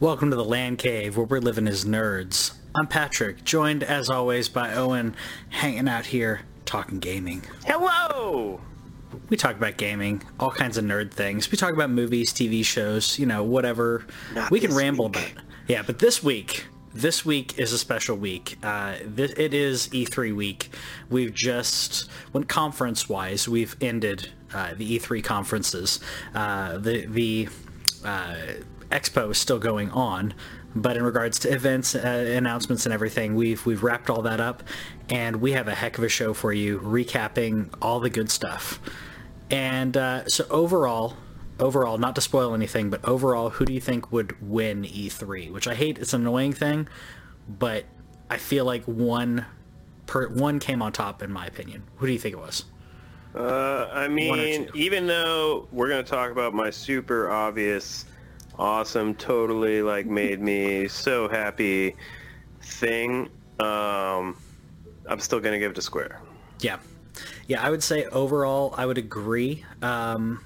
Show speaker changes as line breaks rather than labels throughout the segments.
Welcome to the Land Cave, where we're living as nerds. I'm Patrick, joined as always by Owen, hanging out here talking gaming.
Hello!
We talk about gaming, all kinds of nerd things. We talk about movies, TV shows, you know, whatever.
Not
we can ramble
week.
about. Yeah, but this week, this week is a special week. Uh, this, it is E3 week. We've just, when conference-wise, we've ended uh, the E3 conferences. Uh, the the uh, expo is still going on, but in regards to events, uh, announcements, and everything, we've we've wrapped all that up, and we have a heck of a show for you, recapping all the good stuff. And uh, so overall, overall, not to spoil anything, but overall, who do you think would win E3? Which I hate. It's an annoying thing, but I feel like one per one came on top in my opinion. Who do you think it was?
Uh, I mean, even though we're going to talk about my super obvious, awesome, totally like made me so happy thing, um, I'm still going to give it to Square.
Yeah. Yeah, I would say overall, I would agree. Um,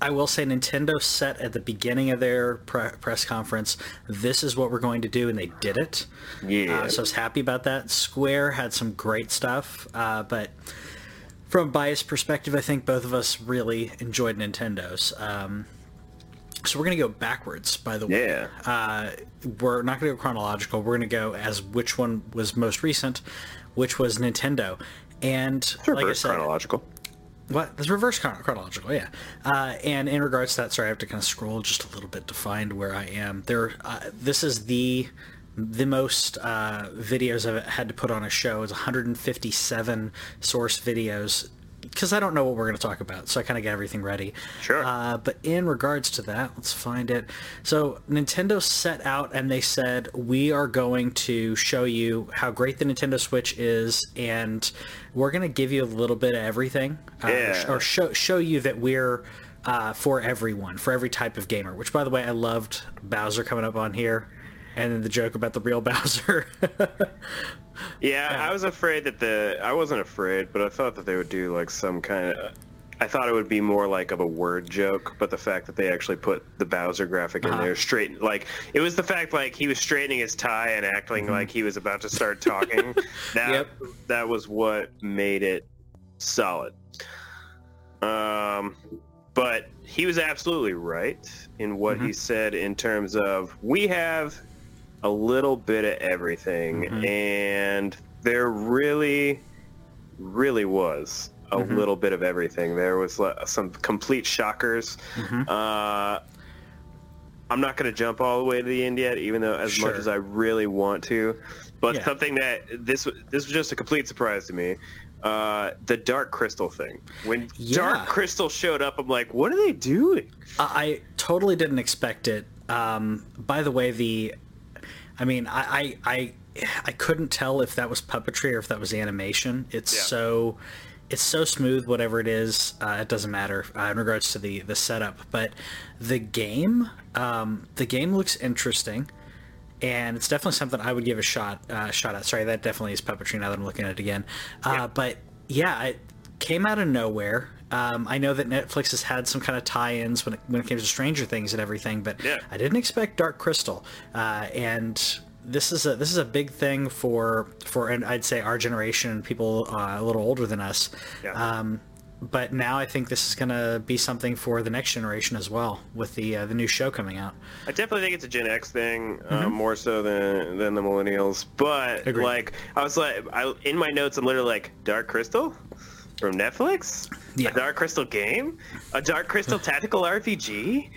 I will say Nintendo set at the beginning of their pre- press conference, this is what we're going to do, and they did it.
Yeah.
Uh, so I was happy about that. Square had some great stuff, uh, but from a biased perspective, I think both of us really enjoyed Nintendo's. Um, so we're going to go backwards, by the way.
Yeah.
Uh, we're not going to go chronological. We're going to go as which one was most recent, which was Nintendo. And like I said,
chronological.
what? That's reverse chron- chronological, yeah. Uh, and in regards to that, sorry, I have to kind of scroll just a little bit to find where I am. There, uh, this is the the most uh, videos I've had to put on a show is 157 source videos because I don't know what we're going to talk about, so I kind of get everything ready.
Sure.
Uh, but in regards to that, let's find it. So Nintendo set out and they said we are going to show you how great the Nintendo Switch is, and we're going to give you a little bit of everything, uh,
Yeah.
or show show you that we're uh, for everyone, for every type of gamer. Which, by the way, I loved Bowser coming up on here, and then the joke about the real Bowser.
Yeah, I was afraid that the I wasn't afraid, but I thought that they would do like some kind of. I thought it would be more like of a word joke, but the fact that they actually put the Bowser graphic in
Uh-huh.
there straight, like it was the fact like he was straightening his tie and acting like he was about to start talking. that
Yep.
that was what made it solid. Um, but he was absolutely right in what he said in terms of we have a little bit of everything,
Mhm.
and there really, really was a
Mhm.
little bit of everything. There was some complete shockers.
Mhm.
Uh, I'm not going to jump all the way to the end yet, even though as much as I really want to. But
Yeah.
something that this this was just a complete surprise to me. Uh, the Dark Crystal thing. When
Yeah.
Dark Crystal showed up, I'm like, what are they doing?
I I totally didn't expect it. Um, by the way, the, I mean, I, I, I, I couldn't tell if that was puppetry or if that was animation. It's
Yeah.
so, it's so smooth. Whatever it is, uh, it doesn't matter uh, in regards to the the setup. But the game, um, the game looks interesting. And it's definitely something I would give a shot. Uh, shot at. Sorry, that definitely is puppetry. Now that I'm looking at it again, uh,
Yeah.
but yeah, it came out of nowhere. Um, I know that Netflix has had some kind of tie-ins when it, when it came to Stranger Things and everything, but
Yeah.
I didn't expect Dark Crystal. Uh, and this is a this is a big thing for for and I'd say our generation and people uh, a little older than us.
Yeah.
Um, but now I think this is going to be something for the next generation as well with the uh, the new show coming out.
I definitely think it's a Gen X thing, uh, more so than than the millennials. But
Mm-hmm. Agreed.
like, I was like, I, in my notes, I'm literally like, Dark Crystal from Netflix,
Yeah.
a Dark Crystal game, a Dark Crystal tactical RPG.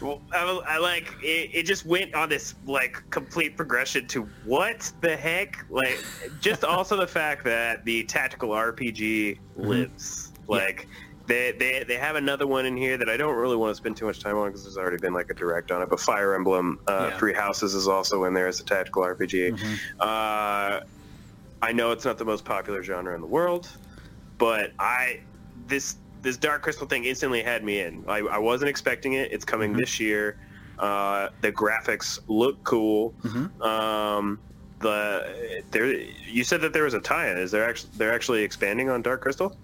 Well, I, I like it, it. Just went on this like complete progression to what the heck? Like, just also the fact that the tactical RPG lives. Like, they, they they have another one in here that I don't really want to spend too much time on because there's already been like a direct on it. But Fire Emblem uh,
Yeah.
Three Houses is also in there as a tactical RPG.
Mm-hmm.
Uh, I know it's not the most popular genre in the world, but I this this Dark Crystal thing instantly had me in. I, I wasn't expecting it. It's coming
Mm-hmm.
this year. Uh, the graphics look cool.
Mhm.
Um, the there you said that there was a tie-in. Is there actually they're actually expanding on Dark Crystal?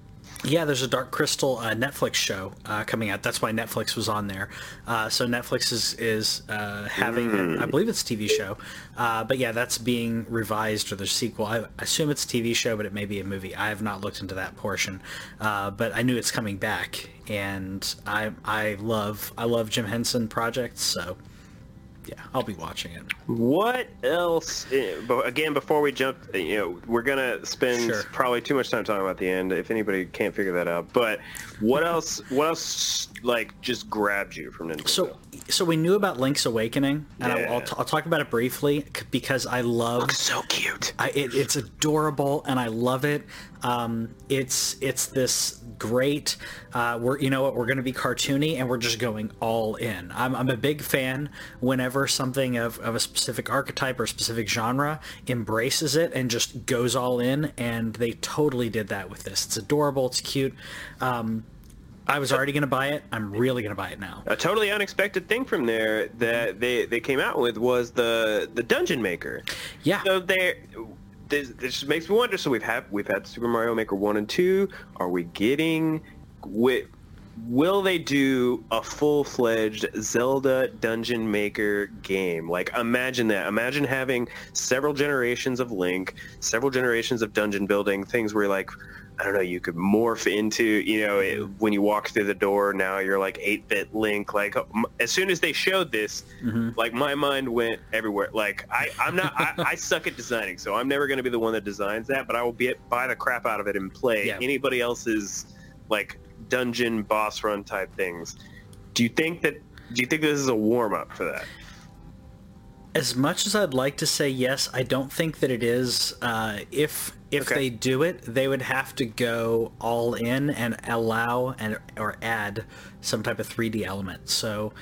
Yeah, there's a Dark Crystal uh, Netflix show uh, coming out. That's why Netflix was on there. Uh, so Netflix is is uh, having,
Hmm.
a, I believe it's a TV show, uh, but yeah, that's being revised or the sequel. I assume it's a TV show, but it may be a movie. I have not looked into that portion, uh, but I knew it's coming back, and I I love I love Jim Henson projects, so yeah, I'll be watching it.
What else? eh, again, before we jump, eh, you know, we're gonna spend
Sure.
probably too much time talking about the end. If anybody can't figure that out, but what else? What else? Like, just grabbed you from Nintendo?
So so we knew about Link's Awakening, and I, I'll,
Yeah.
t- I'll talk about it briefly because I love
so cute.
I, it, it's adorable and I love it. Um, it's it's this great. Uh, we're you know what we're going to be cartoony and we're just going all in. I'm, I'm a big fan whenever something of, of a specific archetype or specific genre embraces it and just goes all in. And they totally did that with this. It's adorable. It's cute. Um, I was already going to buy it. I'm really going to buy it now.
A totally unexpected thing from there that they, they came out with was the the Dungeon Maker.
Yeah.
So they this, this makes me wonder. So we've had we've had Super Mario Maker one and two. Are we getting with? Will they do a full-fledged Zelda Dungeon Maker game? Like, imagine that. Imagine having several generations of Link, several generations of dungeon building, things where, like, I don't know, you could morph into, you know, it, mm-hmm. when you walk through the door, now you're like 8-bit Link. Like, oh, as soon as they showed this, mm-hmm. like, my mind went everywhere. Like, I, I'm not, I, I suck at designing, so I'm never going to be the one that designs that, but I will be buy the crap out of it and play
Yeah.
anybody else's, like, dungeon boss run type things. Do you think that, do you think this is a warm-up for that?
As much as I'd like to say yes, I don't think that it is. Uh, if if
Okay.
they do it, they would have to go all in and allow and or add some type of 3D element. So,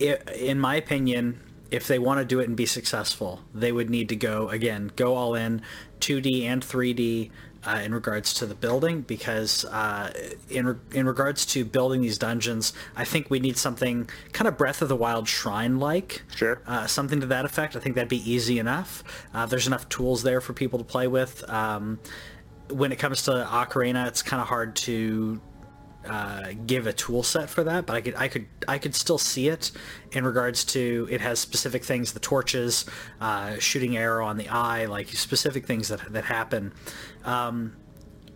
i in my opinion, if they want to do it and be successful, they would need to go again, go all in, 2D and 3D. Uh, in regards to the building, because uh, in re- in regards to building these dungeons, I think we need something kind of Breath of the Wild shrine like
Sure.
uh, something to that effect. I think that'd be easy enough. Uh, there's enough tools there for people to play with. Um, when it comes to Ocarina, it's kind of hard to uh, give a tool set for that, but I could I could I could still see it in regards to it has specific things, the torches, uh, shooting arrow on the eye, like specific things that that happen. Um,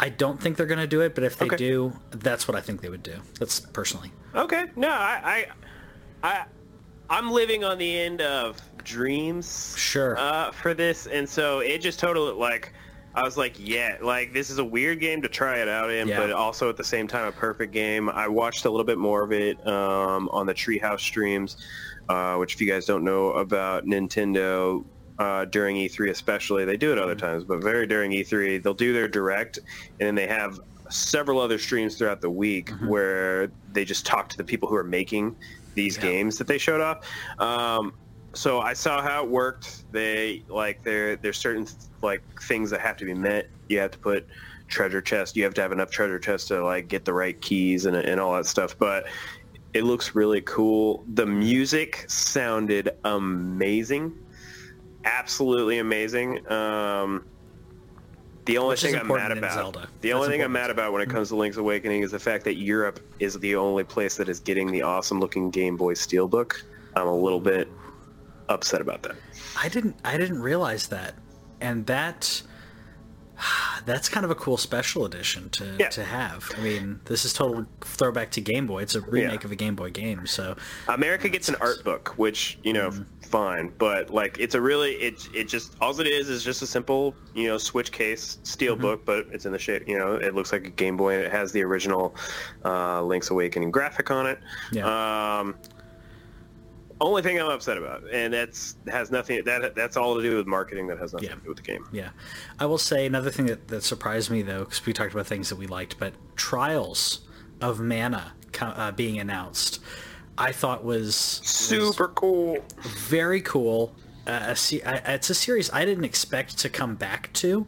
I don't think they're to do it, but if they
Okay.
do, that's what I think they would do. That's personally.
Okay. No, I, I, I, I'm living on the end of dreams.
Sure.
Uh, for this, and so it just totally like, I was like, yeah, like this is a weird game to try it out in,
Yeah.
but also at the same time a perfect game. I watched a little bit more of it um, on the Treehouse streams, uh, which if you guys don't know about Nintendo. Uh, during E3 especially, they do it other times, but very during E3, they'll do their direct, and then they have several other streams throughout the week where they just talk to the people who are making these
Yeah.
games that they showed off. Um, so I saw how it worked. They like there there's certain like things that have to be met. You have to put treasure chest. You have to have enough treasure chest to like get the right keys and and all that stuff. But it looks really cool. The music sounded amazing, absolutely amazing. Um, the only
Which
thing I'm mad about,
Zelda.
the
That's
only thing I'm mad about when it comes to Link's Awakening is the fact that Europe is the only place that is getting the awesome looking Game Boy Steelbook. I'm a little bit upset about that.
I didn't I didn't realize that, and that that's kind of a cool special edition to
Yeah.
to have. I mean, this is total throwback to Game Boy. It's a remake
Yeah.
of a Game Boy game, so
America gets an art book, which you know,
Mm-hmm.
fine, but like it's a really it it just all it is is just a simple you know switch case steel
Mm-hmm.
book, but it's in the shape you know it looks like a Game Boy. and It has the original uh, Link's Awakening graphic on it.
Yeah.
Um, only thing I'm upset about, and that's has nothing that that's all to do with marketing. That has nothing
Yeah.
to do with the game.
yeah. I will say another thing that, that surprised me though, because we talked about things that we liked, but Trials of Mana uh, being announced, I thought was
Super cool.
very cool. Uh, a uh, it's a series I didn't expect to come back to.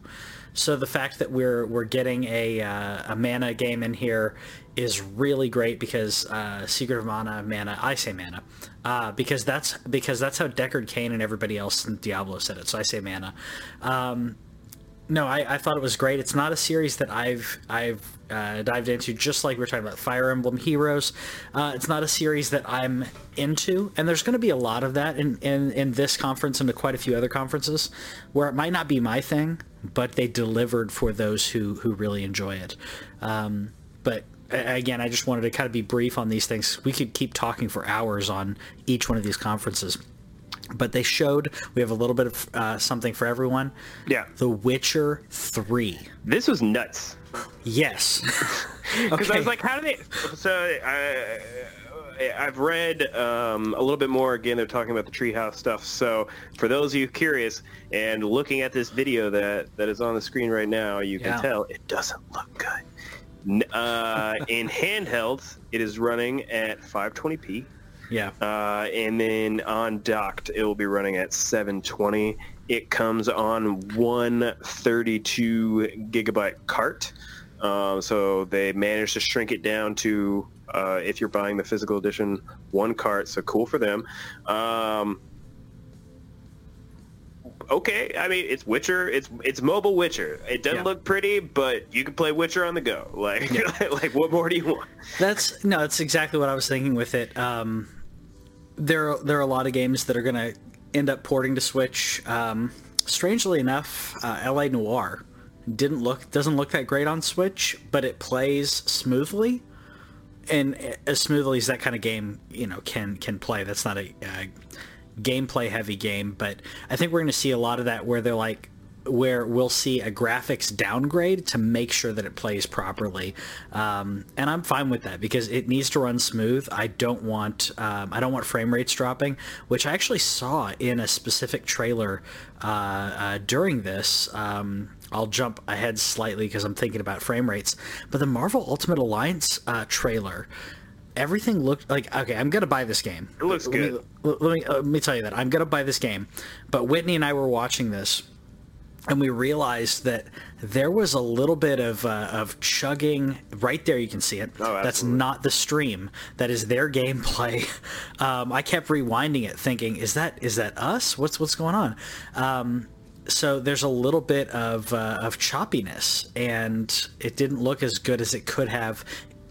So the fact that we're we're getting a uh, a mana game in here is really great because uh, Secret of Mana, Mana, I say Mana, uh, because that's because that's how Deckard Cain and everybody else in Diablo said it. So I say Mana. Um, no, I, I thought it was great. It's not a series that I've I've uh, dived into, just like we are talking about Fire Emblem Heroes. Uh, it's not a series that I'm into, and there's going to be a lot of that in, in, in this conference and quite a few other conferences, where it might not be my thing, but they delivered for those who who really enjoy it. Um, but again, I just wanted to kind of be brief on these things. We could keep talking for hours on each one of these conferences but they showed we have a little bit of uh, something for everyone.
Yeah.
The Witcher Three.
This was nuts.
Yes.
Because okay. I was like, how do they? So I, I've read um, a little bit more. Again, they're talking about the treehouse stuff. So for those of you curious and looking at this video that that is on the screen right now, you can yeah. tell it doesn't look good. Uh, in handheld, it is running at 520p.
Yeah.
Uh, and then on docked, it will be running at 720. It comes on one 32 gigabyte cart. Uh, so they managed to shrink it down to, uh, if you're buying the physical edition, one cart. So cool for them. Um, okay. I mean, it's Witcher. It's it's mobile Witcher. It doesn't yeah. look pretty, but you can play Witcher on the go. Like, yeah. like what more do you want?
That's no. That's exactly what I was thinking with it. Um, there there are a lot of games that are going to end up porting to Switch. Um, strangely enough, uh, L.A. Noire didn't look doesn't look that great on Switch, but it plays smoothly, and as smoothly as that kind of game you know can can play. That's not a, a gameplay heavy game, but I think we're going to see a lot of that where they're like where we'll see a graphics downgrade to make sure that it plays properly. Um, and I'm fine with that because it needs to run smooth. I don't want um, I don't want frame rates dropping, which I actually saw in a specific trailer uh, uh, during this. Um, I'll jump ahead slightly because I'm thinking about frame rates, but the Marvel Ultimate Alliance uh, trailer everything looked like okay i'm gonna buy this game
it looks good
let me, let me, uh, let me tell you that i'm gonna buy this game but whitney and i were watching this and we realized that there was a little bit of uh, of chugging right there. You can see it.
Oh,
That's not the stream. That is their gameplay. Um, I kept rewinding it, thinking, "Is that is that us? What's what's going on?" Um, so there's a little bit of uh, of choppiness, and it didn't look as good as it could have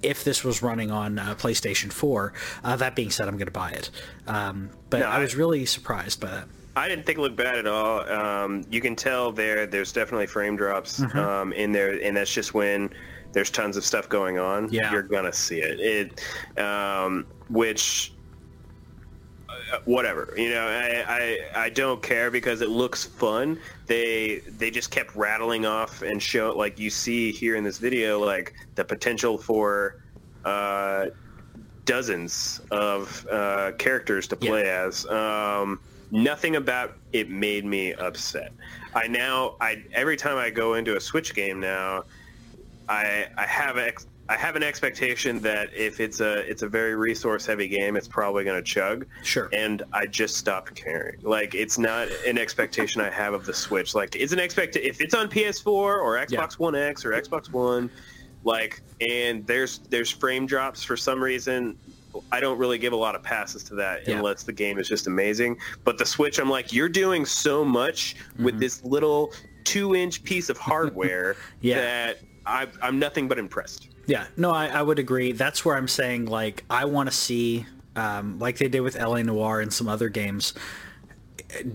if this was running on uh, PlayStation 4. Uh, that being said, I'm going to buy it. Um, but no, I, was really surprised by that.
I didn't think it looked bad at all. Um, you can tell there there's definitely frame drops mm-hmm. um, in there, and that's just when there's tons of stuff going on.
Yeah.
you're gonna see it. It, um, which, whatever, you know, I, I I don't care because it looks fun. They they just kept rattling off and show like you see here in this video, like the potential for. Uh, dozens of uh, characters to play yeah. as. Um, nothing about it made me upset. I now I every time I go into a Switch game now, I I have ex, I have an expectation that if it's a it's a very resource heavy game, it's probably going to chug.
Sure.
And I just stopped caring. Like it's not an expectation I have of the Switch. Like it's an expect if it's on PS4 or Xbox yeah. One X or Xbox One, like and there's there's frame drops for some reason I don't really give a lot of passes to that yeah. unless the game is just amazing. But the Switch, I'm like, you're doing so much mm-hmm. with this little two inch piece of hardware yeah. that I, I'm nothing but impressed.
Yeah, no, I, I would agree. That's where I'm saying, like, I want to see, um, like they did with LA Noire and some other games,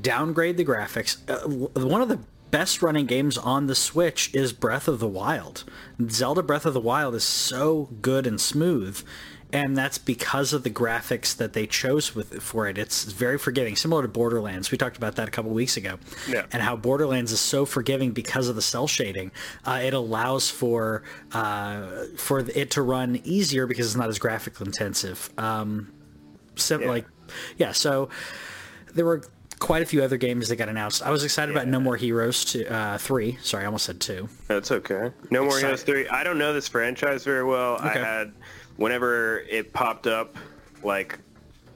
downgrade the graphics. Uh, one of the best running games on the Switch is Breath of the Wild. Zelda Breath of the Wild is so good and smooth and that's because of the graphics that they chose with for it. It's very forgiving, similar to Borderlands. We talked about that a couple weeks ago,
yeah.
and how Borderlands is so forgiving because of the cel shading. Uh, it allows for uh, for it to run easier because it's not as graphic intensive. Um, yeah. like, yeah. So there were quite a few other games that got announced. I was excited yeah. about No More Heroes to, uh, 3. Sorry, I almost said 2.
That's okay. No More Heroes 3. I don't know this franchise very well. Okay. I had whenever it popped up, like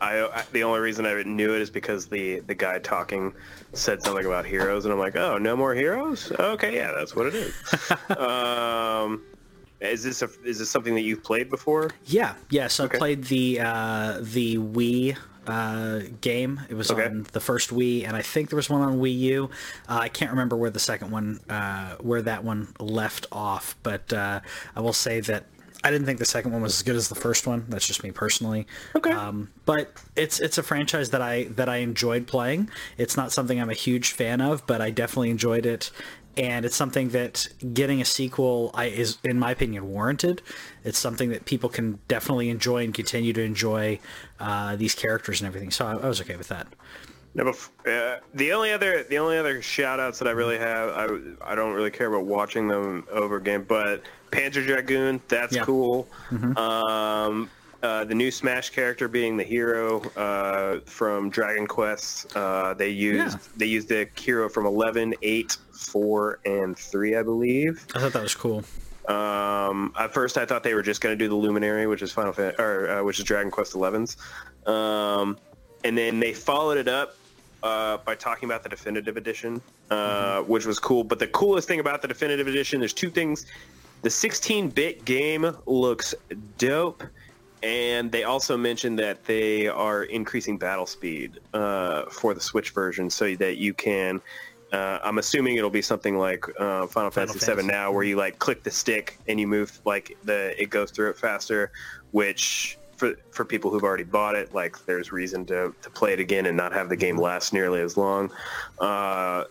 I, I, the only reason I knew it is because the the guy talking said something about heroes, and I'm like, oh, no more heroes? Okay, yeah, that's what it is. um, is this a, is this something that you've played before?
Yeah, yes. Yeah, okay. I played the uh, the Wii uh, game. It was
Okay.
on the first Wii, and I think there was one on Wii U. Uh, I can't remember where the second one, uh, where that one left off, but uh, I will say that I didn't think the second one was as good as the first one. That's just me personally.
Okay.
Um, but it's it's a franchise that I that I enjoyed playing. It's not something I'm a huge fan of, but I definitely enjoyed it. And it's something that getting a sequel I, is, in my opinion, warranted. It's something that people can definitely enjoy and continue to enjoy uh, these characters and everything. So I, I was okay with that.
No, uh, the only other the only other shout outs that I really have, I, I don't really care about watching them over again, but Panzer Dragoon, that's
Yeah.
cool. Um, uh, the new Smash character being the hero uh, from Dragon Quest. Uh, they used
Yeah.
they used the hero from 11, 8, 4, and 3, I believe.
I thought that was cool.
Um, at first, I thought they were just going to do the Luminary, which is Final Fan- or uh, which is Dragon Quest XI's, um, and then they followed it up uh, by talking about the definitive edition, uh, which was cool. But the coolest thing about the definitive edition, there's two things: the 16-bit game looks dope, and they also mentioned that they are increasing battle speed uh, for the Switch version, so that you can. Uh, I'm assuming it'll be something like uh, Final, Fantasy VII now, where you like click the stick and you move like the it goes through it faster, which for for people who've already bought it, like there's reason to to play it again and not have the game last nearly as long. Uh,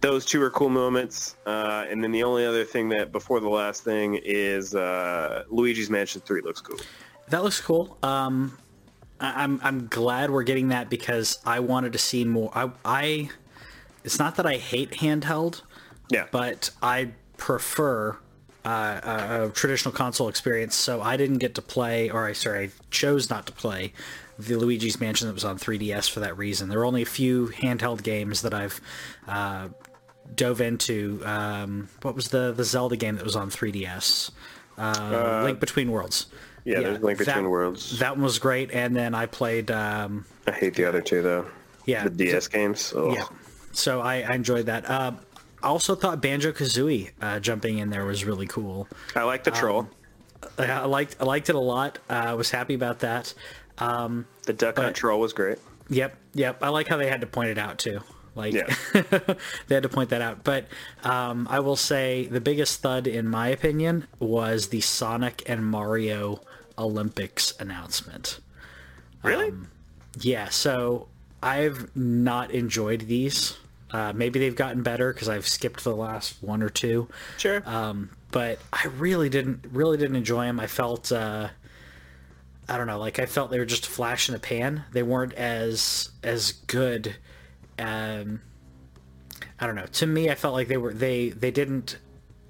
those two are cool moments, uh, and then the only other thing that before the last thing is uh, Luigi's Mansion Three looks cool.
That looks cool. Um, I, I'm I'm glad we're getting that because I wanted to see more. I I it's not that I hate handheld,
Yeah,
but I prefer uh, a, traditional console experience. So I didn't get to play, or I sorry, I chose not to play the Luigi's Mansion that was on 3DS for that reason. There were only a few handheld games that I've uh, dove into. Um, what was the the Zelda game that was on 3DS? Uh, Link Between Worlds.
yeah. there's Link Between
that,
Worlds.
That one was great, and then I played. Um,
I hate the other two though.
yeah,
The DS games. Ugh.
yeah. So I, I enjoyed that. Uh, I also thought Banjo Kazooie uh, jumping in there was really cool.
I like the troll.
I, I liked I liked it a lot. Uh, I was happy about that. Um,
the Duck Hunt troll was great.
yep, yep. I like how they had to point it out too. Like
Yeah.
they had to point that out. But um, I will say the biggest thud, in my opinion, was the Sonic and Mario Olympics announcement.
Really?
Yeah, so I've not enjoyed these. Uh, maybe they've gotten better because I've skipped the last one or two.
sure.
Um, but I really didn't really didn't enjoy them. I felt uh, I don't know, like I felt they were just a flash in the pan. They weren't as as good. Um, I don't know. To me, I felt like they were they they didn't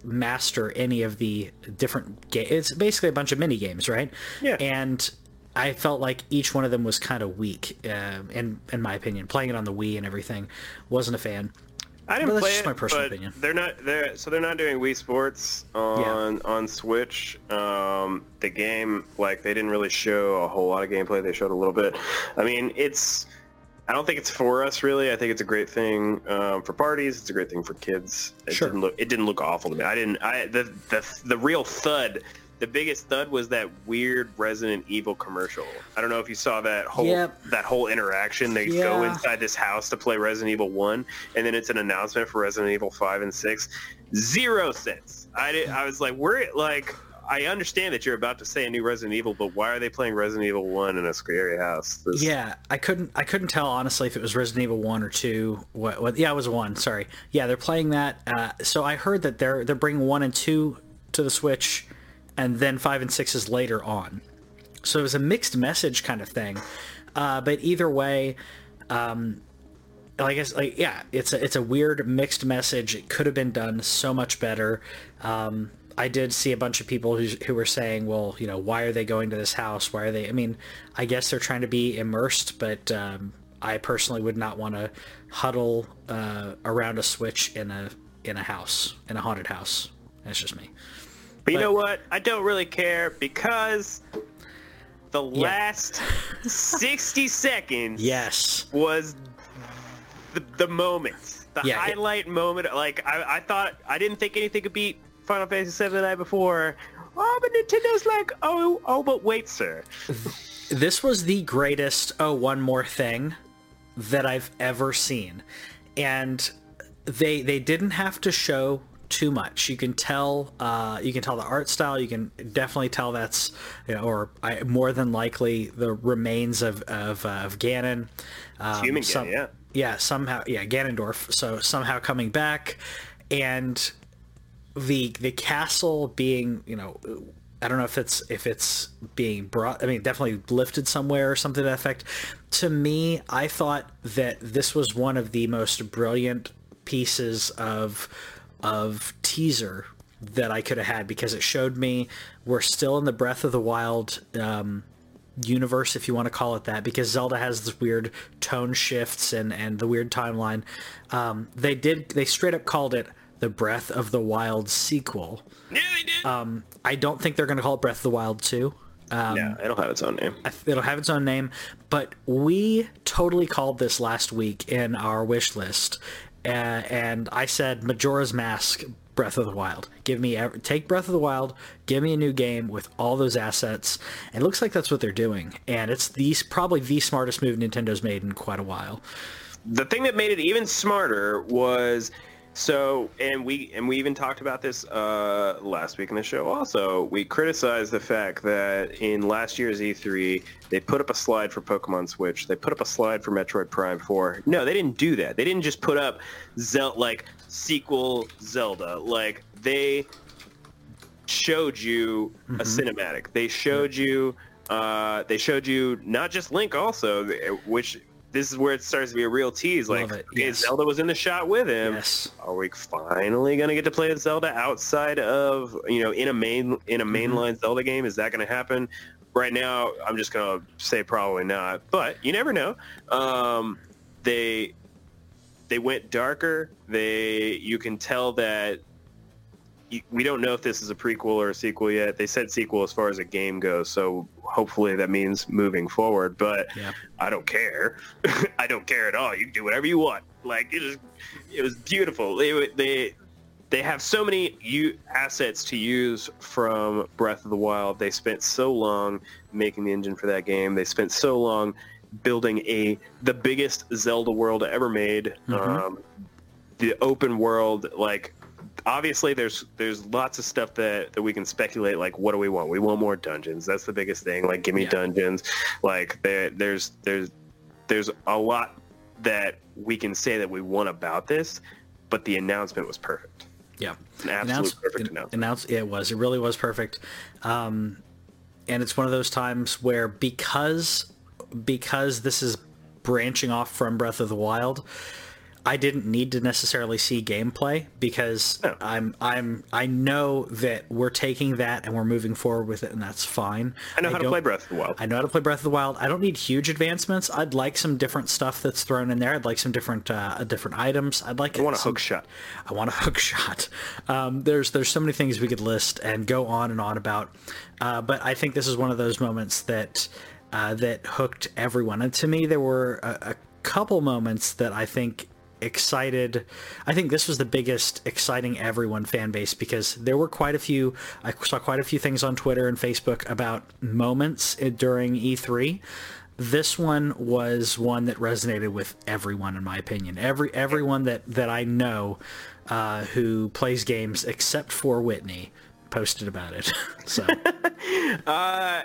master any of the different games. It's basically a bunch of mini games, right?
Yeah.
And I felt like each one of them was kind of weak, um, in in my opinion. Playing it on the Wii and everything, wasn't a fan.
I didn't play
just
it,
my personal opinion.
They're not they're so they're not doing Wii Sports on on Switch. Um, the game like they didn't really show a whole lot of gameplay. They showed a little bit. I mean, it's I don't think it's for us really. I think it's a great thing um, for parties. It's a great thing for kids. It
Sure.
didn't look it didn't look awful to me. I didn't. I the the the real thud. The biggest thud was that weird Resident Evil commercial. I don't know if you saw that whole
Yep.
that whole interaction. They go inside this house to play Resident Evil One, and then it's an announcement for Resident Evil Five and Six. Zero sense. I did, I was like, we're like, I understand that you're about to say a new Resident Evil, but why are they playing Resident Evil One in a scary house? This-
Yeah, I couldn't I couldn't tell honestly if it was Resident Evil one or two. What? what yeah, it was one. Sorry. Yeah, they're playing that. Uh, so I heard that they're they're bringing one and two to the Switch, and then five and six is later on. So it was a mixed message kind of thing. Uh, but either way, um, like I guess like yeah, it's a it's a weird mixed message. It could have been done so much better. Um, I did see a bunch of people who who were saying, well, you know, why are they going to this house? Why are they? I mean, I guess they're trying to be immersed, but um, I personally would not want to huddle uh, around a switch in a in a house in a haunted house. That's just me.
But you
But-
know what? I don't really care because the last 60 seconds
Yes.
was the, the moment, the
Yeah, it-
highlight moment. Like I, I thought, I didn't think anything could beat Final Fantasy VII the night before. oh, but Nintendo's like, oh, oh, but wait, sir.
this was the greatest oh one more thing that I've ever seen. And they they didn't have to show too much. You can tell uh, you can tell the art style. You can definitely tell that's you know, or I, more than likely the remains of of, uh, of Ganon.
Um, human some, Ganon, yeah.
Yeah, somehow, yeah, Ganondorf. So somehow coming back, and the the castle being, you know, I don't know if it's if it's being brought. I mean, definitely lifted somewhere or something to that effect. To me, I thought that this was one of the most brilliant pieces of of teaser that I could have had because it showed me we're still in the Breath of the Wild um, universe, if you want to call it that, because Zelda has this weird tone shifts and and the weird timeline. Um, they did they straight up called it the Breath of the Wild sequel.
Yeah, they did.
Um, I don't think they're going to call it Breath of the Wild 2.
Um, yeah, it'll have its own name.
It'll have its own name, but we totally called this last week in our wish list, and I said Majora's Mask, Breath of the Wild. Give me take Breath of the Wild, give me a new game with all those assets. It looks like that's what they're doing, and it's these probably the smartest move Nintendo's made in quite a while.
The thing that made it even smarter was so, and we and we even talked about this uh, last week in the show. Also, we criticized the fact that in last year's E3, they put up a slide for Pokemon Switch. They put up a slide for Metroid Prime 4. No, they didn't do that. They didn't just put up Zel- like sequel Zelda. Like they showed you mm-hmm. a cinematic. They showed yeah. you. Uh, they showed you not just Link, also, which this is where it starts to be a real tease. Like, yes. Zelda was in the shot with him.
Yes.
Are we finally gonna get to play Zelda outside of you know in a main in a mm-hmm. mainline mm-hmm. Zelda game? Is that gonna happen? Right now, I'm just gonna say probably not, but you never know. Um, they they went darker. They you can tell that we don't know if this is a prequel or a sequel yet. They said sequel as far as a game goes, so hopefully that means moving forward. But yeah. I don't care. I don't care at all. You can do whatever you want. Like it was, it was beautiful. They they they have so many u- assets to use from Breath of the Wild. They spent so long making the engine for that game. They spent so long building a the biggest Zelda world ever made. Mm-hmm. Um, the open world, like obviously there's there's lots of stuff that, that we can speculate like what do we want? We want more dungeons. That's the biggest thing. Like give me yeah. dungeons. Like there, there's there's there's a lot that we can say that we want about this but the announcement was perfect.
Yeah.
An absolute Announce, perfect announcement.
announce, it was. It really was perfect. Um, and it's one of those times where because because this is branching off from breath of the wild I didn't need to necessarily see gameplay because no. I'm I'm I know that we're taking that and we're moving forward with it and that's fine.
I know I how to play Breath of the Wild.
I know how to play Breath of the Wild. I don't need huge advancements. I'd like some different stuff that's thrown in there. I'd like some different uh, different items. I'd like
I want
a
hook shot.
I want a hook shot. Um, there's there's so many things we could list and go on and on about. Uh, but I think this is one of those moments that uh, that hooked everyone. And to me, there were a, a couple moments that I think excited. I think this was the biggest exciting everyone fan base because there were quite a few. I saw quite a few things on Twitter and Facebook about moments during E3. This one was one that resonated with everyone, in my opinion. Every everyone that that I know uh, who plays games, except for Whitney, posted about it. so,
uh,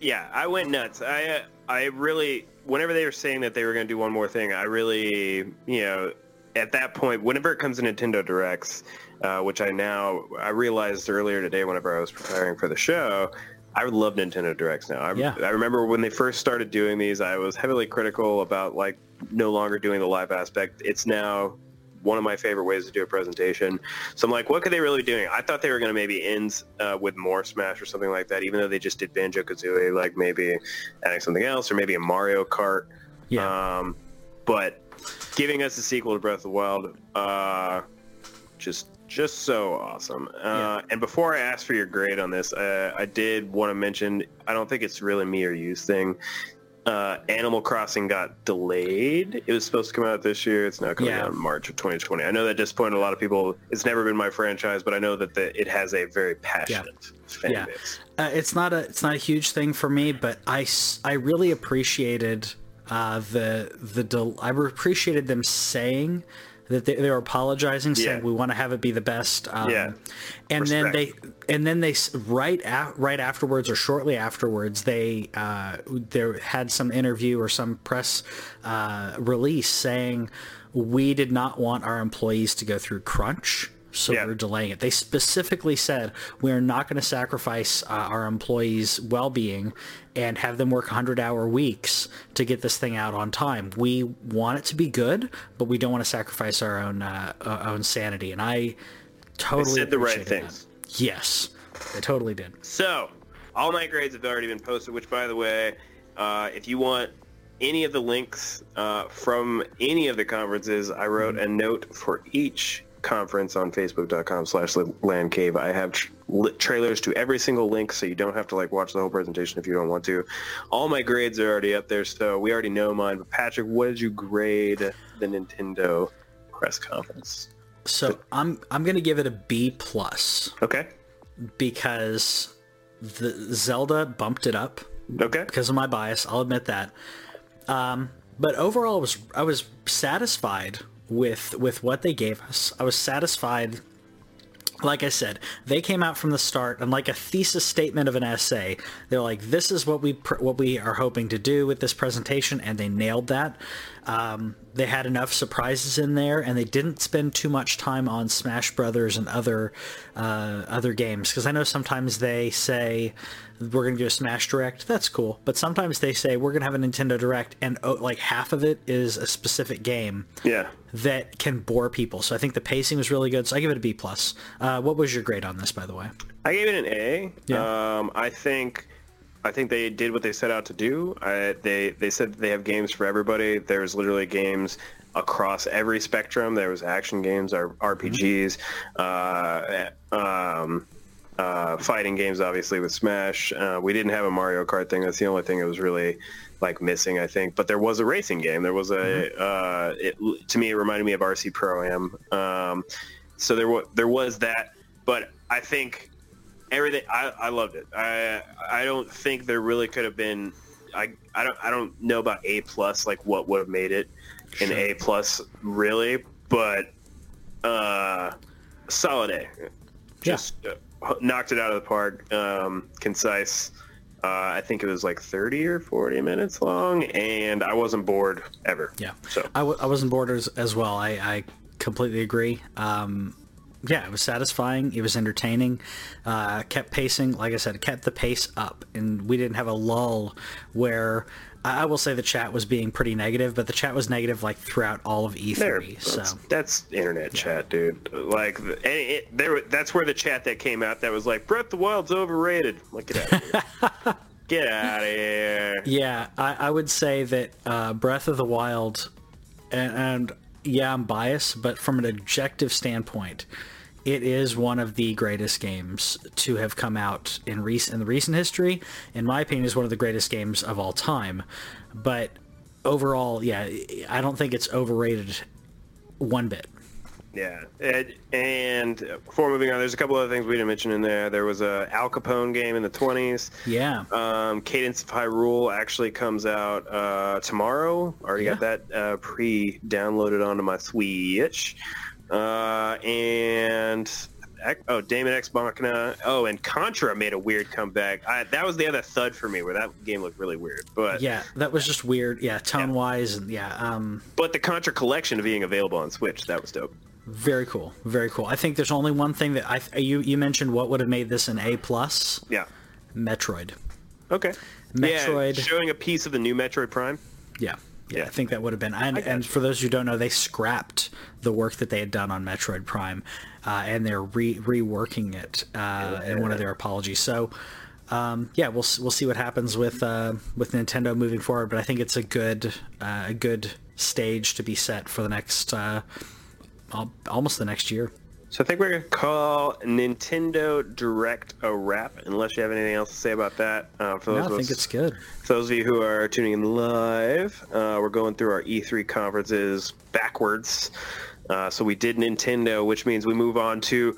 yeah, I went nuts. I uh, I really whenever they were saying that they were going to do one more thing, I really, you know, at that point, whenever it comes to Nintendo Directs, uh, which I now I realized earlier today, whenever I was preparing for the show, I love Nintendo Directs now. I,
yeah.
I remember when they first started doing these, I was heavily critical about like no longer doing the live aspect. It's now one of my favorite ways to do a presentation. So I'm like, what could they really be doing? I thought they were going to maybe end uh, with more Smash or something like that, even though they just did Banjo Kazooie, like maybe adding something else or maybe a Mario Kart.
Yeah. Um,
but giving us a sequel to Breath of the Wild, uh, just just so awesome. Uh, yeah. And before I ask for your grade on this, uh, I did want to mention I don't think it's really me or you's thing. Uh, Animal Crossing got delayed. It was supposed to come out this year. It's now coming
Yeah.
out in March of 2020. I know that disappointed a lot of people. It's never been my franchise, but I know that the, it has a very passionate fan
yeah.
base.
Uh, it's not a it's not a huge thing for me, but I I really appreciated uh, the the del- I appreciated them saying that they, they were apologizing, saying
Yeah.
we want to have it be the best. Um,
Yeah.
and then they and then they right a- right afterwards or shortly afterwards they uh, there had some interview or some press uh, release saying we did not want our employees to go through crunch so
Yeah.
we're delaying it they specifically said we are not going to sacrifice uh, our employees well-being and have them work 100 hour weeks to get this thing out on time we want it to be good but we don't want to sacrifice our own uh, our own sanity and i totally
said the right things.
that. Yes, they totally did.
So, all my grades have already been posted, which, by the way, uh, if you want any of the links uh, from any of the conferences, I wrote a note for each conference on facebook.com slash landcave. I have tr- trailers to every single link, so you don't have to like watch the whole presentation if you don't want to. All my grades are already up there, so we already know mine. But Patrick, what did you grade the Nintendo press conference?
So I'm I'm gonna give it a B plus
Okay.
because the Zelda bumped it up
Okay.
because of my bias. I'll admit that. Um, but overall, I was I was satisfied with with what they gave us. I was satisfied. Like I said, they came out from the start and like a thesis statement of an essay. They're like, "This is what we what we are hoping to do with this presentation," and they nailed that. Um, they had enough surprises in there, and they didn't spend too much time on Smash Brothers and other uh, other games. Because I know sometimes they say we're going to do a Smash Direct. That's cool, but sometimes they say we're going to have a Nintendo Direct, and oh, like half of it is a specific game
Yeah.
That can bore people. So I think the pacing was really good. So I give it a B plus. Uh, what was your grade on this, by the way?
I gave it an A.
Yeah.
Um, I think I think they did what they set out to do. I, they they said they have games for everybody. There's literally games across every spectrum. There was action games, RPGs, uh, um, uh, fighting games, obviously with Smash. Uh, we didn't have a Mario Kart thing. That's the only thing that was really like missing, I think. But there was a racing game. There was a uh, it, to me it reminded me of RC Pro Am. Um, so there was there was that, but I think everything I, I loved it. I I don't think there really could have been. I, I don't I don't know about A plus like what would have made it an
Sure.
A plus really, but uh, solid A. Just uh, knocked it out of the park. Um, concise. Uh, I think it was like 30 or 40 minutes long, and I wasn't bored ever.
Yeah.
So
I, w- I wasn't bored as, as well. I, I completely agree. Um, yeah, it was satisfying. It was entertaining. Uh, kept pacing. Like I said, kept the pace up, and we didn't have a lull where I will say the chat was being pretty negative, but the chat was negative like throughout all of E3.
There,
so
that's, that's internet chat, dude. Like, and it, there, that's where the chat that came out that was like, Breath of the Wild's overrated. Like, get out of here. get out of here.
Yeah, I, I would say that uh, Breath of the Wild, and, and yeah, I'm biased, but from an objective standpoint, it is one of the greatest games to have come out in recent in the recent history. In my opinion, is one of the greatest games of all time. But overall, yeah, I don't think it's overrated one bit.
Yeah, and, and before moving on, there's a couple other things we didn't mention in there. There was a Al Capone game in the 20s.
Yeah,
Um, Cadence of Hyrule actually comes out uh, tomorrow. Already got that uh, pre-downloaded onto my Switch. Uh, and oh, Daemon X Machina. Oh, and Contra made a weird comeback. I, that was the other thud for me, where that game looked really weird. But
yeah, that was just weird. Yeah, tone wise, and yeah, um,
but the Contra collection being available on Switch, that was dope.
Very cool, very cool. I think there's only one thing that I you you mentioned what would have made this an A plus.
Yeah.
Metroid.
Okay.
Metroid.
Yeah, showing a piece of the new Metroid Prime.
Yeah. Yeah,
Yeah.
I think that would have been. And, and for those who don't know, they scrapped the work that they had done on Metroid Prime, uh, and they're re- reworking it uh, in one of their apologies. So, um, yeah, we'll we'll see what happens with uh, with Nintendo moving forward. But I think it's a good uh, a good stage to be set for the next uh, almost the next year.
So I think we're gonna call Nintendo Direct a wrap, unless you have anything else to say about that. Uh, for those
No,
of
I think
us-
it's good.
For those of you who are tuning in live, uh, we're going through our E3 conferences backwards. Uh, so we did Nintendo, which means we move on to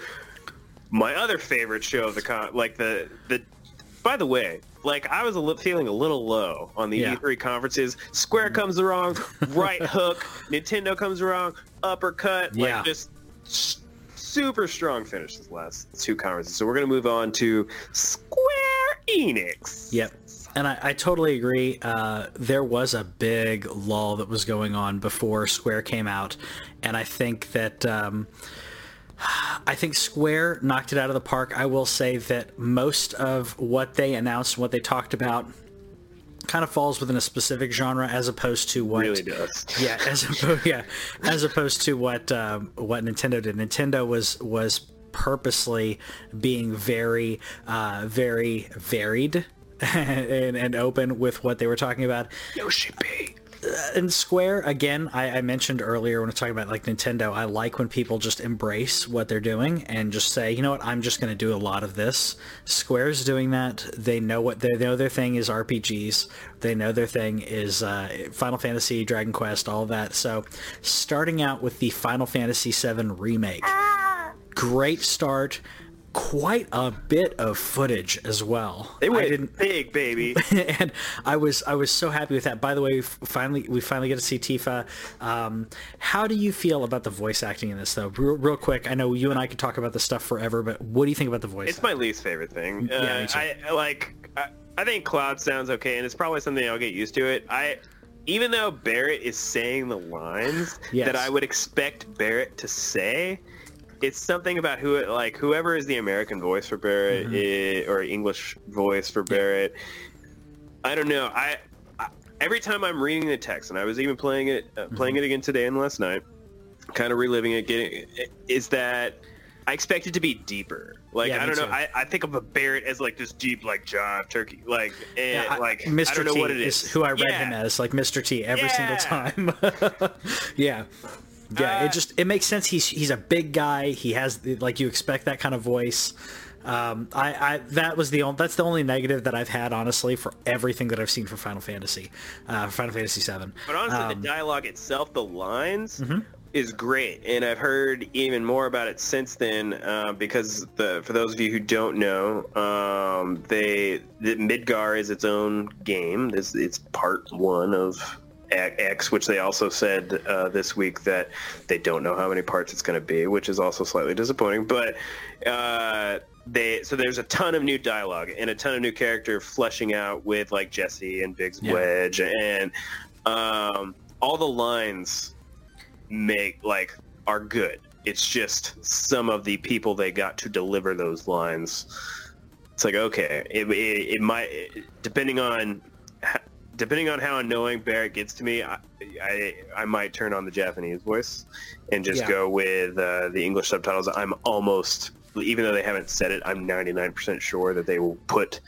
my other favorite show of the con. Like the the. By the way, like I was a li- feeling a little low on the
Yeah.
E3 conferences. Square comes around, right hook. Nintendo comes around, uppercut. Like
Yeah.
just super strong finish this last two conferences. So we're gonna move on to Square Enix.
Yep. And I, I totally agree. Uh, there was a big lull that was going on before Square came out, and I think that um, I think Square knocked it out of the park. I will say that most of what they announced, what they talked about, kind of falls within a specific genre as opposed to what
Really does.
yeah, as opposed yeah, as opposed to what um, what Nintendo did. Nintendo was was purposely being very uh, very varied and, and open with what they were talking about.
Yoshi P.
And Square, again, I, I mentioned earlier when I was talking about like Nintendo, I like when people just embrace what they're doing and just say, you know what, I'm just going to do a lot of this. Square's doing that. They know what they know. Their thing is RPGs. They know their thing is uh, Final Fantasy, Dragon Quest, all that. So, starting out with the Final Fantasy VII remake, great start. Quite a bit of footage as well.
They went
didn't
big, baby.
and I was I was so happy with that. By the way, we finally we finally get to see Tifa. Um, how do you feel about the voice acting in this though? Real, real quick, I know you and I could talk about this stuff forever, but what do you think about the voice?
It's my least favorite thing. Uh,
Yeah.
I I like. I, I think Cloud sounds okay, and it's probably something I'll get used to it. I, even though Barret is saying the lines
Yes.
that I would expect Barret to say, it's something about who like whoever is the American voice for Barret
Mm-hmm.
i- or English voice for Barret. I don't know. I, I every time I'm reading the text, and I was even playing it uh, playing
Mm-hmm.
it again today and last night, kind of reliving it. Getting is that I expect it to be deeper. Like
Yeah,
I don't know. I, I think of a Barret as like this deep like Jive Turkey. Like and
Yeah, I-
like
Mr.
I don't know
T
what it
is
is.
who I read
Yeah.
him as, like Mr. T every single time. yeah. Yeah,
Uh,
it just it makes sense. He's he's a big guy. He has like you expect that kind of voice. Um, I, I that was the only that's the only negative that I've had honestly for everything that I've seen for Final Fantasy, uh, Final Fantasy Seven.
But honestly,
Um,
the dialogue itself, the lines,
Mm-hmm.
is great, and I've heard even more about it since then. Uh, because the for those of you who don't know, um, they the Midgar is its own game. This it's part one of X, which they also said uh, this week that they don't know how many parts it's going to be, which is also slightly disappointing. But uh, they so there's a ton of new dialogue and a ton of new character fleshing out with like Jessie and Biggs
Yeah.
Wedge and um, all the lines make like are good. It's just some of the people they got to deliver those lines. It's like okay, it, it, it might depending on depending on how annoying Barret gets to me, I, I, I might turn on the Japanese voice and just
Yeah.
go with uh, the English subtitles. I'm almost, even though they haven't said it, I'm 99% sure that they will put,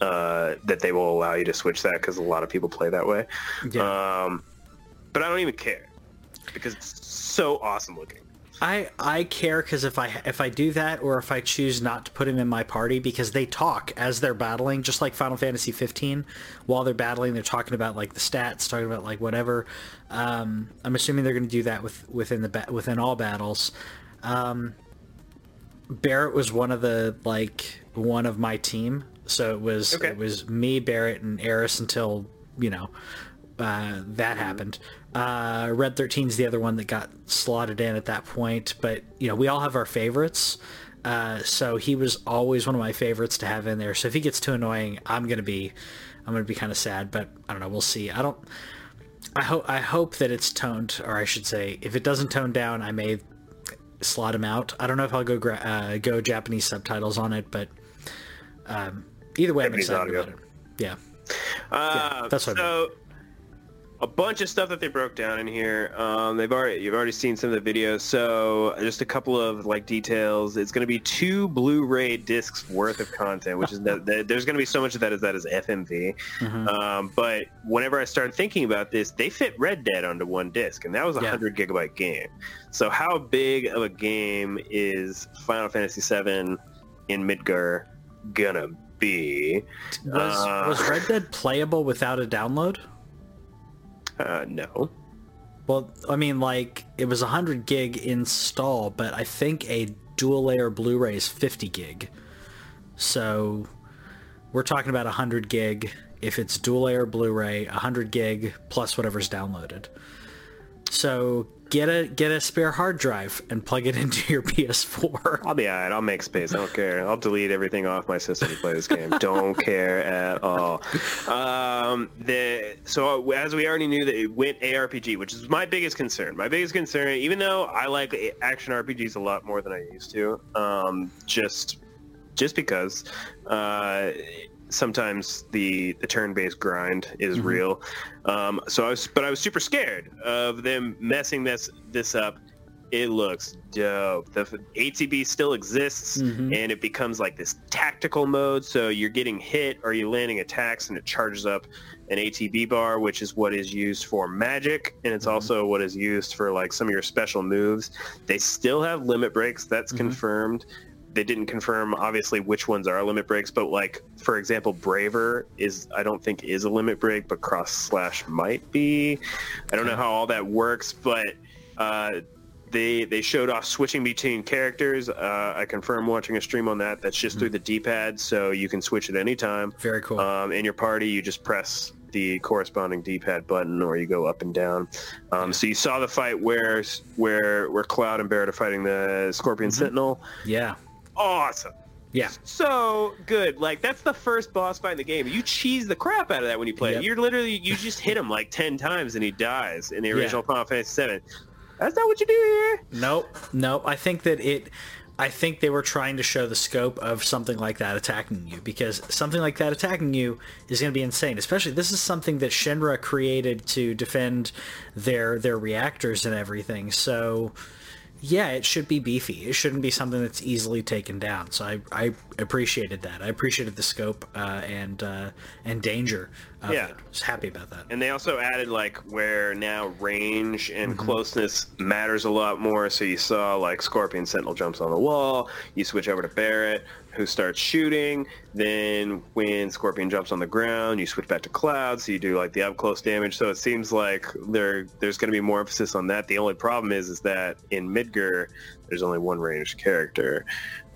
uh, that they will allow you to switch that because a lot of people play that way.
Yeah.
Um, but I don't even care because it's so awesome looking.
I I care because if I if I do that or if I choose not to put him in my party because they talk as they're battling, just like Final Fantasy 15. While they're battling, they're talking about like the stats, talking about like whatever. Um, I'm assuming they're going to do that with within the ba- within all battles. Um, Barret was one of the like one of my team, so it was
Okay.
it was me, Barret, and Aeris until you know uh, that happened. Uh, Red 13's the other one that got slotted in at that point, but you know we all have our favorites. Uh, so he was always one of my favorites to have in there. So if he gets too annoying, I'm gonna be, I'm gonna be kind of sad. But I don't know. We'll see. I don't. I hope I hope that it's toned, or I should say, if it doesn't tone down, I may slot him out. I don't know if I'll go gra- uh, go Japanese subtitles on it, but um, either way, I'm excited
audio.
about it. Yeah.
Uh,
that's what I
so. A bunch of stuff that they broke down in here. Um, they've already you've already seen some of the videos, so just a couple of like details. It's going to be two Blu-ray discs worth of content, which is that, that there's going to be so much of that as that is FMV.
Mhm.
Um, but whenever I started thinking about this, they fit Red Dead onto one disc, and that was a
Yeah.
hundred gigabyte game. So how big of a game is Final Fantasy VII in Midgar gonna be?
Was
Uh,
was Red Dead playable without a download?
Uh, no.
Well, I mean, like it was a hundred gig install, but I think a dual layer Blu-ray is fifty gig. So we're talking about a hundred gig. If it's dual layer Blu-ray, a hundred gig plus whatever's downloaded. So get a get a spare hard drive and plug it into your PS4.
I'll be alright. I'll make space. I don't care. I'll delete everything off my system to play this game. don't care at all. Um, the so as we already knew that it went ARPG, which is my biggest concern. My biggest concern, even though I like action RPGs a lot more than I used to, um, just just because uh, sometimes the the turn-based grind is real. Um, so I was, but I was super scared of them messing this this up. It looks dope. The ATB still exists,
Mhm.
and it becomes like this tactical mode. So you're getting hit or you're landing attacks, and it charges up an ATB bar, which is what is used for magic, and it's also what is used for like some of your special moves. They still have limit breaks. That's confirmed. They didn't confirm obviously which ones are limit breaks, but like for example, Braver is I don't think is a limit break, but Cross Slash might be. I don't know how all that works, but uh, they they showed off switching between characters. Uh, I confirmed watching a stream on that. That's just through the D-pad, so you can switch at any time.
Very cool.
Um, in your party, you just press the corresponding D-pad button, or you go up and down. Um, so you saw the fight where where where Cloud and Barret are fighting the Scorpion Sentinel.
yeah.
Awesome.
Yeah.
So good. Like that's the first boss fight in the game. You cheese the crap out of that when you play
Yep.
it. You're literally you just hit him like ten times and he dies in the
Yeah.
original Final Fantasy VII. That's not what you do here.
Nope, nope. I think that it. I think they were trying to show the scope of something like that attacking you because something like that attacking you is going to be insane. Especially this is something that Shinra created to defend their their reactors and everything. So yeah, it should be beefy. It shouldn't be something that's easily taken down. So I, I appreciated that. I appreciated the scope uh, and uh, and danger. Of
Yeah.
it. I was happy about that.
And they also added like where now range and
Mm-hmm.
closness matters a lot more. So you saw like Scorpion Sentinel jumps on the wall. You switch over to Barret, who starts shooting. Then when Scorpion jumps on the ground, you switch back to Cloud. So you do like the up close damage. So it seems like there there's going to be more emphasis on that. The only problem is is that in Midgar there's only one ranged character.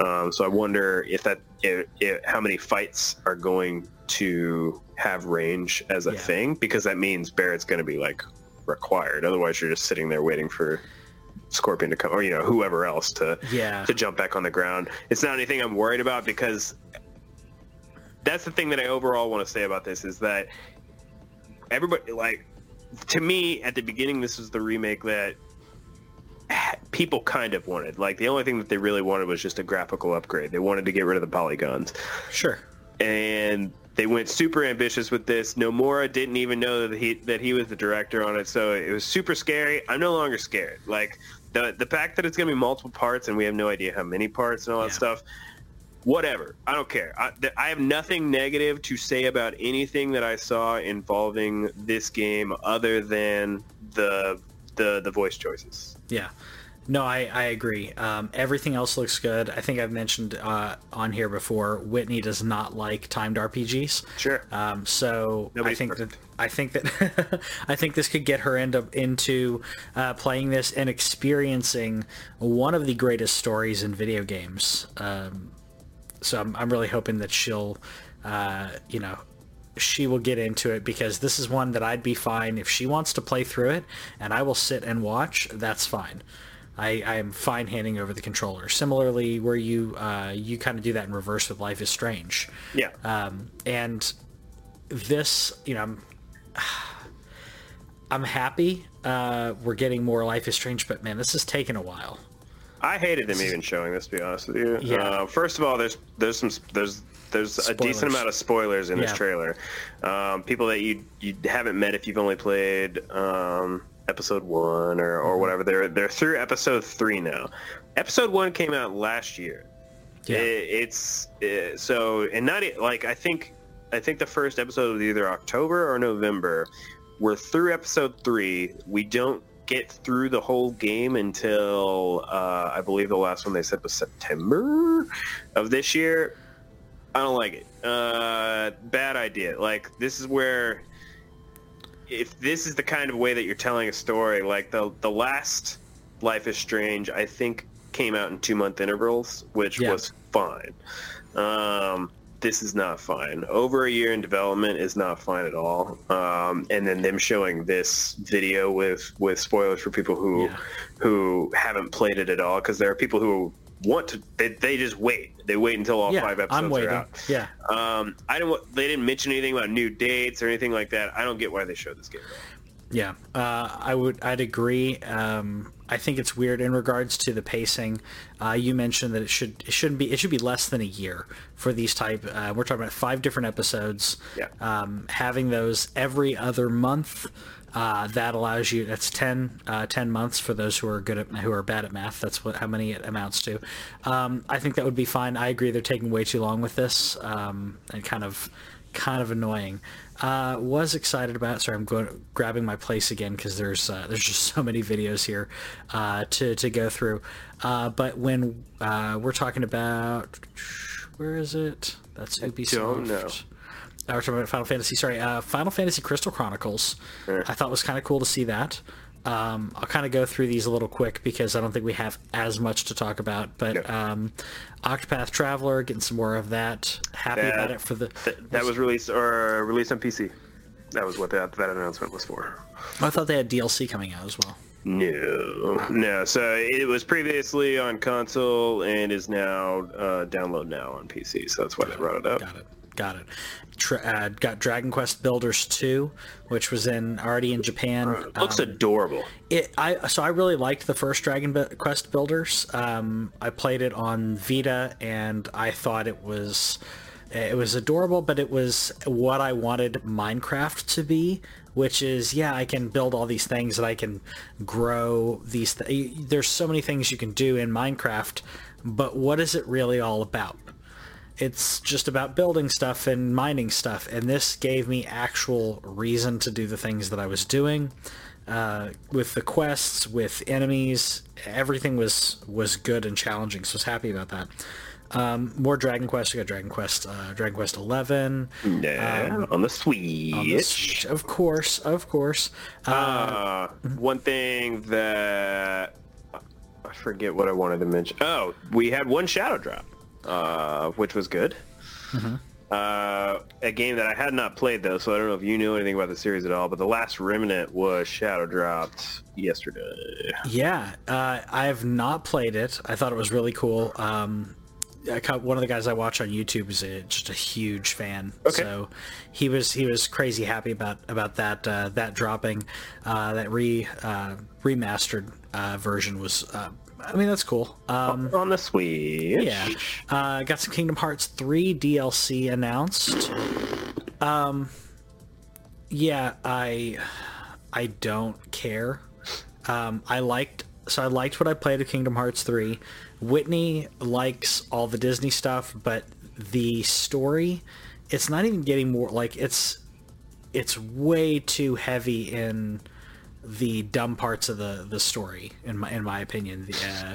Um, so I wonder if that if, if, how many fights are going to have range as a
Yeah.
thing because that means Barret's going to be like required. Otherwise, you're just sitting there waiting for Scorpion to come or you know whoever else to
Yeah.
to jump back on the ground. It's not anything I'm worried about because that's the thing that I overall want to say about this is that everybody like to me at the beginning this was the remake that people kind of wanted. Like the only thing that they really wanted was just a graphical upgrade. They wanted to get rid of the polygons
Sure.
and they went super ambitious with this. Nomura didn't even know that he that he was the director on it, so it was super scary. I'm no longer scared. Like the the fact that it's gonna be multiple parts and we have no idea how many parts and all that stuff. Whatever, I don't care. I, th- I have nothing negative to say about anything that I saw involving this game, other than the the the voice choices.
Yeah. No, I, I agree. Um, everything else looks good. I think I've mentioned uh, on here before. Whitney does not like timed RPGs.
Sure.
Um, so I think
perfect.
that I think that I think this could get her into into uh, playing this and experiencing one of the greatest stories in video games. Um, so I'm, I'm really hoping that she'll, uh, you know, she will get into it because this is one that I'd be fine if she wants to play through it and I will sit and watch. That's fine. I, I am fine handing over the controller. Similarly, where you uh, you kind of do that in reverse with Life is Strange.
Yeah.
Um, and this, you know, I'm, I'm happy uh, we're getting more Life is Strange, but man, this has taken a while.
I hated them even showing this. To be honest with you,
Yeah.
Uh, first of all, there's there's some there's there's a decent amount of spoilers in this trailer. Um, people that you you haven't met if you've only played um, episode one or,
Mm-hmm.
or whatever. They're they're through episode three now. Episode one came out last year.
Yeah.
It, it's uh, so and not like I think I think the first episode was either October or November. We're through episode three. We don't get through the whole game until uh, I believe the last one they said was September of this year. I don't like it. Uh, bad idea. Like this is where if this is the kind of way that you're telling a story, like the the last Life is Strange, I think came out in two month intervals, which
Yeah.
was fine. Um, this is not fine. Over a year in development is not fine at all. Um, and then them showing this video with with spoilers for people who
Yeah.
who haven't played it at all, because there are people who want to. They, they just wait. They wait until all
yeah,
five episodes
I'm
are out.
Yeah,
Um, I don't. They didn't mention anything about new dates or anything like that. I don't get why they showed this game.
yeah. Uh, I would. I'd agree. Um, I think it's weird in regards to the pacing. Uh, you mentioned that it should. It shouldn't be. It should be less than a year for these type. Uh, we're talking about five different episodes.
Yeah.
Um, having those every other month. Uh, that allows you. That's 10, uh, 10 months for those who are good at who are bad at math. That's what how many it amounts to. Um, I think that would be fine. I agree. They're taking way too long with this, um, and kind of kind of annoying. Uh, was excited about. Sorry, I'm going grabbing my place again because there's uh, there's just so many videos here uh, to to go through. Uh, but when uh, we're talking about where is it? That's Ubisoft.
don't know.
About Final Fantasy. Sorry, uh, Final Fantasy Crystal Chronicles. I thought was kind of cool to see that. Um, I'll kind of go through these a little quick because I don't think we have as much to talk about. But um, Octopath Traveler, getting some more of that. Happy
That-
about it for the.
Th- that was released or released on PC. That was what that that announcement was for.
I thought they had DLC coming out as well.
No, no. So it was previously on console and is now uh, download now on PC. So that's why they brought it up.
Got it. Got it. Tra- uh, got Dragon Quest Builders 2, which was in already in Japan.
Looks
Um,
adorable.
it I so I really liked the first Dragon Quest Builders. Um, I played it on Vita and I thought it was it was adorable, but it was what I wanted Minecraft to be, which is yeah, I can build all these things and I can grow these. Th- There's so many things you can do in Minecraft, but what is it really all about? It's just about building stuff and mining stuff. And this gave me actual reason to do the things that i was doing uh, with the quests with enemies. Everything was was good and challenging so i was happy about that. Um, more dragon quest. We got dragon quest uh, dragon quest 11
Yeah, on the Switch.
on the Switch, of course of course. Uh,
Uh, one thing that I forget what I wanted to mention. Oh, we had one shadow drop, uh, which was good.
Mm-hmm.
Uh, a game that I had not played though, so I don't know if you knew anything about the series at all. But the last remnant was shadow dropped yesterday.
Yeah, uh, I have not played it. I thought it was really cool. Um, I ca- one of the guys I watch on YouTube is a, just a huge fan.
Okay.
So he was he was crazy happy about about that uh, that dropping. Uh, that re uh, remastered uh, version was. I mean that's cool. Um,
on the Switch.
yeah, uh, got some Kingdom Hearts three DLC announced. Um, yeah, I I don't care. Um, I liked so I liked what I played of Kingdom Hearts 3. Whitney likes all the Disney stuff, but the story, it's not even getting more like it's it's way too heavy in the dumb parts of the the story in my in my opinion. The, uh,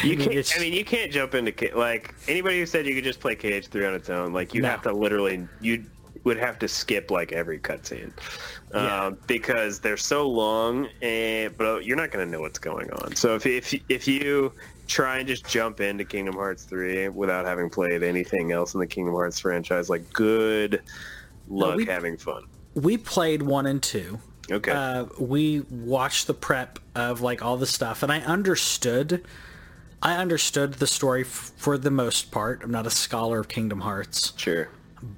You
mean,
can't. I mean, you can't jump into like anybody who said you could just play KH3 on its own. Like you
No.
have to literally, you would have to skip like every cutscene
Yeah.
um, because they're so long, and but you're not going to know what's going on. So if if if you try and just jump into Kingdom Hearts 3 without having played anything else in the Kingdom Hearts franchise, like good luck
we-
having fun.
we played one and two.
Okay.
Uh, we watched the prep of like all the stuff, and I understood. I understood the story f- for the most part. I'm not a scholar of Kingdom Hearts,
sure.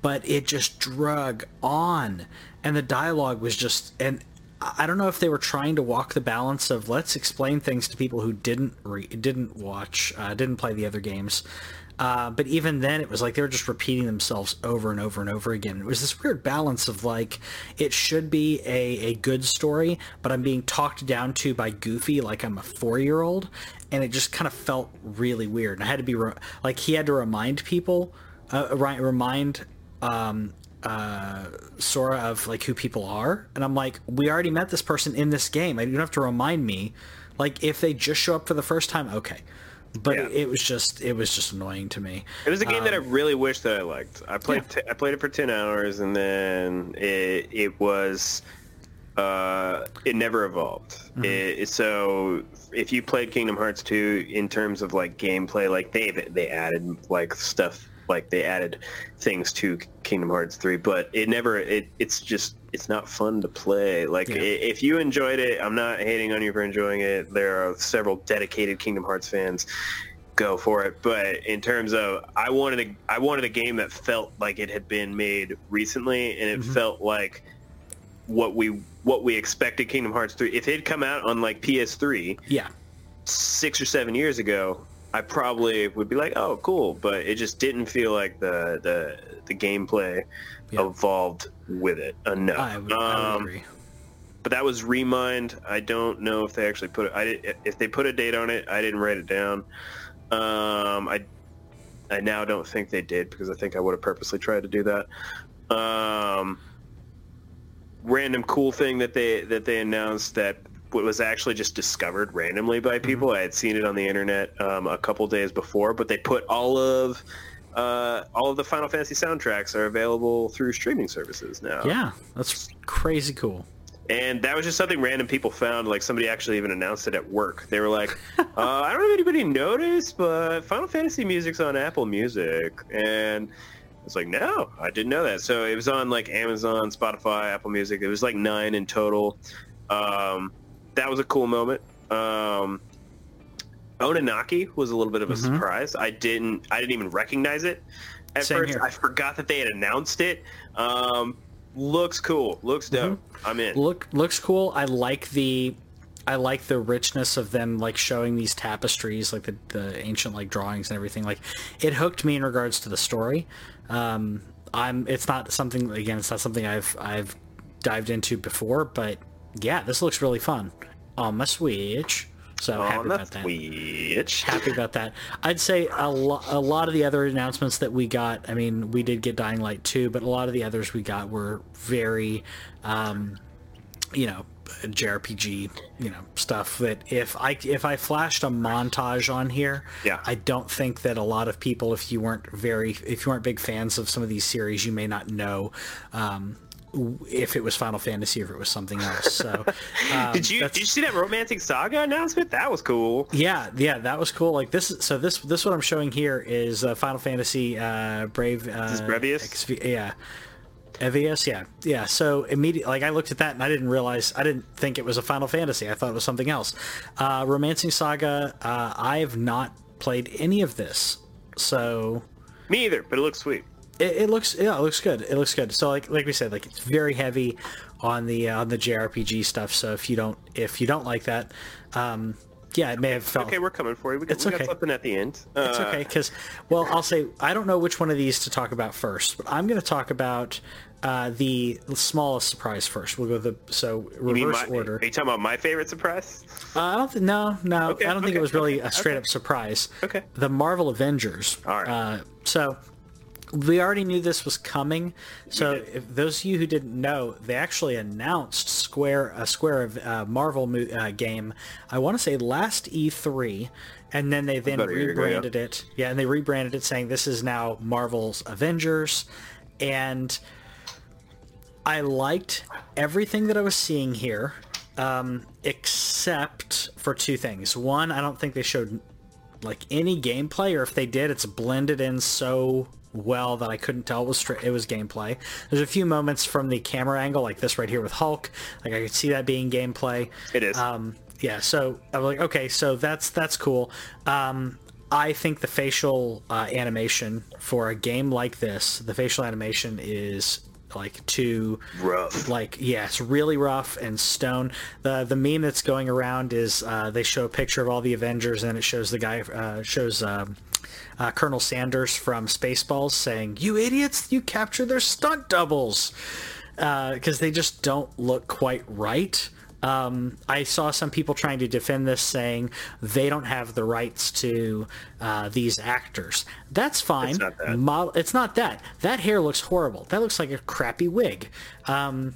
but it just drug on, and the dialogue was just and I don't know if they were trying to walk the balance of let's explain things to people who didn't re- didn't watch, uh, didn't play the other games. Uh, but even then, it was like they were just repeating themselves over and over and over again. It was this weird balance of like, it should be a, a good story, but I'm being talked down to by Goofy like I'm a four year old. And it just kind of felt really weird. And I had to be, re- like, he had to remind people, uh, remind um, uh, Sora of like who people are. And I'm like, we already met this person in this game. I don't have to remind me. Like, if they just show up for the first time, okay but yeah. it was just it was just annoying to me.
It was a game um, that I um, really wish that I liked. I played yeah. t- I played it for ten hours and then it it was uh, it never evolved. Mm-hmm. It, so if you played Kingdom Hearts 2 in terms of like gameplay, like they they added like stuff like they added things to Kingdom Hearts 3, but it never it it's just it's not fun to play. Like yeah. if you enjoyed it, I'm not hating on you for enjoying it. There are several dedicated Kingdom Hearts fans. Go for it. But in terms of, I wanted a, I wanted a game that felt like it had been made recently, and it mm-hmm. felt like what we what we expected Kingdom Hearts 3. If it had come out on like PS3,
yeah,
six or seven years ago, I probably would be like, oh, cool. But it just didn't feel like the the the gameplay yeah. evolved with it enough. I would, um, I would um, agree. But that was Remind. I don't know if they actually put it. I did, if they put a date on it. I didn't write it down. Um, I I now don't think they did because I think I would have purposely tried to do that. Um, random cool thing that they that they announced that was actually just discovered randomly by people. Mm-hmm. I had seen it on the internet um, a couple days before, but they put all of uh, all of the Final Fantasy soundtracks are available through streaming services now.
Yeah, that's crazy cool.
And that was just something random people found. Like somebody actually even announced it at work. They were like, uh, "I don't know if anybody noticed, but Final Fantasy music's on Apple Music." And it's like, "No, I didn't know that." So it was on like Amazon, Spotify, Apple Music. It was like nine in total. Um, that was a cool moment. Um, Oninaki was a little bit of a mm-hmm. surprise. I didn't I didn't even recognize it at Same first. Here. I forgot that they had announced it. Um, looks cool. Looks dope. Mm-hmm. I'm in.
Look looks cool. I like the I like the richness of them like showing these tapestries, like the, the ancient like drawings and everything. Like it hooked me in regards to the story. Um, I'm it's not something again, it's not something I've I've dived into before, but yeah, this looks really fun on my Switch. So happy about that.
Switch.
Happy about that. I'd say a, lo- a lot of the other announcements that we got. I mean, we did get Dying Light 2, but a lot of the others we got were very, um, you know, JRPG, you know, stuff that if I if I flashed a montage on here,
yeah.
I don't think that a lot of people, if you weren't very, if you weren't big fans of some of these series, you may not know um, if it was Final Fantasy or if it was something else. So,
um, did you did you see that Romancing Saga announcement? That was cool.
Yeah, yeah, that was cool. Like this, so this this what I'm showing here is uh, Final Fantasy uh, Brave. Uh,
this is.
XV, yeah. Exvius, yeah, yeah. So immediately, like I looked at that and I didn't realize, I didn't think it was a Final Fantasy. I thought it was something else. Uh, Romancing Saga, uh, I have not played any of this, so.
Me either, but it looks sweet
it, it, looks yeah, it looks good. It looks good. So like like we said, like it's very heavy on the uh, on the JRPG stuff. So if you don't if you don't like that, um, yeah, it may have felt
okay. We're coming for you. We, it's we okay. got something at the end.
Uh, it's okay because well, I'll say I don't know which one of these to talk about first, but I'm going to talk about uh, the smallest surprise first. We'll go the so reverse
my,
order.
Are you talking about my favorite surprise?
Uh, I don't. Th- no, no. Okay, I don't okay, think it was really a straight up surprise.
Okay.
The Marvel Avengers.
All right.
Uh, so we already knew this was coming. So if those of you who didn't know, they actually announced Square a Square of uh, Marvel uh, game. I want to say last E3, and then they then rebranded ago, yeah. it. Yeah, and they rebranded it, saying this is now Marvel's Avengers, and I liked everything that I was seeing here, um, except for two things. One, I don't think they showed like any gameplay, or if they did, it's blended in so well that I couldn't tell was it was gameplay. There's a few moments from the camera angle, like this right here with Hulk, like I could see that being gameplay.
It is.
Um, yeah, so I was like, okay, so that's that's cool. Um, I think the facial uh, animation for a game like this, the facial animation is like too
Rough.
like yeah it's really rough and stone the the meme that's going around is uh, they show a picture of all the avengers and it shows the guy uh, shows um, uh, colonel sanders from spaceballs saying you idiots you capture their stunt doubles because they just don't look quite right um, I saw some people trying to defend this, saying they don't have the rights to uh, these actors. That's fine.
It's not that.
Model, it's not that. That hair looks horrible. That looks like a crappy wig. Um,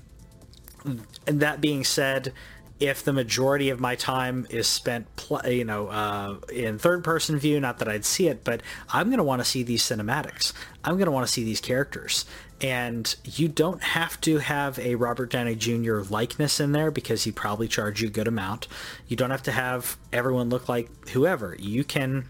and that being said, if the majority of my time is spent, pl- you know, uh, in third-person view, not that I'd see it, but I'm going to want to see these cinematics. I'm going to want to see these characters. And you don't have to have a Robert Downey Jr. likeness in there because he probably charge you a good amount. You don't have to have everyone look like whoever. You can.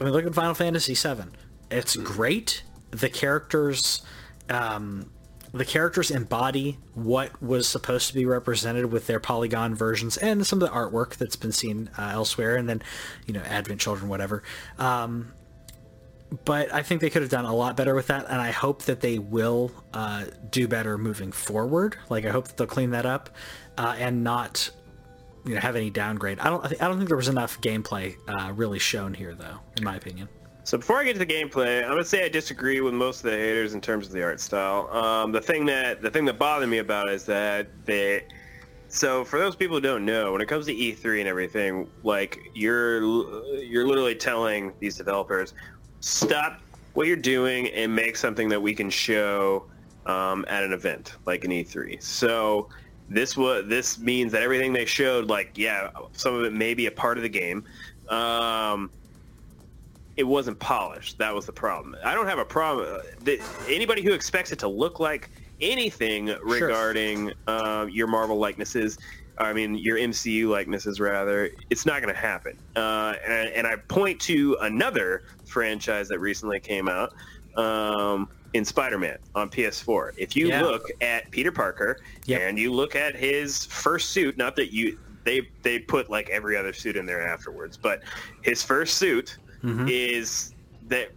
I mean, look at Final Fantasy VII. It's great. The characters. Um, the characters embody what was supposed to be represented with their polygon versions and some of the artwork that's been seen uh, elsewhere. And then you know advent children whatever. Um, but i think they could have done a lot better with that. And i hope that they will uh, do better moving forward. Like i hope that they'll clean that up uh, and not you know have any downgrade. I don't i don't think there was enough gameplay uh, really shown here though in my opinion
So before I get to the gameplay, I'm gonna say I disagree with most of the haters in terms of the art style. Um, the thing that the thing that bothered me about it is that they. So for those people who don't know, when it comes to E3 and everything, like you're you're literally telling these developers, stop what you're doing and make something that we can show um, at an event like an E3. So this was this means that everything they showed, like yeah, some of it may be a part of the game. Um, it wasn't polished. That was the problem. I don't have a problem. uh, The, anybody who expects it to look like anything regarding um, your Marvel likenesses, I mean your MCU likenesses rather, it's not going to happen. Uh, and, I, and I point to another franchise that recently came out um, in Spider-Man on PS4. If you
Yeah.
look at Peter Parker
Yep.
and you look at his first suit, not that you they they put like every other suit in there afterwards, but his first suit
Mm-hmm.
is that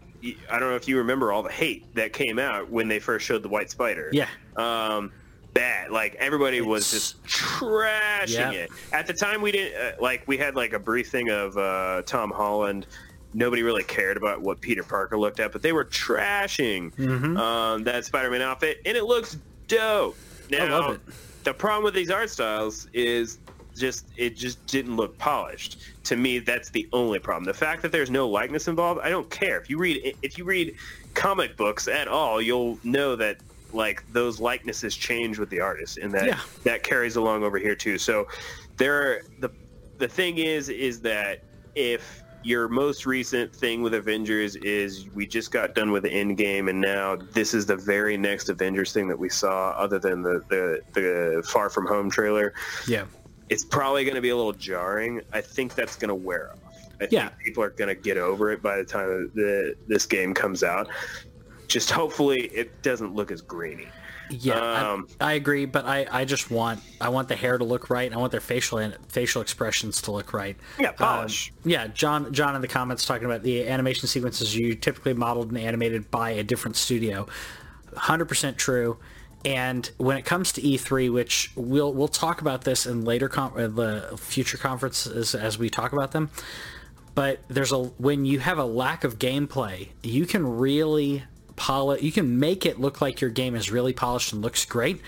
I don't know if you remember all the hate that came out when they first showed the White Spider.
yeah
Um, bad. Like everybody was just trashing
Yep.
it. At the time, we didn't uh, like. We had like a brief thing of uh, Tom Holland. Nobody really cared about what Peter Parker looked at, but they were trashing
Mm-hmm.
um, that Spider-Man outfit, and it looks dope. Now,
love it.
the problem with these art styles is just it just didn't look polished. To me, that's the only problem. The fact that there's no likeness involved, I don't care. If you read if you read comic books at all, you'll know that like those likenesses change with the artist, and that
Yeah.
that carries along over here too. So there, are, the the thing is, is that if your most recent thing with Avengers is we just got done with the end game and now this is the very next Avengers thing that we saw other than the, the, the Far From Home trailer.
yeah
It's probably going to be a little jarring. I think that's going to wear off. I
Yeah.
think people are going to get over it by the time the, this game comes out. Just hopefully it doesn't look as grainy.
Yeah,
Um,
I, I agree, but I, I just want I want the hair to look right. I want their facial and facial expressions to look right.
Yeah, polish.
Um, yeah, John John in the comments talking about the animation sequences you typically modeled and animated by a different studio. 100% true. And when it comes to E3, which we'll we'll talk about this in later con- uh, the future conferences as we talk about them, but there's a when you have a lack of gameplay, you can really polish. You can make it look like your game is really polished and looks great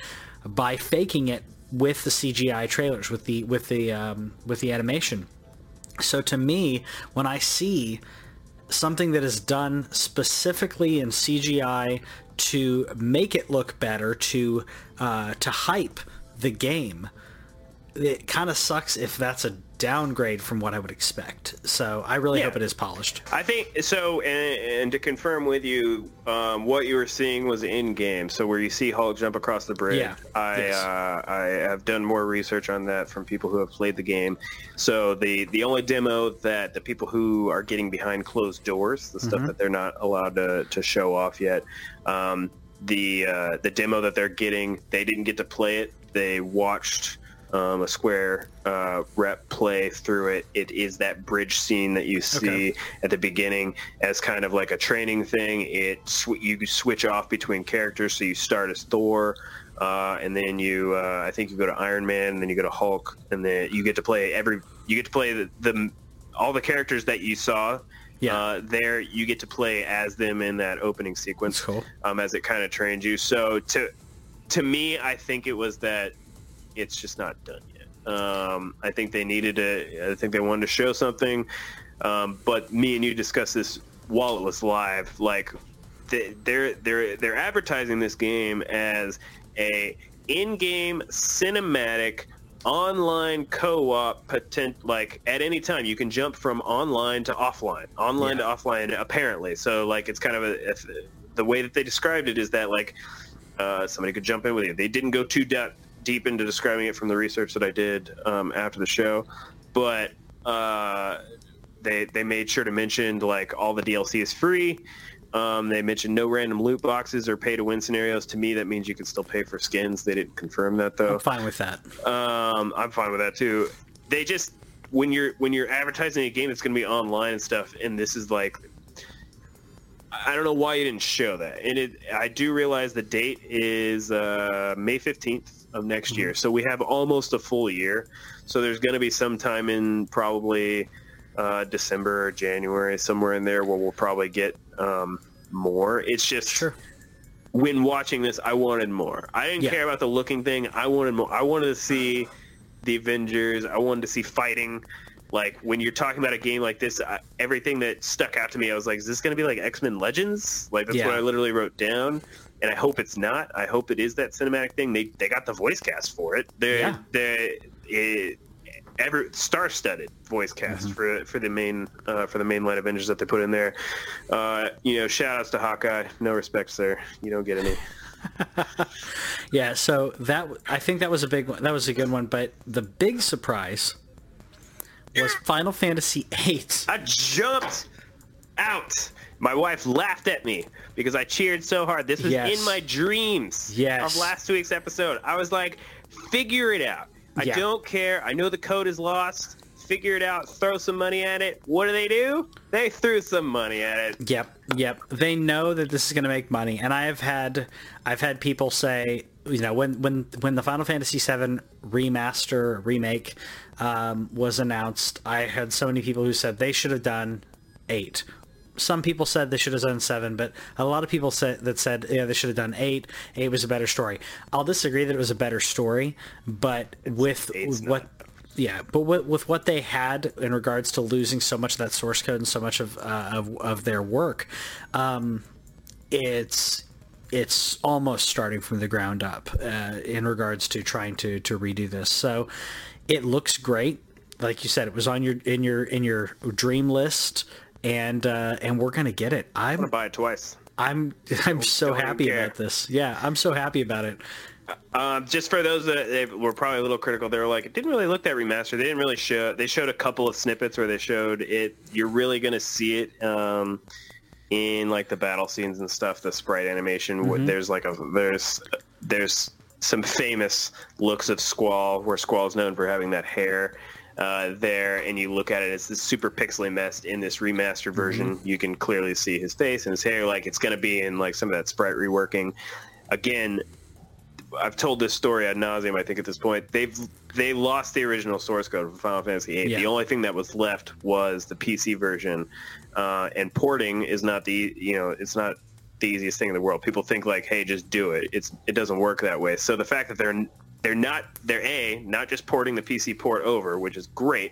by faking it with the CGI trailers, with the with the um, with the animation. So to me, when I see something that is done specifically in CGI to make it look better, to uh, to hype the game, it kind of sucks if that's a downgrade from what I would expect. So I really
Yeah.
hope it is polished.
I think so, and, and to confirm with you, um, what you were seeing was in game. So where you see Hulk jump across the bridge,
Yeah,
I
yes.
uh, I have done more research on that from people who have played the game. So the the only demo that the people who are getting behind closed doors, the
Mm-hmm.
stuff that they're not allowed to, to show off yet, um, the uh, the demo that they're getting, they didn't get to play it. They watched um, a Square uh, rep play through it. It is that bridge scene that you see
Okay.
at the beginning as kind of like a training thing. It sw- you switch off between characters, so you start as Thor, uh, and then you uh, I think you go to Iron Man, and then you go to Hulk, and then you get to play every you get to play the, the all the characters that you saw.
Yeah.
Uh, there you get to play as them in that opening sequence
cool.
um, as it kind of trains you. So to to me, I think it was that it's just not done yet. Um, I think they needed to. I think they wanted to show something. Um, but me and you discussed this while it was live. Like they- they're they're they're advertising this game as a in-game cinematic online co-op potent like at any time you can jump from online to offline online
Yeah.
to offline apparently so like it's kind of a if, the way that they described it is that like uh, somebody could jump in with you they didn't go too de- deep into describing it from the research that i did um, after the show but uh, they they made sure to mention like all the dlc is free um, they mentioned no random loot boxes or pay to win scenarios. To me, that means you can still pay for skins. They didn't confirm that though.
I'm fine with that.
Um, I'm fine with that too. They just when you're when you're advertising a game that's going to be online and stuff, and this is like, I don't know why you didn't show that. And it, I do realize the date is uh, May 15th of next year, so we have almost a full year. So there's going to be some time in probably uh, December or January, somewhere in there, where we'll probably get um, more. It's just
Sure.
when watching this, I wanted more. I didn't
Yeah.
care about the looking thing. I wanted more. I wanted to see the Avengers. I wanted to see fighting. Like when you're talking about a game like this, I, everything that stuck out to me, I was like, "Is this going to be like X Men Legends?" Like that's
Yeah.
what I literally wrote down. And I hope it's not. I hope it is that cinematic thing. They they got the voice cast for it. They're
Yeah.
they it, ever star-studded voice cast
Mm-hmm.
for for the main uh, for the mainline Avengers that they put in there. Uh, you know, shout outs to Hawkeye. No respects there. You don't get any.
Yeah, so that I think that was a big one. That was a good one, but the big surprise was Final Fantasy VIII.
I jumped out. My wife laughed at me because I cheered so hard. This was
Yes.
in my dreams
Yes.
of last week's episode. I was like, figure it out. I
Yeah.
don't care. I know the code is lost. Figure it out. Throw some money at it. What do they do? They threw some money at it.
Yep, yep. They know that this is going to make money, and I have had I've had people say, you know, when when when the Final Fantasy VII remaster remake um, was announced, I had so many people who said they should have done eight. Some people said they should have done seven, but a lot of people said that said yeah they should have done eight. Eight was a better story. I'll disagree that it was a better story, but with
Eight's
what yeah, but with, with what they had in regards to losing so much of that source code and so much of uh, of, of their work, um, it's it's almost starting from the ground up uh, in regards to trying to to redo this. So it looks great. Like you said, it was on your in your in your dream list, and uh, and we're gonna get it. I'm
I'm gonna buy it twice.
I'm I'm so
don't
happy about this. Yeah, I'm so happy about it.
Um, just for those that they were probably a little critical, they were like, it didn't really look that remastered. They didn't really show. They showed a couple of snippets where they showed it. You're really gonna see it um, in like the battle scenes and stuff. The sprite animation. where There's like a there's there's some famous looks of Squall, where Squall is known for having that hair. Uh, there and you look at it, it's this super pixely messed in this remastered version. You can clearly see his face and his hair, like it's going to be in like some of that sprite reworking. Again, I've told this story ad nauseum. I think at this point they've they lost the original source code for Final Fantasy VIII.
Yeah.
The only thing that was left was the PC version, uh, and porting is not the you know it's not the easiest thing in the world. People think like, hey, just do it. It's it doesn't work that way. So the fact that they're they're not they're a not just porting the PC port over, which is great.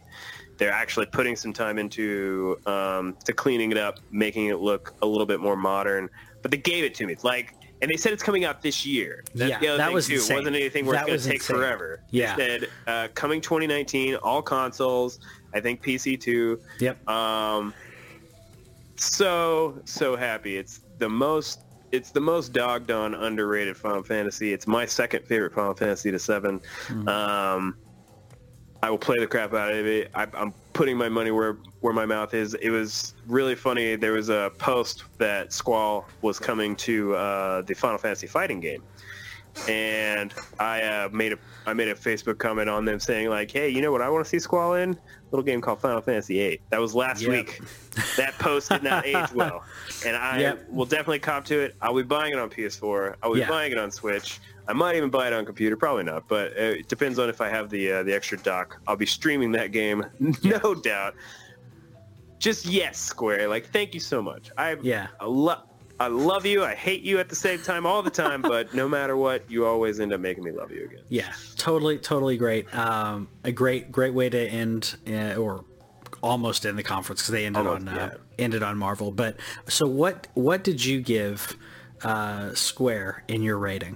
They're actually putting some time into um, to cleaning it up, making it look a little bit more modern. But they gave it to me. Like, and they said it's coming out this year. That's
Yeah,
the other
that
thing
was
too.
insane.
It wasn't anything where
That
it's going to take
insane.
forever.
Yeah.
They said uh, coming 2019, all consoles. I think PC too.
Yep.
Um, so so happy. It's the most. It's the most dogged on underrated Final Fantasy. It's my second favorite Final Fantasy to 7 Um, I will play the crap out of it. I, I'm putting my money where where my mouth is. It was really funny. There was a post that Squall was coming to uh, the Final Fantasy fighting game, and I uh, made a I made a Facebook comment on them saying like, "Hey, you know what I want to see Squall in? A little game called Final Fantasy VIII. That was last
Yep.
week. That post did not age well, and I
Yep.
will definitely cop to it. I'll be buying it on PS4. I'll be
Yeah.
buying it on Switch. I might even buy it on computer. Probably not, but it depends on if I have the uh, the extra dock. I'll be streaming that game, no doubt. Just yes, Square. Like, thank you so much. I
Yeah.
I love. I love you. I hate you at the same time all the time, but no matter what, you always end up making me love you again.
Yeah, totally, totally great. Um, a great, great way to end, uh, or almost end the conference because they ended
Almost,
on uh, ended on Marvel. But so, what what did you give uh, Square in your rating?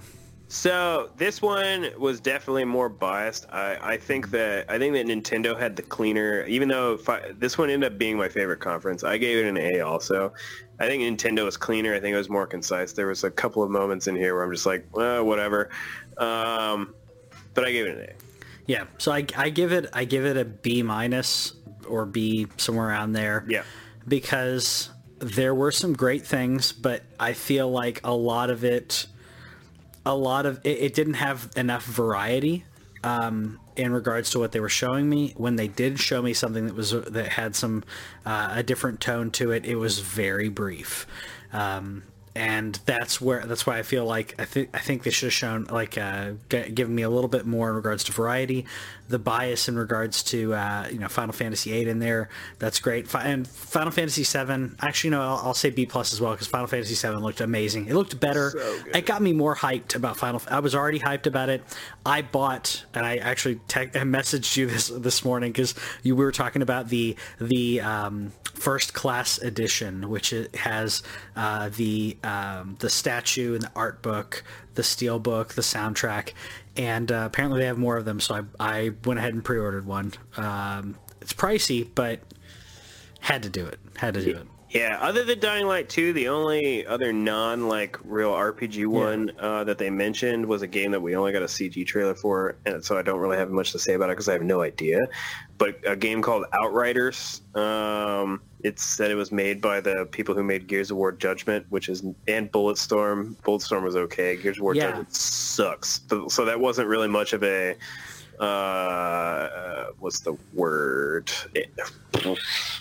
So this one was definitely more biased. I, I think that I think that Nintendo had the cleaner. Even though fi- this one ended up being my favorite conference, I gave it an A. Also, I think Nintendo was cleaner. I think it was more concise. There was a couple of moments in here where I'm just like, well, whatever. Um, but I gave it an A.
Yeah, so I, I give it I give it a B minus or B somewhere around there.
Yeah.
because there were some great things, but I feel like a lot of it, a lot of it, it didn't have enough variety um, in regards to what they were showing me. When they did show me something that was that had some uh, a different tone to it, it was very brief. Um, and that's where that's why I feel like I think I think they should have shown like uh, g- given me a little bit more in regards to variety, the bias in regards to uh, you know Final Fantasy VIII in there. That's great. Fi- And Final Fantasy VII, actually, no, I'll, I'll say B plus as well because Final Fantasy VII looked amazing. It looked better.
So.
It got me more hyped about Final. I was already hyped about it. I bought and I actually te- I messaged you this this morning because you we were talking about the the um, first class edition, which it has uh, the um, the statue and the art book, the steel book, the soundtrack, and uh, apparently they have more of them. So I I went ahead and pre-ordered one. Um, it's pricey, but had to do it. Had to do it.
Yeah, other than Dying Light 2, the only other non like real RPG one uh, that they mentioned was a game that we only got a CG trailer for, and so I don't really have much to say about it because I have no idea. But a game called Outriders. Um, it said it was made by the people who made Gears of War Judgment, which is and Bulletstorm. Bulletstorm was okay. Gears of War
Yeah.
Judgment sucks. So, so that wasn't really much of a uh, what's the word?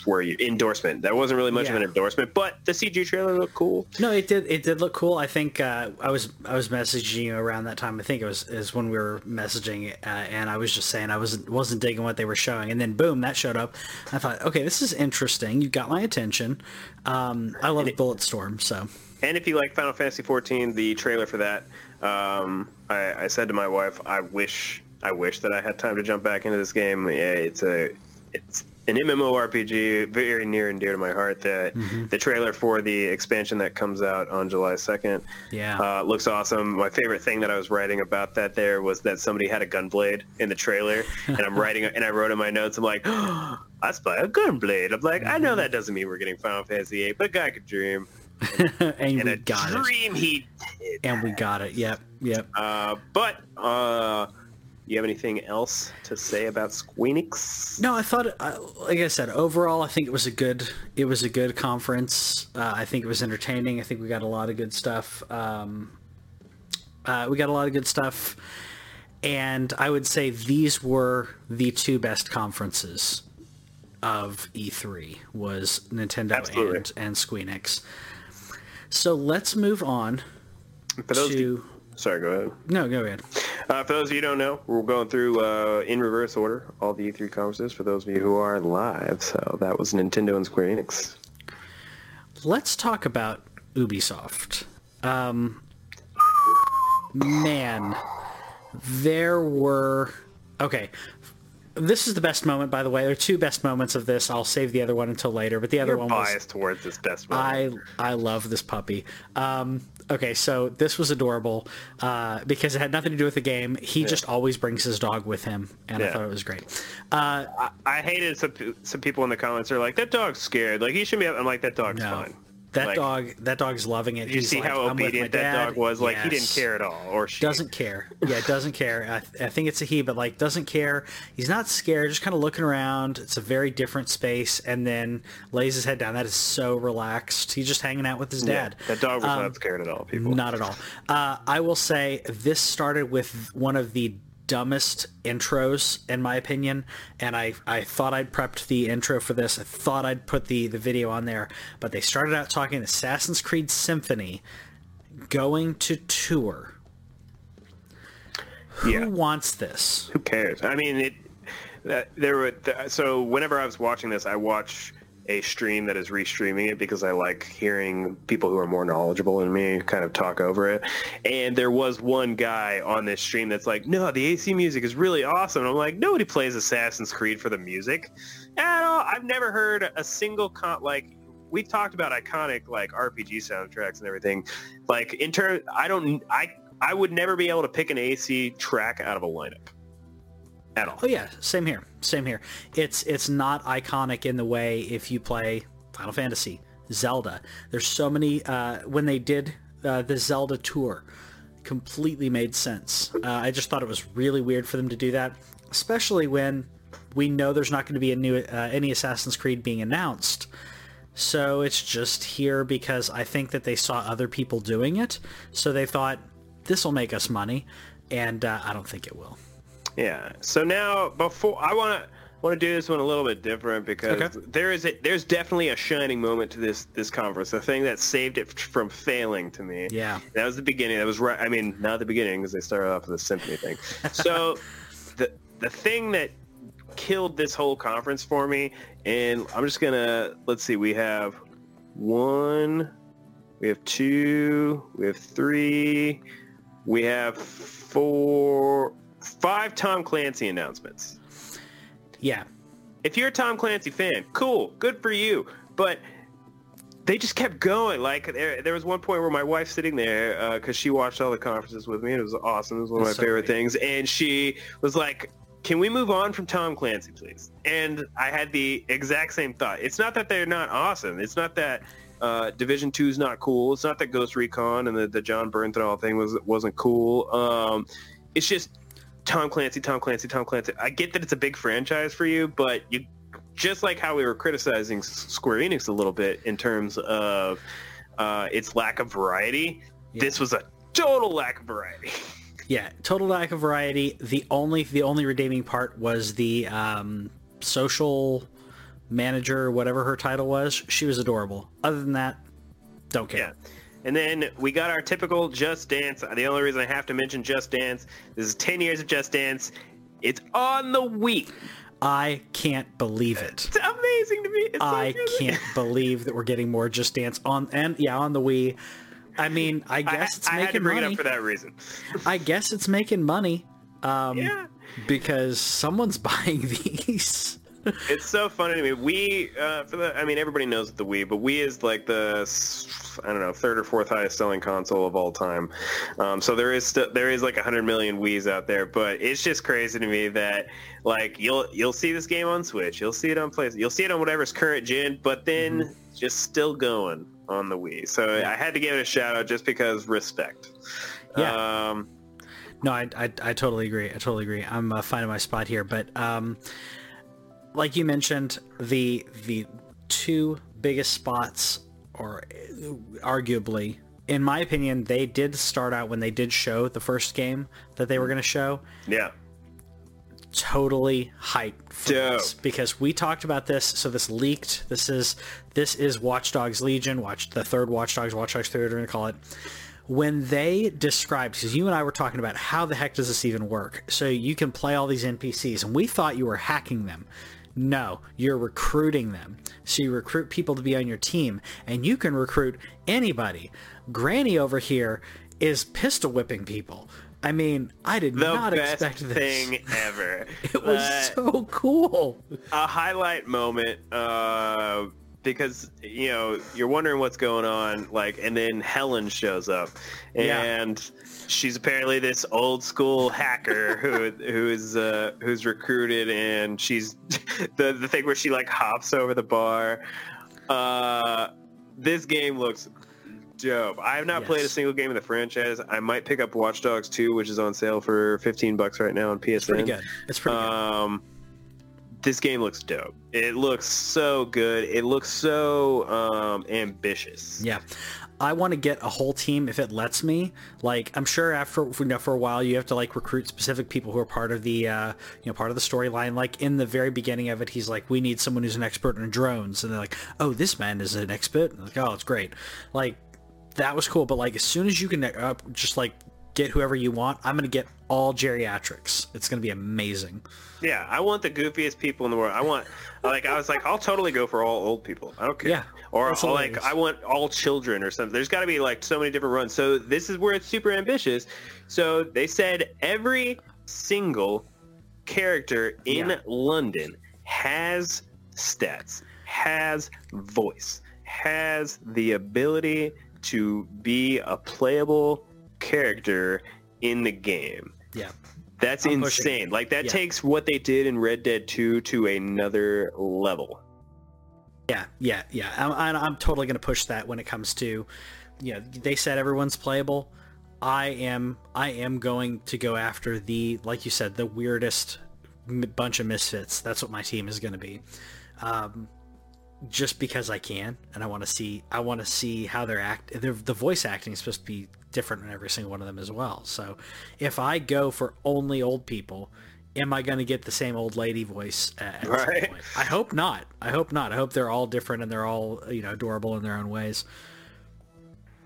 Where you endorsement? That wasn't really much of an endorsement, but the CG trailer looked cool.
No, it did. It did look cool. I think uh, I was I was messaging you around that time. I think it was is when we were messaging, uh, and I was just saying I wasn't wasn't digging what they were showing, and then boom, that showed up. I thought, okay, this is interesting. You got my attention. Um, I love Bulletstorm, so
And if you like Final Fantasy 14, the trailer for that, um, I, I said to my wife, I wish I wish that I had time to jump back into this game. Yeah, it's a it's an MMORPG, very near and dear to my heart. The the trailer for the expansion that comes out on July 2nd,
Yeah.
uh, looks awesome. My favorite thing that I was writing about that there was that somebody had a gunblade in the trailer, and I'm writing and I wrote in my notes, I'm like, I spy a gunblade. I'm like, I know that doesn't mean we're getting Final Fantasy 8, but a guy could dream.
and
And
we got it.
dream he did.
And we got it. Yep. Yep.
Uh, but uh, you have anything else to say about Squeenix?
No, I thought, like I said, overall, I think it was a good, it was a good conference. Uh, I think it was entertaining. I think we got a lot of good stuff. Um, uh, we got a lot of good stuff, and I would say these were the two best conferences of E3 was Nintendo
Absolutely.
and and Squeenix. So let's move on to.
Sorry, go ahead.
No, go ahead.
Uh, for those of you who don't know, we're going through uh, in reverse order all the E3 conferences. For those of you who are live, so that was Nintendo and Square Enix.
let's talk about Ubisoft. Um, man, there were okay. This is the best moment, by the way. There are two best moments of this. I'll save the other one until later. But the other
You're
one was
biased towards this best moment.
I I love this puppy. Um, okay, so this was adorable uh, because it had nothing to do with the game. He just always brings his dog with him, and I thought it was great. Uh,
I, I hated some some people in the comments are like that dog's scared. Like he shouldn't be. I'm like that dog's
no,
fine.
That That
Like,
dog, that dog's loving it.
You
He's
see
like,
how
"I'm
obedient that dog was? Like he didn't care at all, or she
Doesn't care. Yeah, doesn't care. I, th- I think it's a he, but like doesn't care. He's not scared. Just kind of looking around. It's a very different space, and then lays his head down. That is so relaxed. He's just hanging out with his
Yeah,
dad.
that dog was
Um,
not scared at all. People.
Not at all. Uh, I will say this started with one of the dumbest intros in my opinion and I, I thought I'd prepped the intro for this I thought I'd put the, the video on there but they started out talking Assassin's Creed Symphony going to tour
yeah.
who wants this
Who cares? I mean, it. That, there were so whenever I was watching this, I watch a stream that is restreaming it because I like hearing people who are more knowledgeable than me kind of talk over it. And there was one guy on this stream that's like, "No, the AC music is really awesome." And I'm like, "Nobody plays Assassin's Creed for the music at all." I've never heard a single con like. We talked about iconic like RPG soundtracks and everything. Like in turn, I don't. I I would never be able to pick an AC track out of a lineup at all.
oh yeah same here same here. It's it's not iconic in the way if you play Final Fantasy Zelda. There's so many uh, when they did uh, the Zelda tour completely made sense. Uh, I just thought it was really weird for them to do that especially when we know there's not going to be a new uh, any Assassin's Creed being announced. So it's just here because I think that they saw other people doing it so they thought this will make us money and uh, I don't think it will
Yeah. So now, before I want to want to do this one a little bit different because
Okay.
there is a, there's definitely a shining moment to this this conference. The thing that saved it from failing to me.
Yeah.
That was the beginning. That was right. I mean, not the beginning because they started off with the symphony thing. So the the thing that killed this whole conference for me, and I'm just gonna let's see. We have one, we have two, we have three, we have four, five Tom Clancy announcements.
yeah
If you're a Tom Clancy fan, cool, good for you. But they just kept going. Like there, there was one point where my wife's sitting there because she watched all the conferences with me. and It was awesome. It was one of my
so
favorite things. And she was like, "Can we move on from Tom Clancy, please?" And I had the exact same thought. It's not that they're not awesome. It's not that uh, Division Two is not cool. It's not that Ghost Recon and the, the Jon Bernthal thing was wasn't cool. Um, it's just Tom Clancy, Tom Clancy, Tom Clancy. I get that it's a big franchise for you, but you just like how we were criticizing Square Enix a little bit in terms of uh, its lack of variety.
Yeah.
This was a total lack of variety.
Yeah, total lack of variety. The only the only redeeming part was the um, social manager, whatever her title was. She was adorable. Other than that, don't care.
Yeah. And then we got our typical Just Dance. The only reason I have to mention Just Dance, this is 10 years of Just Dance. It's on the Wii.
I can't believe it.
It's amazing to me. It's
I
good.
can't believe that we're getting more Just Dance on and yeah on the Wii. I mean, I
I,
guess it's
I had to
making
bring it
money.
up for that reason.
I guess it's making money um,
Yeah.
because someone's buying these.
It's so funny to me. We, uh, for the, I mean, everybody knows the Wii, but Wii is like the, I don't know, third or fourth highest selling console of all time. Um, so there is st- there is like a hundred million Wii's out there, but it's just crazy to me that like you'll you'll see this game on Switch, you'll see it on PlayStation, you'll see it on whatever's current gen, but then just still going on the Wii. So I had to give it a shout out just because respect.
Yeah.
Um,
No, I, I, I totally agree. I totally agree. I'm uh, finding my spot here, but um, like you mentioned, the the two biggest spots, or arguably, in my opinion, they did start out when they did show the first game that they were going to show.
yeah.
Totally hyped for
Dope.
this because we talked about this. So this leaked. This is this is Watch Dogs Legion. Watch the third Watch Dogs. Watch Dogs Three. We're going to call it when they described because you and I were talking about how the heck does this even work so you can play all these NPCs and we thought you were hacking them no you're recruiting them. So you recruit people to be on your team and you can recruit anybody. Granny over here is pistol whipping people. I mean I did
The
not expect this.
thing ever.
it was
Uh,
so cool.
a highlight moment uh, because you know you're wondering what's going on like and then helen shows up
Yeah.
and she's apparently this old school hacker who who's uh, who's recruited and she's the the thing where she like hops over the bar uh this game looks dope. I have not played a single game in the franchise. I might pick up Watch Dogs 2, which is on sale for 15 bucks right now on PSN.
It's pretty good. It's pretty good.
Um, this game looks dope. It looks so good. It looks so um, ambitious.
Yeah. I want to get a whole team if it lets me. Like I'm sure after you know for a while you have to like recruit specific people who are part of the uh, you know part of the storyline. Like in the very beginning of it, he's like, "We need someone who's an expert in drones," and they're like, "Oh, this man is an expert." Like, oh, it's great. Like that was cool. But like as soon as you can uh, just like get whoever you want, I'm gonna get all geriatrics. It's gonna be amazing.
Yeah, I want the goofiest people in the world. I want, like, I was like, I'll totally go for all old people. I don't care.
Yeah,
Or I'll, like. I want all children or something. There's got to be like so many different runs. So this is where it's super ambitious. So they said every single character in
Yeah.
London has stats, has voice, has the ability to be a playable character in the game.
Yeah.
That's
I'm pushing
insane. Like that
Yeah.
takes what they did in Red Dead 2 to another level.
Yeah, yeah, yeah. I'm, totally going to push that when it comes to, you know, they said everyone's playable. I am, I am going to go after the, like you said, the weirdest m- bunch of misfits. That's what my team is going to be. Um, just because I can, and I want to see, I want to see how they're act. The, the voice acting is supposed to be different in every single one of them as well. So, if I go for only old people, am I going to get the same old lady voice at, at some point? I hope not. I hope not. I hope they're all different and they're all you know adorable in their own ways.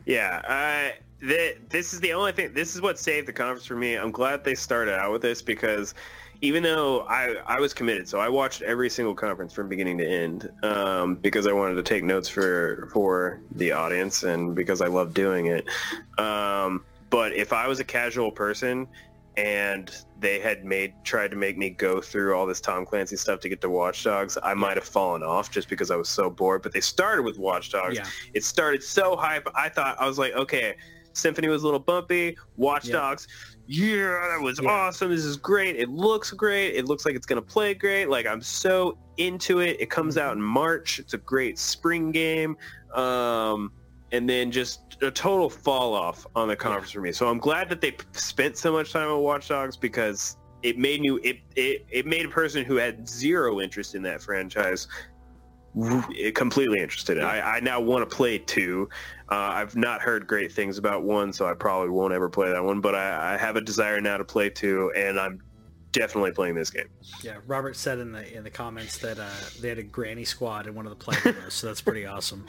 Yeah, uh, th- this is the only thing. This is what saved the conference for me. I'm glad they started out with this because even though I, I was committed, so I watched every single conference from beginning to end um, because I wanted to take notes for for the audience and because I love doing it. Um, but if I was a casual person and they had made tried to make me go through all this Tom Clancy stuff to get to Watch Dogs, I might have fallen off just because I was so bored. But they started with Watch Dogs.
Yeah.
It started so hype. I thought I was like, okay, Symphony was a little bumpy. Watch
Yeah.
Dogs, yeah, that was
Yeah.
awesome. This is great. It looks great. It looks like it's gonna play great. Like I'm so into it. It comes out in March. It's a great spring game. Um, and then just a total fall off on the conference for me. So I'm glad that they p- spent so much time on Watch Dogs because it made me it, it it made a person who had zero interest in that franchise completely interested. I, I now want to play two. Uh, I've not heard great things about one, so I probably won't ever play that one. But I, I have a desire now to play two, and I'm definitely playing this game.
Yeah, Robert said in the in the comments that uh, they had a granny squad in one of the play demos, so that's pretty awesome.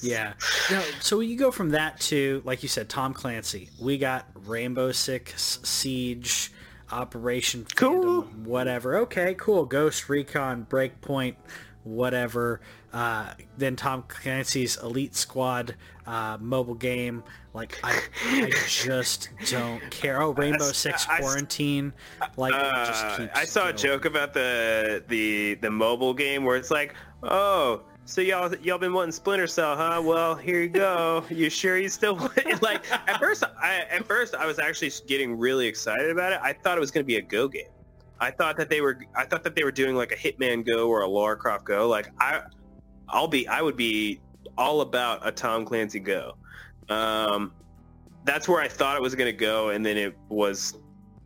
Yeah. No, so you go from that to, like you said, Tom Clancy. We got Rainbow Six Siege, Operation
Cool.
Phantom, whatever. Okay, cool. Ghost Recon, Breakpoint, whatever. Uh, then Tom Clancy's Elite Squad uh, mobile game. Like I, I just don't care. Oh, Rainbow
I-
Six
I-
Quarantine. Like
Uh, I saw a joke about the the the mobile game where it's like, oh, so y'all y'all been wanting Splinter Cell, huh? Well, here you go. You sure you still want it? like at first I at first I was actually getting really excited about it. I thought it was going to be a Go game. I thought that they were I thought that they were doing like a Hitman Go or a Lara Croft Go. Like I I'll be I would be all about a Tom Clancy Go. Um, that's where I thought it was going to go, and then it was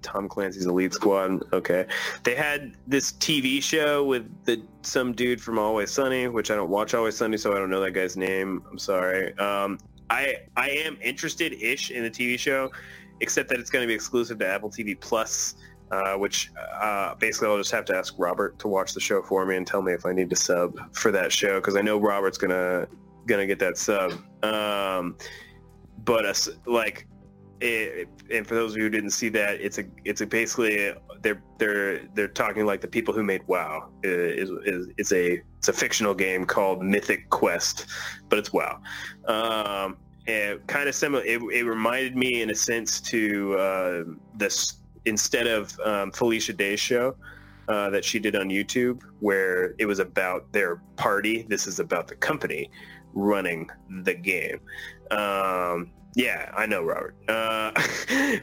Tom Clancy's Elite Squad. Okay, they had this TV show with the some dude from Always Sunny, which I don't watch Always Sunny, so I don't know that guy's name. I'm sorry. Um, I I am interested ish in the TV show, except that it's going to be exclusive to Apple TV Plus. Uh, which uh, basically I'll just have to ask Robert to watch the show for me and tell me if I need to sub for that show because I know Robert's gonna gonna get that sub. Um, but uh, like it, and for those of you who didn't see that, it's a it's a basically they're they're they're talking like the people who made WoW is is it's a it's a fictional game called Mythic Quest, but it's WoW. Um, kind of similar. It, it reminded me in a sense to uh, this instead of um, Felicia Day's show. Uh, that she did on YouTube, where it was about their party. This is about the company running the game. Um, yeah, I know Robert. Uh,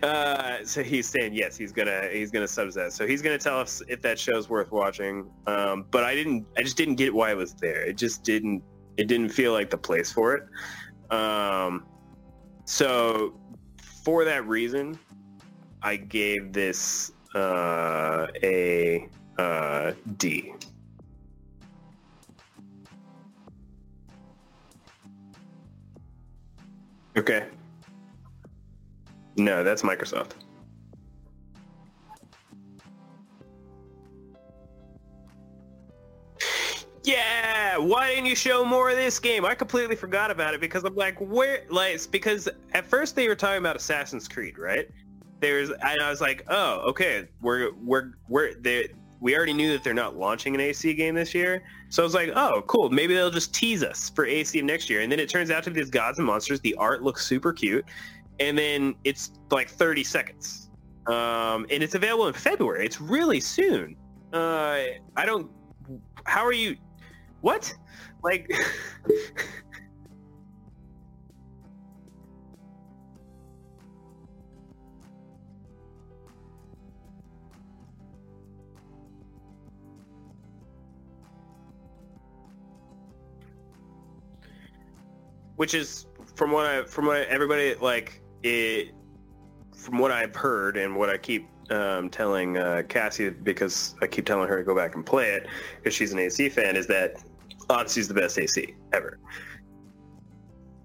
uh, so he's saying yes, he's gonna he's gonna sub that. So he's gonna tell us if that show's worth watching. Um, but I didn't, I just didn't get why it was there. It just didn't It didn't feel like the place for it. Um, so for that reason, I gave this uh, a uh, D. Okay. No, that's Microsoft. Yeah, why didn't you show more of this game? I completely forgot about it because I'm like, where? Like, because at first they were talking about Assassin's Creed, right? There's, and I was like, oh, okay, we're we're we're they we already knew that they're not launching an AC game this year, so I was like, oh, cool, maybe they'll just tease us for AC of next year, and then it turns out to be these Gods and Monsters. The art looks super cute, and then it's like 30 seconds, um, and it's available in February. It's really soon. Uh, I don't. How are you? What? Like. Which is from what I from what everybody like it from what I've heard and what I keep um, telling uh, Cassie because I keep telling her to go back and play it because she's an AC fan is that Odyssey's the best AC ever.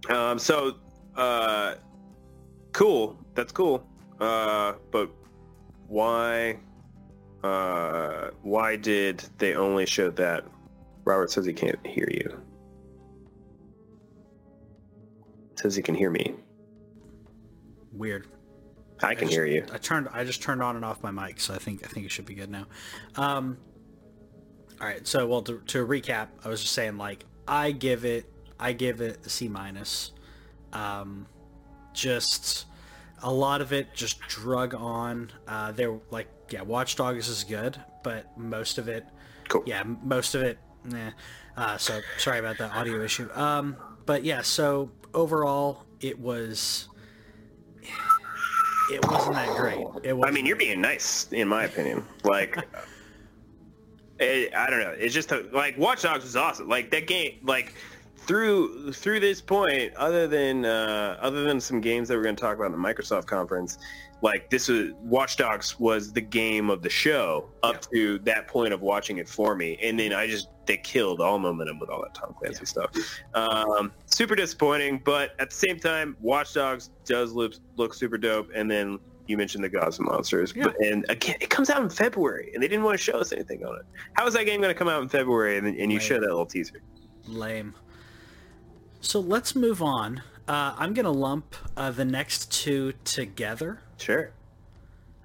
Um, so, uh, cool. That's cool. Uh, but why? Uh, why did they only show that? Robert says he can't hear you. Says he can hear me.
Weird.
I can
just,
hear you.
I turned. I just turned on and off my mic, so I think I think it should be good now. Um, all right. So, well, to, to recap, I was just saying, like, I give it, I give it a C minus. Um, just a lot of it just drug on. Uh, there, like, yeah, Watch Dogs is good, but most of it,
Cool.
yeah, most of it, nah. Uh, so sorry about the audio issue. Um, but yeah, so overall, it was. It wasn't that great. It was.
I mean, you're being nice, in my opinion. Like, it, eh, I don't know. It's just a, like Watch Dogs was awesome. Like that game, like through through this point, other than uh, other than some games that we're going to talk about in the Microsoft conference, like this was Watch Dogs was the game of the show up to that point of watching it for me, and then I just they killed all momentum with all that Tom Clancy stuff. Um, super disappointing, but at the same time, Watch Dogs does look look super dope, and then. You mentioned the Gods and Monsters,
Yeah.
but, and again, it comes out in February, and they didn't want to show us anything on it. How is that game going to come out in February, and, and you
Right.
show that little teaser?
Lame. So let's move on. Uh, I'm gonna lump uh, the next two together
Sure.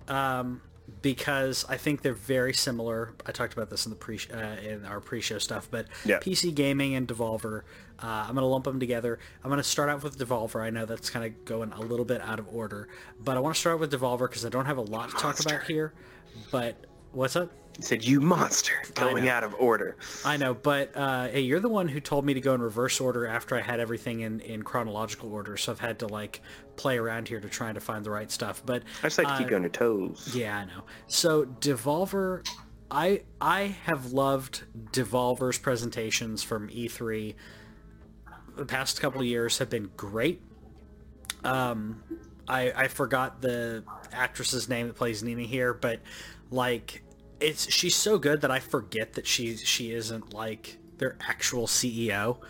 um, because I think they're very similar. I talked about this in the pre uh, in our pre-show stuff, but
Yeah.
PC gaming and Devolver. Uh, I'm gonna lump them together. I'm gonna start out with Devolver. I know that's kind of going a little bit out of order, but I want to start with Devolver because I don't have a lot to talk about here. But what's up?
He said, "You monster, going out of order."
I know, but uh, hey, you're the one who told me to go in reverse order after I had everything in, in chronological order, so I've had to like play around here to try to find the right stuff. But
I just like to keep
uh,
you on your toes.
yeah, I know. So Devolver, I I have loved Devolver's presentations from E3. The past couple of years have been great. Um, I I forgot the actress's name that plays Nina here, but like it's she's so good that I forget that she she isn't like their actual CEO.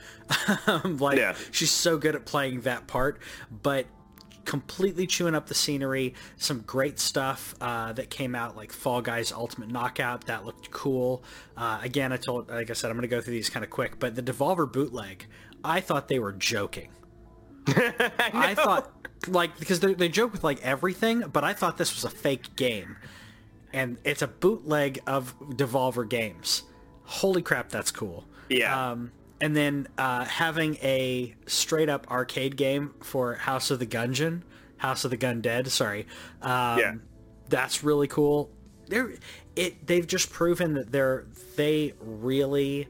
Um, like
Yeah.
she's so good at playing that part, but completely chewing up the scenery. Some great stuff uh, that came out, like Fall Guys Ultimate Knockout. That looked cool. Uh, again, I told, like I said, I'm going to go through these kind of quick. But the Devolver bootleg, I thought they were joking. I thought, like, because they, they joke with like everything, but I thought this was a fake game, and it's a bootleg of Devolver games. Holy crap, that's cool.
Yeah.
Um, and then uh, having a straight up arcade game for House of the Gungeon, House of the Gun Dead. Sorry. Um,
Yeah.
That's really cool. They're it. They've just proven that they're they really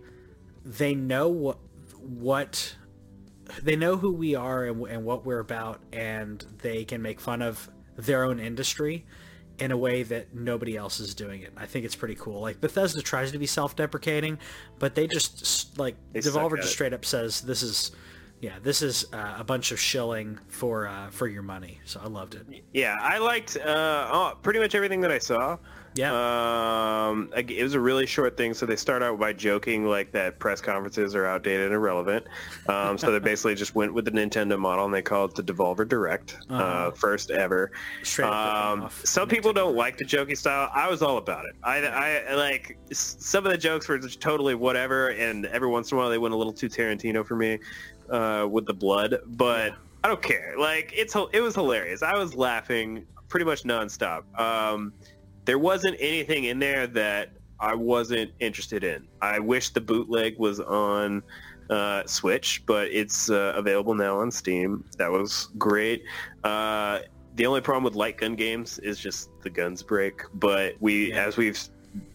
they know what what they know who we are and, and what we're about, and they can make fun of their own industry in a way that nobody else is doing it. I think it's pretty cool. Like Bethesda tries to be self-deprecating, but they just like
They
Devolver just straight up says this is yeah, this is uh, a bunch of shilling for uh, for your money. So I loved it.
Yeah, I liked uh, oh, pretty much everything that I saw.
Yeah.
Um, it was a really short thing, so they start out by joking like that press conferences are outdated and irrelevant. Um, so they basically just went with the Nintendo model and they called it the Devolver Direct, uh
Uh-huh.
first ever.
Straight up ripping
Um, some people don't like the jokey style. I was all about it. I, I I like some of the jokes were just totally whatever, and every once in a while they went a little too Tarantino for me uh, with the blood. But I don't care. Like it's it was hilarious. I was laughing pretty much nonstop. Um, there wasn't anything in there that I wasn't interested in. I wish the bootleg was on uh, Switch, but it's uh, available now on Steam. That was great. Uh, the only problem with light gun games is just the guns break. But we,
Yeah.
as we've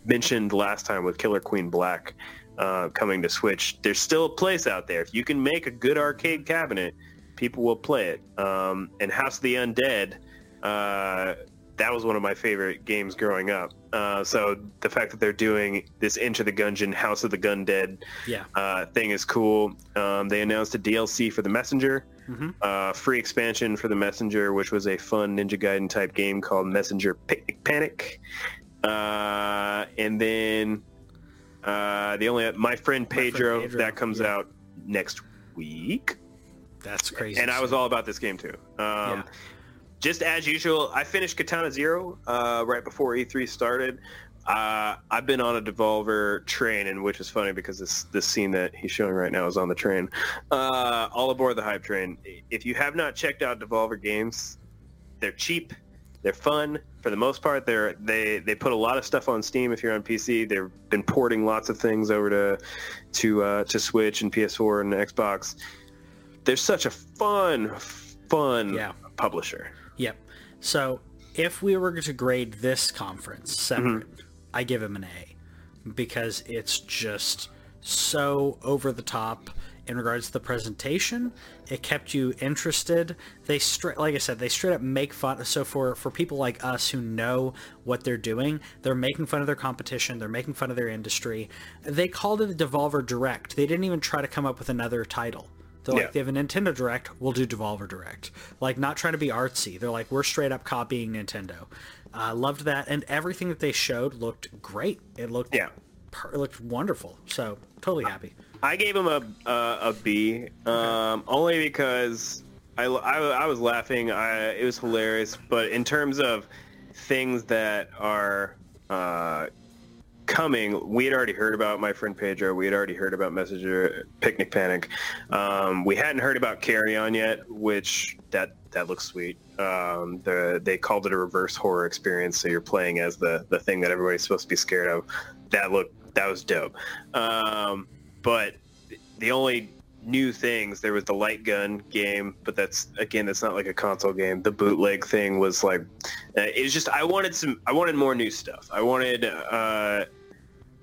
mentioned last time with Killer Queen Black uh, coming to Switch, there's still a place out there. If you can make a good arcade cabinet, people will play it. Um, and House of the Undead, uh, that was one of my favorite games growing up. Uh, so the fact that they're doing this Into the Gungeon House of the Gun Dead
Yeah.
uh, thing is cool. Um, they announced a DLC for the Messenger,
Mhm.
uh, free expansion for the Messenger, which was a fun Ninja Gaiden type game called Messenger Picnic Panic. Uh, and then uh, the only my friend
Friend
Pedro,
Pedro,
that comes
yeah.
out next week,
That's crazy.
and I was all about this game too. Um,
Yeah.
Just as usual, I finished Katana Zero uh, right before E3 started. Uh, I've been on a Devolver train, and which is funny because this this scene that he's showing right now is on the train. Uh, all aboard the hype train. If you have not checked out Devolver games, they're cheap, they're fun for the most part. They're they they put a lot of stuff on Steam if you're on PC. They've been porting lots of things over to to uh, to Switch and PS4 and Xbox. They're such a fun fun
Yeah.
publisher.
So if we were to grade this conference separate,
Mm-hmm.
I give him an A because it's just so over the top in regards to the presentation. It kept you interested. They straight, like I said, they straight up make fun. So for for people like us who know what they're doing, they're making fun of their competition. They're making fun of their industry. They called it a Devolver Direct. They didn't even try to come up with another title. They're like, they have a Nintendo Direct, we'll do Devolver Direct. Like, not trying to be artsy. They're like, we're straight up copying Nintendo. I loved that, and everything that they showed looked great. It looked
Yeah.
per- it looked wonderful. So totally happy.
I gave him a a, a B, um, only because I, I, I was laughing. I, it was hilarious. But in terms of things that are uh, coming, we had already heard about my friend Pedro. We had already heard about Messenger Picnic Panic. Um, we hadn't heard about Carrion yet, which that that looks sweet. Um, the, they called it a reverse horror experience, so you're playing as the the thing that everybody's supposed to be scared of. That looked that was dope. Um, but the only new things there was the light gun game but that's again that's not like a console game the bootleg thing was like uh, it was just i wanted some i wanted more new stuff i wanted uh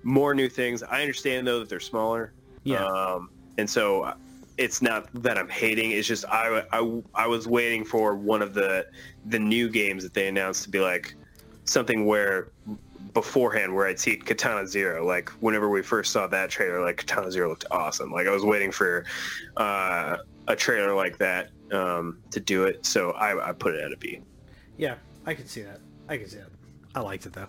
more new things i understand though that they're smaller
Yeah.
um and so uh, it's not that i'm hating it's just i i, I was waiting for one of the the new games that they announced to be like something where beforehand where I'd see Katana Zero. Like whenever we first saw that trailer, like Katana Zero looked awesome. Like I was waiting for uh, a trailer like that um, to do it. So I, I put it at a B.
Yeah, I can see that. I can see that. I liked it though.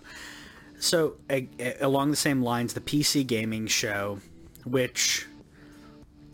So a, a- along the same lines, the PC gaming show, which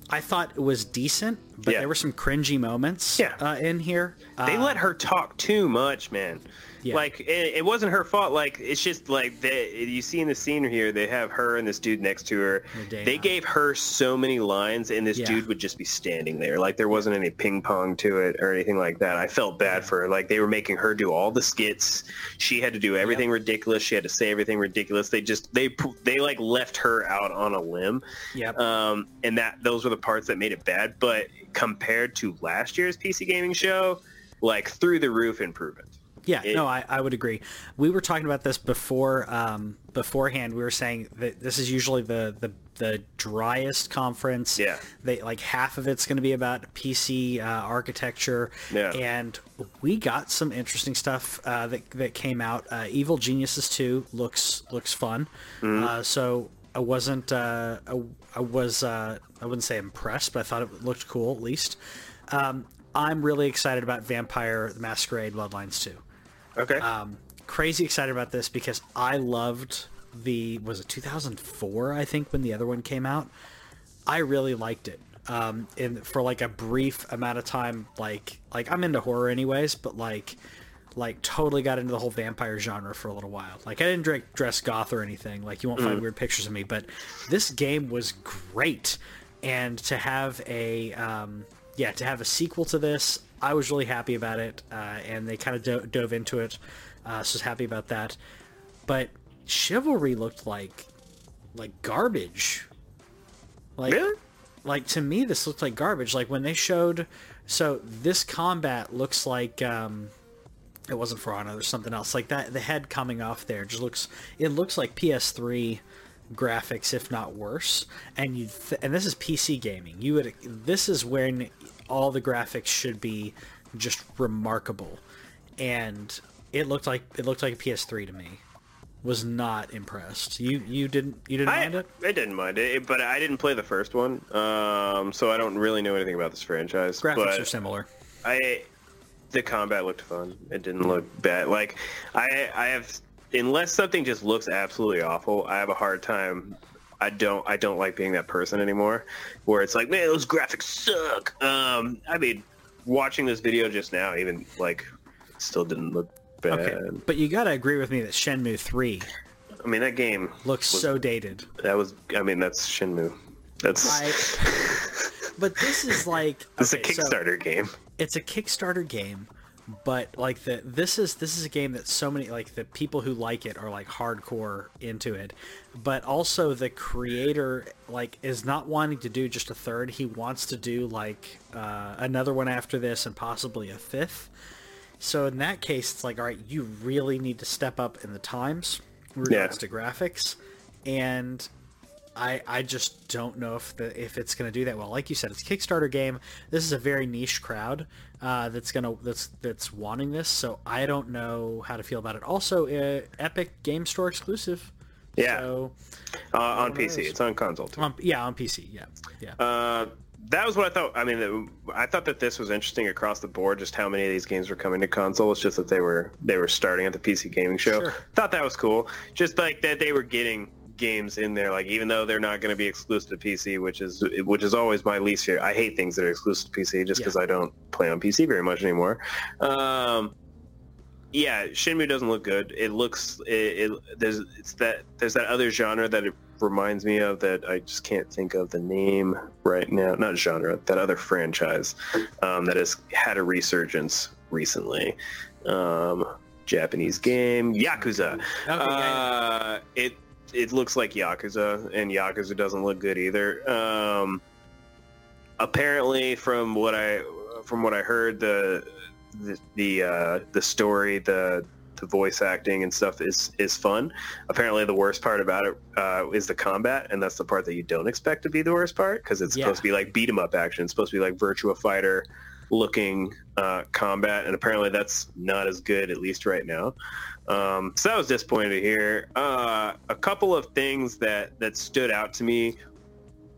I thought was decent, but
Yeah.
there were some cringy moments
Yeah.
uh, in here.
They
Uh,
let her talk too much, man.
Yeah.
Like it, it wasn't her fault. Like it's just like they, you see in the scene here, they have her and this dude next to her. They gave her so many lines, and this
Yeah.
dude would just be standing there. Like there wasn't any ping pong to it or anything like that. I felt bad for her. Like they were making her do all the skits. She had to do everything ridiculous. She had to say everything ridiculous. They just they they like left her out on a limb.
Yep.
Um, and that those were the parts that made it bad. But compared to last year's PC gaming show, like through the roof improvement.
Yeah,
It-
no, I, I would agree. We were talking about this before um, beforehand. We were saying that this is usually the, the the driest conference.
Yeah.
They like half of it's going to be about PC uh, architecture.
Yeah.
And we got some interesting stuff uh, that that came out. Uh, Evil Geniuses 2 looks looks fun. Uh, so I wasn't uh, I, I was uh, I wouldn't say impressed, but I thought it looked cool at least. Um, I'm really excited about Vampire the Masquerade Bloodlines 2
Okay.
um, crazy excited about this because I loved the was it 2004 I think when the other one came out. I really liked it. Um, in for like a brief amount of time, like like I'm into horror anyways, but like like totally got into the whole vampire genre for a little while. Like I didn't dre- dress goth or anything. Like you won't find weird pictures of me, but this game was great. And to have a um, yeah to have a sequel to this, I was really happy about it. Uh, and they kind of do- dove into it, uh, so I was happy about that. But Chivalry looked like like garbage. Like
Really?
like to me this looked like garbage like when they showed so this combat looks like um it wasn't for honor there's something else like that the head coming off there just looks it looks like ps3 graphics if not worse and you th- and this is pc gaming you would this is when all the graphics should be just remarkable and it looked like it looked like a ps3 to me was not impressed you you didn't you didn't
I,
mind it
I didn't mind it, but I didn't play the first one, um, so I don't really know anything about this franchise.
graphics
but
are similar
I the combat looked fun. It didn't look bad. Like I I have unless something just looks absolutely awful, I have a hard time. I don't I don't like being that person anymore, where it's like, man, those graphics suck. Um, I mean, watching this video just now, even like, still didn't look bad.
Okay, but you gotta agree with me that Shenmue 3
I mean, that game
looks
was-
so dated.
That was. I mean, that's Shenmue. That's
I, but this is like
it's
okay,
a
so
Kickstarter game.
it's a Kickstarter game, but like the this is this is a game that so many like the people who like it are like hardcore into it, but also the creator like is not wanting to do just a third. He wants to do like uh, another one after this and possibly a fifth. So in that case, it's like, all right, you really need to step up in the times regards to graphics, and I I just don't know if the if it's going to do that well. Like you said, it's a Kickstarter game. This is a very niche crowd uh, that's gonna that's that's wanting this. So I don't know how to feel about it. Also, uh, Epic Game Store exclusive.
Yeah.
So,
Uh, on PC, it's on console too.
um, yeah, on PC. Yeah. Yeah.
Uh, that was what I thought. I mean, I thought that this was interesting across the board. Just how many of these games were coming to console. It's just that they were they were starting at the PC gaming show.
Sure.
Thought that was cool. Just like that they were getting games in there. Like even though they're not going to be exclusive to PC, which is which is always my least favorite. I hate things that are exclusive to PC just
Yeah.
because I don't play on PC very much anymore. Um, yeah, Shenmue doesn't look good. It looks it, it there's it's that there's that other genre that it reminds me of that I just can't think of the name right now. Not genre, that other franchise um, that has had a resurgence recently. Um, Japanese game, Yakuza.
Okay, yeah,
Uh, it it looks like Yakuza, and Yakuza doesn't look good either. Um, apparently, from what I from what I heard, the the the, uh, the story, the the voice acting and stuff is is fun. Apparently, the worst part about it uh, is the combat, and that's the part that you don't expect to be the worst part because it's
Yeah.
supposed to be like beat 'em up action. It's supposed to be like Virtua Fighter looking uh, combat, and apparently that's not as good, at least right now. Um, so that was disappointing to hear. Uh, a couple of things that that stood out to me.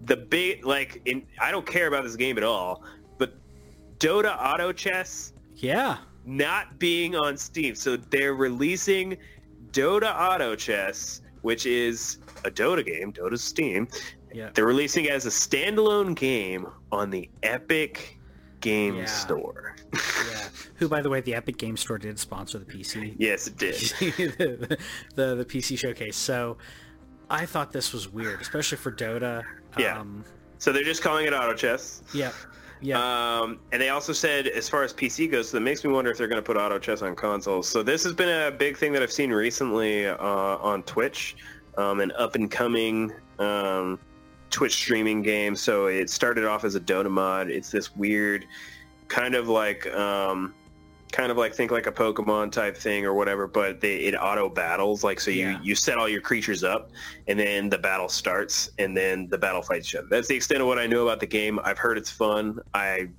The big like in I don't care about this game at all, but Dota Auto Chess
yeah.
not being on Steam. So they're releasing Dota Auto Chess, which is a Dota game, Dota's Steam.
Yeah.
They're releasing it as a standalone game on the Epic Game
Yeah.
Store.
Yeah. Who, by the way, the Epic Game Store did sponsor the PC.
Yes, it did.
the, the the PC showcase. So I thought this was weird, especially for Dota.
Yeah.
Um,
So they're just calling it Auto Chess.
yeah. Yeah.
Um, and they also said, as far as PC goes, so that makes me wonder if they're going to put auto chess on consoles. So this has been a big thing that I've seen recently uh, on Twitch, um, an up and coming um, Twitch streaming game. So it started off as a Dota mod. It's this weird, kind of like um, kind of like think like a Pokemon type thing or whatever, but they, it auto battles. Like so, you
Yeah.
you set all your creatures up, and then the battle starts, and then the battle fights each other. That's the extent of what I know about the game. I've heard it's fun. I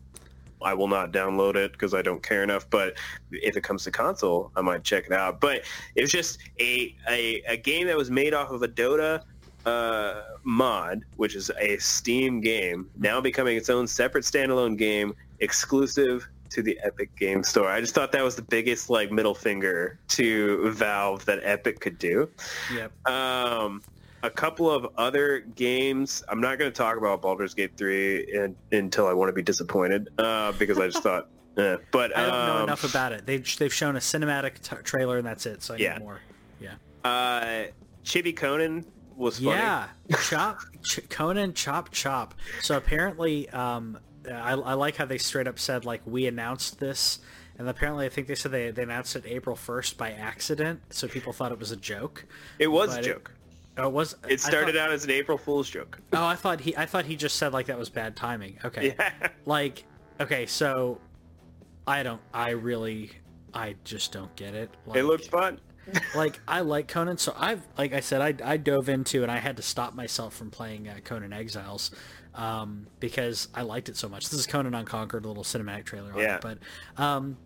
I will not download it because I don't care enough. But if it comes to console, I might check it out. But it was just a a, a game that was made off of a Dota uh, mod, which is a Steam game, now becoming its own separate standalone game, exclusive to the Epic Game Store. I just thought that was the biggest like middle finger to Valve that Epic could do.
Yep.
Um, a couple of other games. I'm not going to talk about Baldur's Gate 3 in, until I want to be disappointed uh, because I just thought. Eh. But
I don't know
um,
enough about it. They've they've shown a cinematic t- trailer and that's it. So I
Yeah.
need more. Yeah.
Uh, Chibi Conan was funny.
Yeah, chop ch- Conan chop chop. So apparently, um, I, I like how they straight up said like we announced this, and apparently I think they said they, they announced it April first by accident, so people thought it was a joke.
It was a
it-
joke.
Oh, it was.
It started out as an April Fool's joke.
Oh, I thought he I thought he just said like that was bad timing. Okay.
Yeah.
Like okay, so I don't. I really. I just don't get it. Like,
It looked fun.
Like I like Conan, so I've like I said, I, I dove into and I had to stop myself from playing uh, Conan Exiles um, because I liked it so much. This is Conan Unconquered, a little cinematic trailer on
Yeah.
it, but um,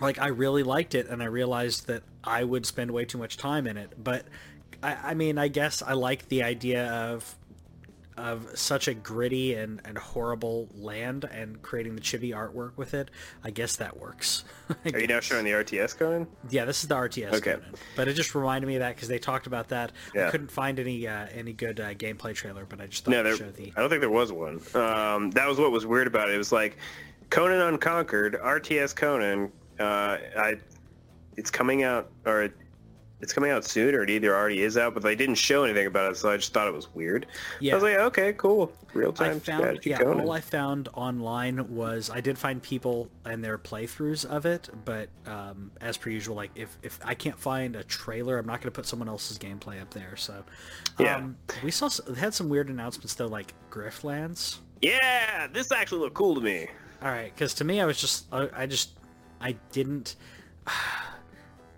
like I really liked it, and I realized that I would spend way too much time in it. But I, I mean, I guess I like the idea of of such a gritty and, and horrible land and creating the chibi artwork with it. I guess that works.
Are you now showing the RTS Conan?
Yeah, this is the RTS
Okay.
Conan. But it just reminded me of that because they talked about that. I couldn't find any uh, any good uh, gameplay trailer, but I just thought
No,
I'd
there,
show the.
I don't think there was one. Um, that was what was weird about it. It was like Conan Unconquered, RTS Conan. Uh, I, it's coming out, or it, it's coming out soon, or it either already is out, but they didn't show anything about it, so I just thought it was weird.
Yeah.
I was like, okay, cool, real time
found yeah.
Conan.
All I found online was I did find people and their playthroughs of it, but um, as per usual, like if, if I can't find a trailer, I'm not going to put someone else's gameplay up there. So
Yeah.
um, we saw had some weird announcements though, like Griftlands.
yeah, this actually looked cool to me.
All right, because to me, I was just, I, I just, I didn't,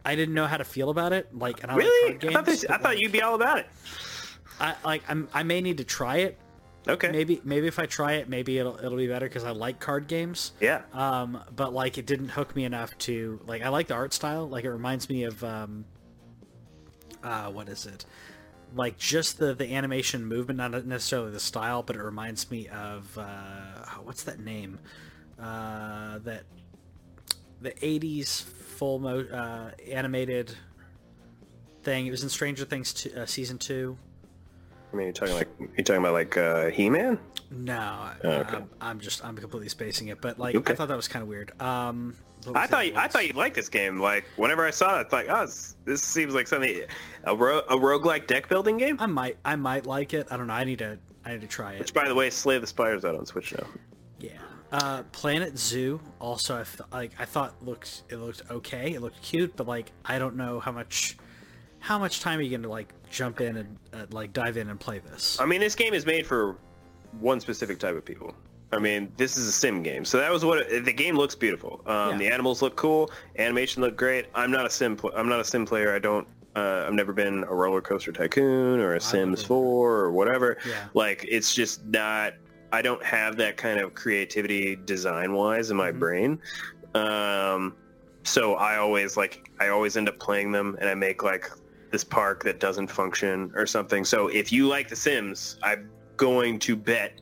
I didn't know how to feel about it. Like, and I
Really?
like
I thought,
games,
this, I thought
like,
you'd be all about it.
I like, I'm, I may need to try it.
Okay.
Maybe, maybe if I try it, maybe it'll, it'll be better because I like card games.
Yeah.
Um, but like, it didn't hook me enough to like. I like the art style. Like, it reminds me of, um, uh, what is it? Like just the the animation movement, not necessarily the style, but it reminds me of uh, what's that name? Uh, that the '80s full mo uh, animated thing. It was in Stranger Things two, uh, season two.
I mean, you're talking like you're talking about like uh, He-Man.
No, I-
Oh, okay.
I'm, I'm just I'm completely spacing it, but like
Okay.
I thought that was kind of weird. Um,
I thought
it?
I thought you'd like this game. Like whenever I saw it, it's like, oh, this, this seems like something a ro- a roguelike deck building game.
I might I might like it. I don't know. I need to I need to try it.
Which, by the way, Slay the Spires out on Switch now.
Uh, Planet Zoo also I th- like I thought looked it looked okay. It looked cute, but like I don't know how much how much time are you going to like jump in and uh, like dive in and play this?
I mean, this game is made for one specific type of people. I mean, this is a sim game, so that was what it, the game looks beautiful. Um,
Yeah.
The animals look cool, animation looked great. I'm not a sim. Pl- I'm not a sim player. I don't. Uh, I've never been a roller coaster tycoon or a Sims 4 or whatever.
Yeah.
Like, it's just not. I don't have that kind of creativity design wise in my
Mhm.
brain. Um, so I always like I always end up playing them, and I make like this park that doesn't function or something. So if you like The Sims, I'm going to bet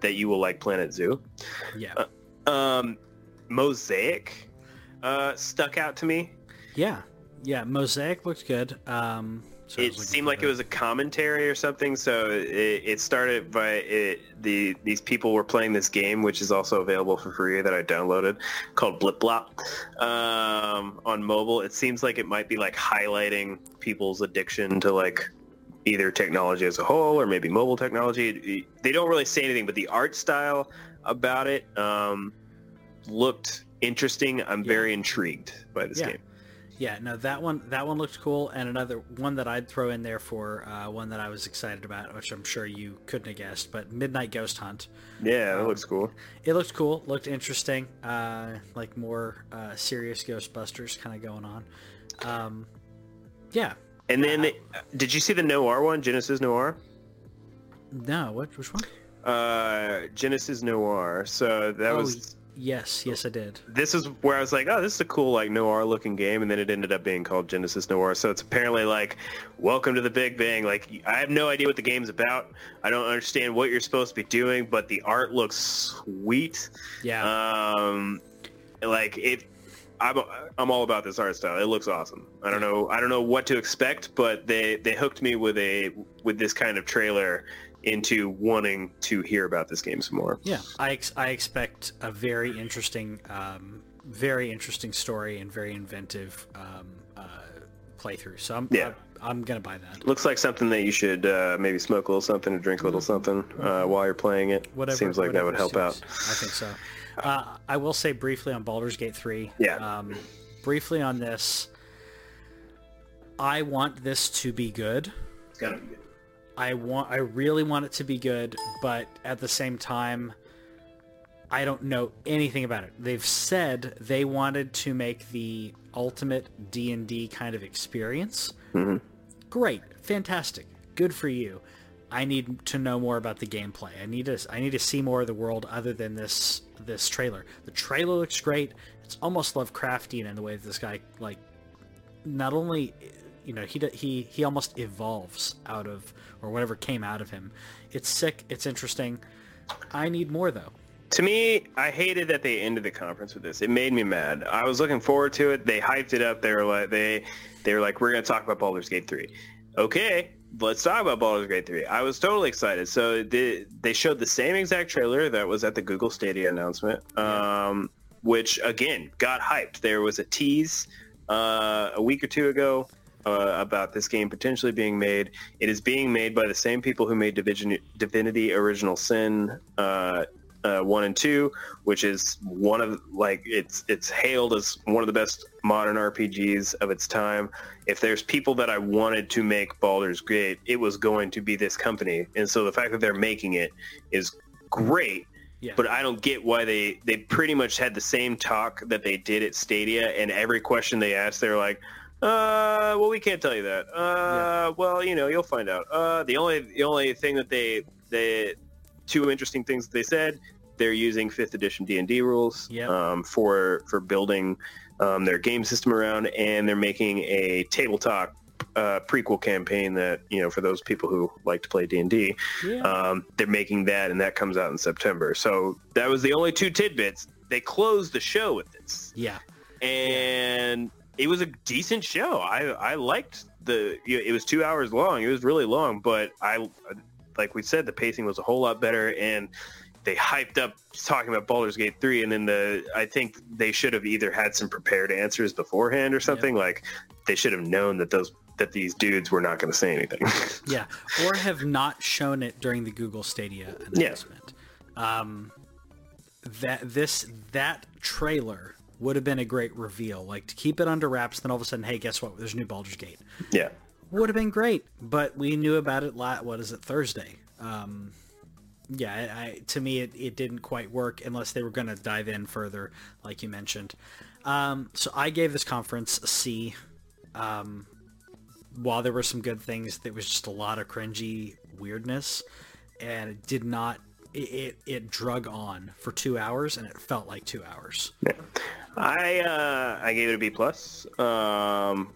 that you will like Planet Zoo.
yeah.
Um, Mosaic uh, stuck out to me.
yeah. Yeah, Mosaic looked good. Um
It seemed like it was a commentary or something. So it, it started by it, the these people were playing this game, which is also available for free that I downloaded, called Blip Blop, um, on mobile. It seems like it might be like highlighting people's addiction to like either technology as a whole or maybe mobile technology. They don't really say anything, but the art style about it um, looked interesting. I'm
Yeah.
very intrigued by this
Yeah.
game.
Yeah, no, that one that one looked cool, and another one that I'd throw in there for uh, one that I was excited about, which I'm sure you couldn't have guessed, but Midnight Ghost Hunt.
Yeah, that looks cool.
It looked cool, looked interesting, uh, like more uh, serious Ghostbusters kind of going on. Um, yeah.
And then, did you see the Noir one, Genesis Noir?
No, what? Which one?
Uh, Genesis Noir. So that
Oh,
was.
Yes, yes, I did.
This is where I was like, oh, this is a cool like noir looking game, and then it ended up being called Genesis Noir. So it's apparently like, welcome to the Big Bang. Like I have no idea what the game's about. I don't understand what you're supposed to be doing, but the art looks sweet.
Yeah.
Um, like it. I'm I'm all about this art style. It looks awesome. I don't know I don't know what to expect, but they they hooked me with a with this kind of trailer into wanting to hear about this game some more.
Yeah, I, ex- I expect a very interesting, um, very interesting story and very inventive um, uh, playthrough. So I'm,
Yeah.
I'm, I'm gonna buy that.
Looks like something that you should uh, maybe smoke a little something or drink a little something uh, while you're playing it.
Mm-hmm. Whatever
Seems like that would help out.
I think so. Uh, I will say briefly on Baldur's Gate 3.
Yeah.
Um, briefly on this, I want this to be good.
It's gotta be good.
I want I really want it to be good, but at the same time I don't know anything about it. They've said they wanted to make the ultimate D&D kind of experience. Mm-hmm. Great, fantastic. Good for you. I need to know more about the gameplay. I need to I need to see more of the world other than this this trailer. The trailer looks great. It's almost Lovecraftian in the way that this guy like not only you know he he he almost evolves out of or whatever came out of him. It's sick. It's interesting. I need more though.
To me, I hated that they ended the conference with this. It made me mad. I was looking forward to it. They hyped it up. They were like, they, they were like, we're going to talk about Baldur's Gate 3. Okay, let's talk about Baldur's Gate 3. I was totally excited. So they, they showed the same exact trailer that was at the Google Stadia announcement, um, which again got hyped. There was a tease uh, a week or two ago uh, about this game potentially being made. It is being made by the same people who made Division, Divinity Original Sin uh, uh, one and two, which is one of like it's it's hailed as one of the best modern RPGs of its time. If there's people that I wanted to make Baldur's Gate, it was going to be this company, and so the fact that they're making it is great.
Yeah.
But I don't get why they they pretty much had the same talk that they did at Stadia, and every question they asked, they're like, "Uh, well, we can't tell you that. Uh, well, you know, you'll find out. Uh, the only the only thing that they they two interesting things that they said, they're using fifth edition D and D rules
Yep.
um, for for building um, their game system around, and they're making a tabletop uh, prequel campaign that you know for those people who like to play D and D.
Yeah.
Um, they're making that, and that comes out in September. So that was the only two tidbits. They closed the show with this,
yeah.
and it was a decent show. I I liked the. You know, it was two hours long. It was really long, but I, like we said, the pacing was a whole lot better, and they hyped up talking about Baldur's Gate three, and then the. I think they should have either had some prepared answers beforehand or something. Like they should have known that those that these dudes were not going to say anything.
Yeah. Or have not shown it during the Google Stadia
Yeah.
announcement. Um, that this that trailer would have been a great reveal. Like to keep it under wraps, then all of a sudden, hey, guess what? There's a new Baldur's Gate.
yeah.
Would have been great, but we knew about it. La- what is it? Thursday. Um, yeah, I, I, to me, it, it didn't quite work unless they were going to dive in further, like you mentioned. Um, so I gave this conference a C. Um, while there were some good things, there was just a lot of cringy weirdness, and it did not. It, it, it drug on for two hours, and it felt like two hours.
Yeah. I uh, I gave it a B plus. Um,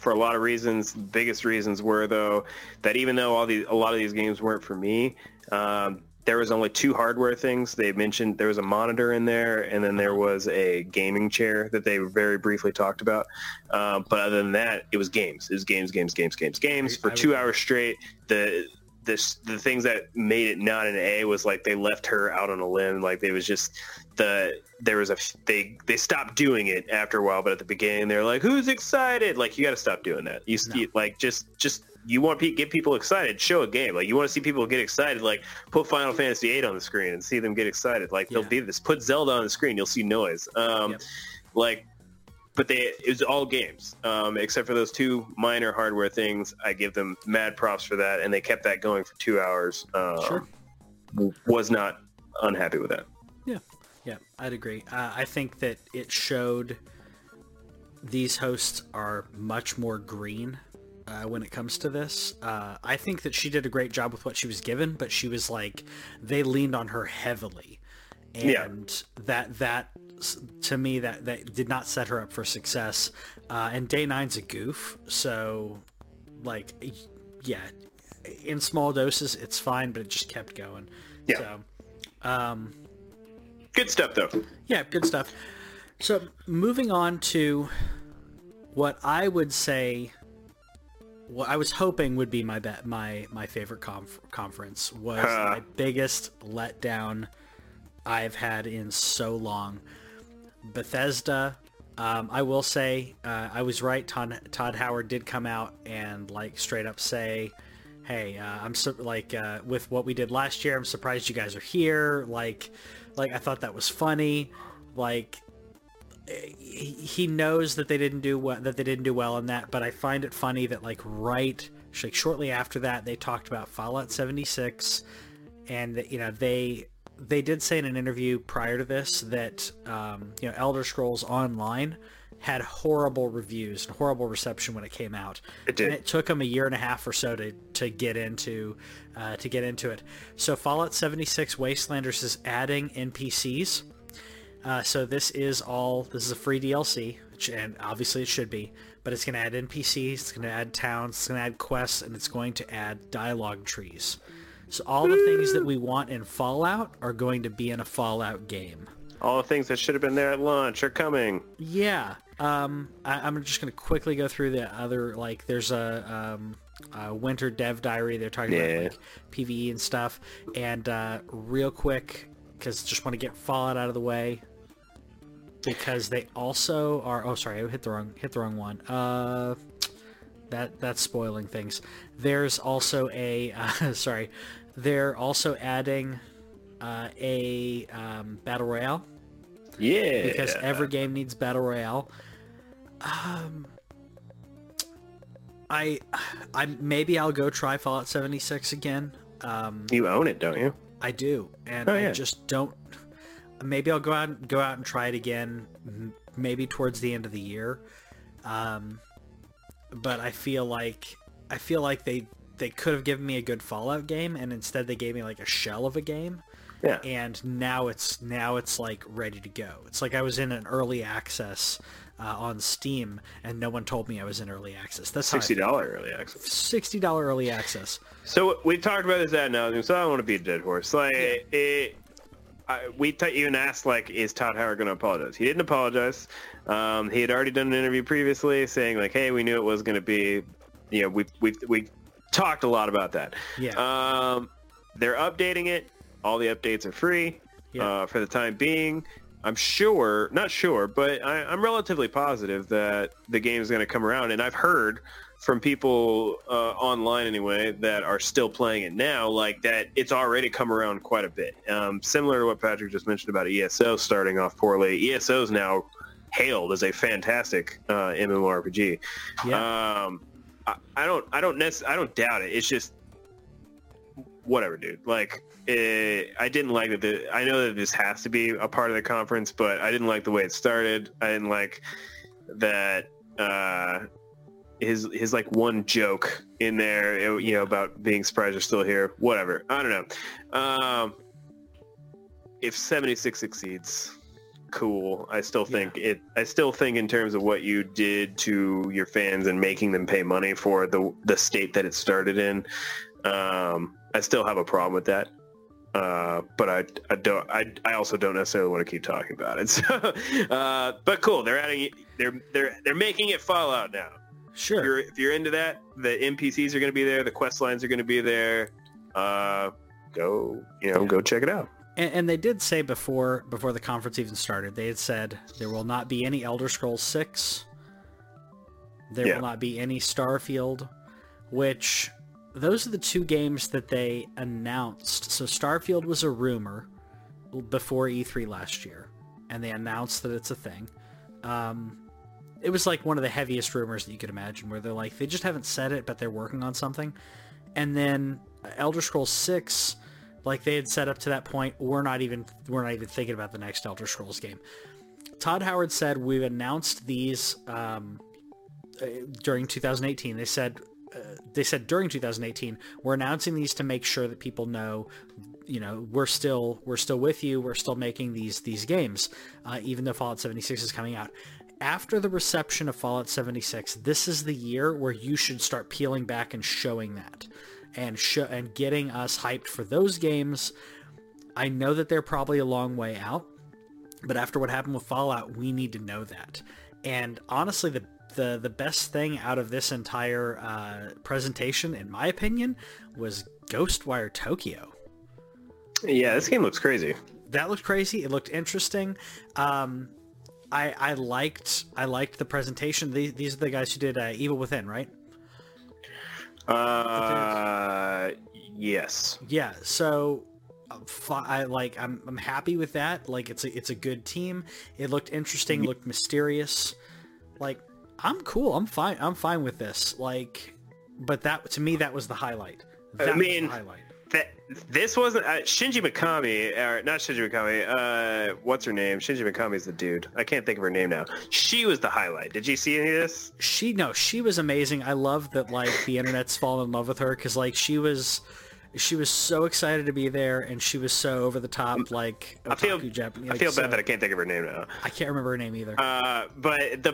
for a lot of reasons. The biggest reasons were though that even though all these a lot of these games weren't for me, um, there was only two hardware things they mentioned. There was a monitor in there, and then there was a gaming chair that they very briefly talked about. Uh, but other than that, it was games. It was games, games, games, games, games for two hours straight. The this the things that made it not an A was like they left her out on a limb. Like they was just the there was a they they stopped doing it after a while, but at the beginning they're like, "Who's excited?" Like you got to stop doing that. You,
No.
like just just you want to get people excited. Show a game. Like you want to see people get excited. Like put Final Fantasy VIII on the screen and see them get excited. Like
Yeah.
they'll be this. Put Zelda on the screen. You'll see noise. Um,
Yep.
like but they it was all games um, except for those two minor hardware things. I give them mad props for that, and they kept that going for two hours. Um,
Sure.
Was not unhappy with that.
Yeah, yeah, I'd agree. Uh, I think that it showed these hosts are much more green uh, when it comes to this. Uh, I think that she did a great job with what she was given, but she was like they leaned on her heavily,
Yeah.
and that that to me that that did not set her up for success. Uh, and day nine's a goof, so like yeah, in small doses it's fine, but it just kept going.
Yeah.
So, um,
Good stuff though.
yeah, good stuff. So moving on to what I would say, what I was hoping would be my bet, my my favorite conf- conference was
Huh.
my biggest letdown I've had in so long. Bethesda. Um, I will say uh, I was right. Todd, Todd Howard did come out and like straight up say, "Hey, uh, I'm so, like uh, with what we did last year. I'm surprised you guys are here. Like, like I thought that was funny. Like, he knows that they didn't do well, that they didn't do well on that. But I find it funny that like right, like shortly after that, they talked about Fallout 76, and that you know they they did say in an interview prior to this that um, you know Elder Scrolls Online had horrible reviews and horrible reception when it came out.
It did.
And it took them a year and a half or so to, to get into uh, to get into it. So Fallout 76 Wastelanders is adding NPCs. Uh, so this is all this is a free DLC, which, and obviously it should be, but it's going to add NPCs, it's going to add towns, it's going to add quests, and it's going to add dialogue trees. So all the things that we want in Fallout are going to be in a Fallout game.
All the things that should have been there at launch are coming.
Yeah. Um, I, I'm just going to quickly go through the other, like, there's a, um, a Winter Dev Diary. They're talking
Yeah.
about, like, PvE and stuff. And uh, real quick, because just want to get Fallout out of the way, because they also are, oh, sorry, I hit the wrong, hit the wrong one. Uh, that That's spoiling things. There's also a, uh, sorry, they're also adding uh, a um, Battle Royale
Yeah.
because every game needs battle royale. Um, I, I maybe I'll go try Fallout 76 again. Um,
you own it, don't you?
I do, and
Oh,
I just don't. Maybe I'll go out and go out and try it again. Maybe towards the end of the year. Um, but I feel like I feel like they they could have given me a good Fallout game, and instead they gave me like a shell of a game
Yeah.
and now it's now it's like ready to go. It's like I was in an early access uh, on Steam, and no one told me I was in early access. That's
Sixty dollar early access.
sixty dollar early access.
So we talked about this ad now, so I don't want to be a dead horse. Like it, I, we t- even asked, like, is Todd Howard going to apologize? He didn't apologize. Um, he had already done an interview previously saying, like, hey, we knew it was going to be, you know, we we we talked a lot about that.
Yeah.
Um, they're updating it. All the updates are free
Yeah.
uh, for the time being. I'm sure, not sure, but I, I'm relatively positive that the game is going to come around. And I've heard from people uh, online anyway that are still playing it now, like that it's already come around quite a bit. Um, similar to what Patrick just mentioned about ESO starting off poorly. ESO is now hailed as a fantastic uh, MMORPG.
Yeah.
Um, I, I don't, I don't necess- I don't doubt it. It's just whatever, dude. Like, eh, I didn't like that. The, I know that this has to be a part of the conference, but I didn't like the way it started. I didn't like that. Uh, his his like one joke in there, it- you know, about being surprised you're still here. Whatever. I don't know. Um, if 76 succeeds, cool. I still think it. I still think in terms of what you did to your fans and making them pay money for the the state that it started in. Um, I still have a problem with that. Uh, but I, I don't. I, I also don't necessarily want to keep talking about it. So, uh, but cool. They're adding. They're they're they're making it Fallout now. If
Sure.
you're if you're into that, the NPCs are going to be there. The quest lines are going to be there. Uh, go you know go check it out.
And, and they did say before before the conference even started, they had said there will not be any Elder Scrolls Six. There
Yeah.
will not be any Starfield, which those are the two games that they announced. So Starfield was a rumor before E3 last year, and they announced that it's a thing. Um, it was like one of the heaviest rumors that you could imagine, where they're like they just haven't said it, but they're working on something. And then Elder Scrolls Six, like they had said up to that point, we're not even we're not even thinking about the next Elder Scrolls game. Todd Howard said we've announced these um, uh, during 2018. They said they said during 2018 we're announcing these to make sure that people know you know we're still we're still with you we're still making these these games uh, even though fallout 76 is coming out. After the reception of fallout 76 this is the year where you should start peeling back and showing that and show and getting us hyped for those games. I know that they're probably a long way out but after what happened with fallout we need to know that. And honestly the the the best thing out of this entire uh, presentation, in my opinion, was Ghostwire Tokyo.
Yeah, this game looks crazy.
That looked crazy. It looked interesting. Um, I I liked I liked the presentation. These, these are the guys who did uh, Evil Within, right?
Uh, yes.
Yeah. So I like I'm I'm happy with that. Like it's a it's a good team. It looked interesting, looked mysterious. Like I'm cool. I'm fine. I'm fine with this. Like, but that to me that was the highlight. That
I mean,
highlight.
That, this wasn't uh, Shinji Mikami, or not Shinji Mikami. Uh, what's her name? Shinji Mikami is the dude. I can't think of her name now. She was the highlight. Did you see any of this?
She no, she was amazing. I love that like the internet's fallen in love with her because like she was she was so excited to be there and she was so over the top like
I feel
Japanese.
I feel bad that I can't think of her name now.
I can't remember her name either.
Uh, but the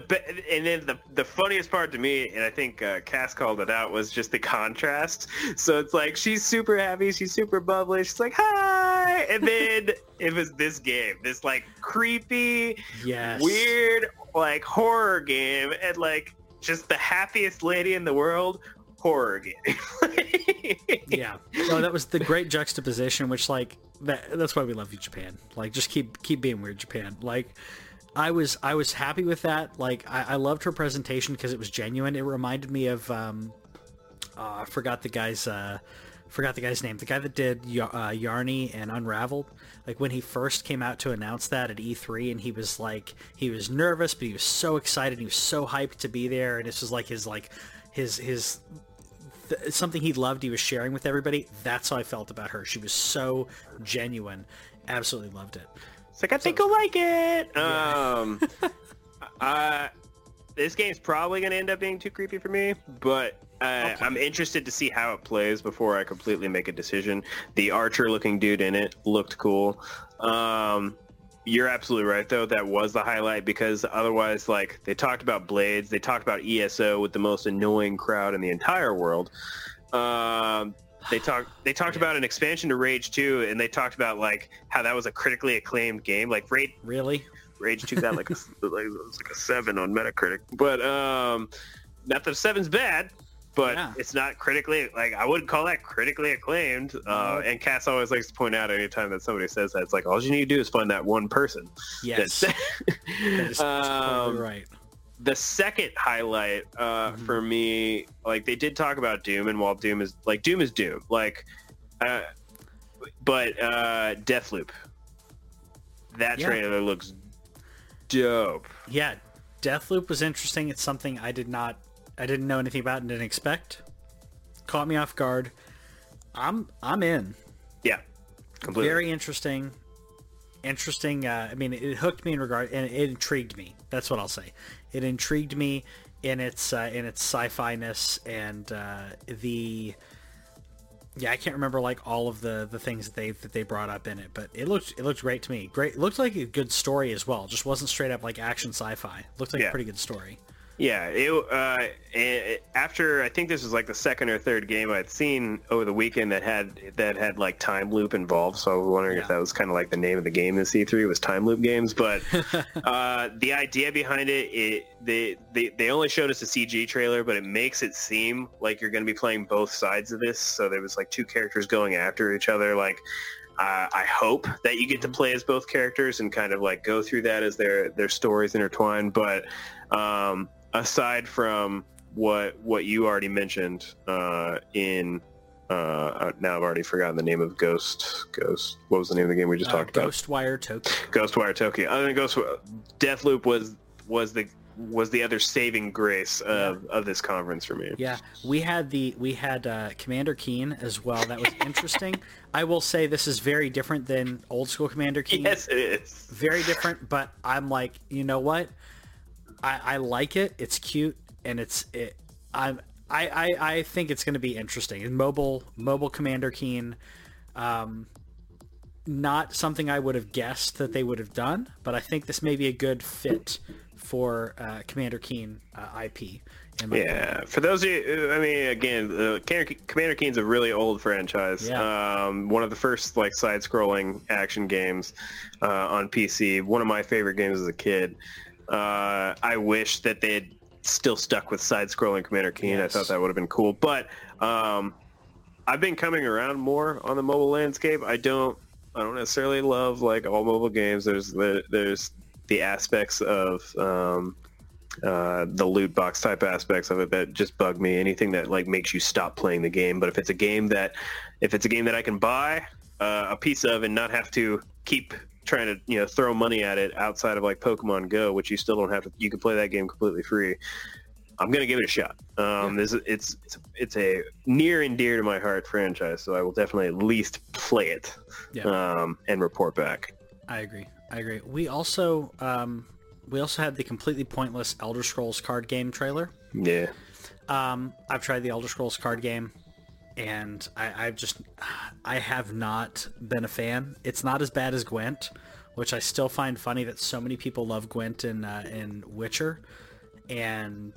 and then the the funniest part to me, and I think uh, Cass called it out, was just the contrast. So it's like she's super happy, she's super bubbly, she's like hi, and then it was this game, this like creepy,
yes.
weird like horror game, and like just the happiest lady in the world horror game.
yeah. No, that was the great juxtaposition, which like that that's why we love you, Japan. Like just keep keep being weird, Japan. Like I was I was happy with that. Like I, I loved her presentation because it was genuine. It reminded me of um uh, I forgot the guy's uh forgot the guy's name. The guy that did uh, Yarny and Unraveled. Like when he first came out to announce that at E3, and he was like, he was nervous, but he was so excited. He was so hyped to be there, and this was like his like his his th- something he loved he was sharing with everybody that's how i felt about her she was so genuine absolutely loved it
it's like i think you'll like it yeah. um uh this game's probably going to end up being too creepy for me but uh, okay. I'm interested to see how it plays before I completely make a decision. The archer-looking dude in it looked cool. Um, you're absolutely right though. That was the highlight because otherwise like they talked about blades. They talked about eso with the most annoying crowd in the entire world. Um, they talked they talked yeah. about an expansion to rage 2 and they talked about like how that was a critically acclaimed game. Like rage
really?
Rage 2 got like a, like, it was like a 7 on metacritic. But um not that 7's bad but yeah. it's not critically like I wouldn't call that critically acclaimed. Uh, and Cass always likes to point out anytime that somebody says that, it's like all you need to do is find that one person.
Yes, that um, right.
The second highlight uh, mm-hmm. for me, like they did talk about Doom, and while Doom is like Doom is Doom, like, uh, but uh, Deathloop, that yeah. trailer looks dope.
Yeah, Deathloop was interesting. It's something I did not I didn't know anything about and didn't expect. Caught me off guard. I'm I'm in.
Yeah,
completely. Very interesting. Interesting. Uh, I mean, it hooked me in regard, and it intrigued me. That's what I'll say. It intrigued me in its uh, in its sci-fi ness and uh, the. Yeah, I can't remember like all of the the things that they that they brought up in it, but it looked it looked great to me. Great, it looked like a good story as well. Just wasn't straight up like action sci-fi. It looked like yeah. a pretty good story.
Yeah, it, uh, it, after I think this was like the second or third game I'd seen over the weekend that had that had like time loop involved. So I was wondering yeah. if that was kind of like the name of the game in E3 was time loop games. But uh, the idea behind it, it they, they they only showed us a CG trailer, but it makes it seem like you're going to be playing both sides of this. So there was like two characters going after each other, like. Uh, I hope that you get to play as both characters and kind of like go through that as their their stories intertwine. But um, aside from what what you already mentioned uh, in uh, uh, now I've already forgotten the name of Ghost Ghost. What was the name of the game we just uh, talked
Ghostwire about? Ghostwire Tokyo.
Ghostwire Tokyo. I think Ghost Deathloop was was the was the other saving grace of, of this conference for me.
Yeah, we had the we had uh, Commander Keen as well. That was interesting. I will say this is very different than old school Commander Keen.
Yes, it is.
Very different, but I'm like, you know what? I, I like it. It's cute and it's it. I'm I, I, I think it's going to be interesting. And mobile mobile Commander Keen, um, not something I would have guessed that they would have done, but I think this may be a good fit for uh, Commander Keen uh, IP. in my opinion.
Yeah, for those of you, I mean, again, uh, Commander Commander Keen's a really old franchise.
Yeah.
Um, one of the first like side-scrolling action games uh, on PC. One of my favorite games as a kid. Uh, I wish that they had still stuck with side-scrolling Commander Keen.
Yes.
I thought that would have been cool. But um, I've been coming around more on the mobile landscape. I don't, I don't necessarily love like all mobile games. There's the, there's the aspects of um, uh, the loot box type aspects of it that just bug me. Anything that like makes you stop playing the game. But if it's a game that, if it's a game that I can buy uh, a piece of and not have to keep trying to you know throw money at it outside of like Pokemon Go, which you still don't have to. You can play that game completely free. I'm gonna give it a shot. Um, this it's it's it's a near and dear to my heart franchise, so I will definitely at least play it
Yeah.
um, and report back.
I agree. I agree. We also um, we also had the completely pointless Elder Scrolls card game trailer.
Yeah,
Um, I've tried the Elder Scrolls card game, and I, I've just I have not been a fan. It's not as bad as Gwent, which I still find funny that so many people love Gwent in uh, in Witcher, and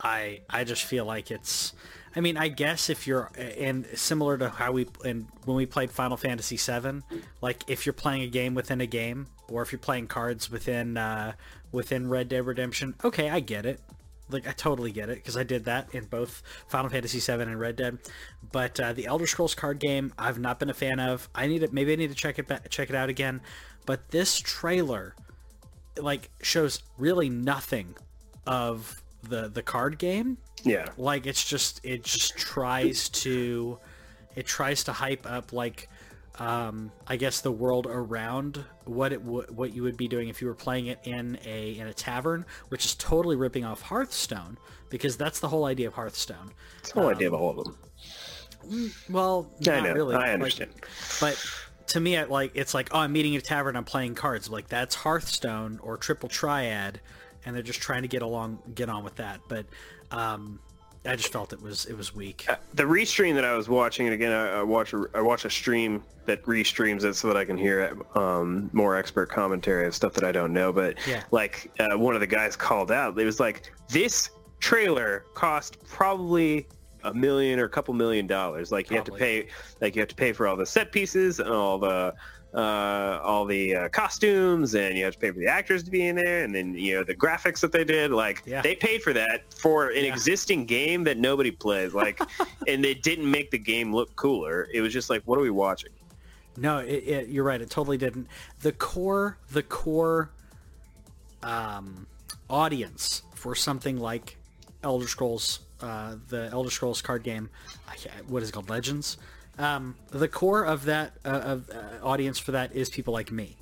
I I just feel like it's. I mean, I guess if you're and similar to how we and when we played Final Fantasy VII, like if you're playing a game within a game, or if you're playing cards within uh, within Red Dead Redemption, okay, I get it like I totally get it because I did that in both Final Fantasy VII and Red Dead. But uh, the Elder Scrolls card game, I've not been a fan of. I need it. Maybe I need to check it back, check it out again. But this trailer, like, shows really nothing of the the card game.
yeah,
Like it's just it just tries to it tries to hype up like um, I guess the world around what it w- what you would be doing if you were playing it in a in a tavern, which is totally ripping off Hearthstone because that's the whole idea of Hearthstone.
it's the whole idea of all of them.
Well,
I know,
really.
I
Like,
understand.
but to me, I, like it's like oh, I'm meeting at a tavern, I'm playing cards. Like that's Hearthstone or Triple Triad, and they're just trying to get along, get on with that. But um, I just felt it was it was weak.
the restream that I was watching, and again, I, I watch a, I watch a stream that restreams it so that I can hear um, more expert commentary of stuff that I don't know. But
Yeah.
like uh, one of the guys called out, it was like this trailer cost probably a million or a couple million dollars. Like you have to pay, like you have to pay for all the set pieces and all the uh, all the uh, costumes, and you have to pay for the actors to be in there, and then you know the graphics that they did. Like
Yeah.
they paid for that for an
Yeah.
existing game that nobody plays. Like, and they didn't make the game look cooler. It was just like, what are we watching?
No, it, it, you're right. It totally didn't. The core, the core um, audience for something like Elder Scrolls, uh, the Elder Scrolls card game, what is it called, Legends. Um, the core of that uh, of uh, audience for that is people like me,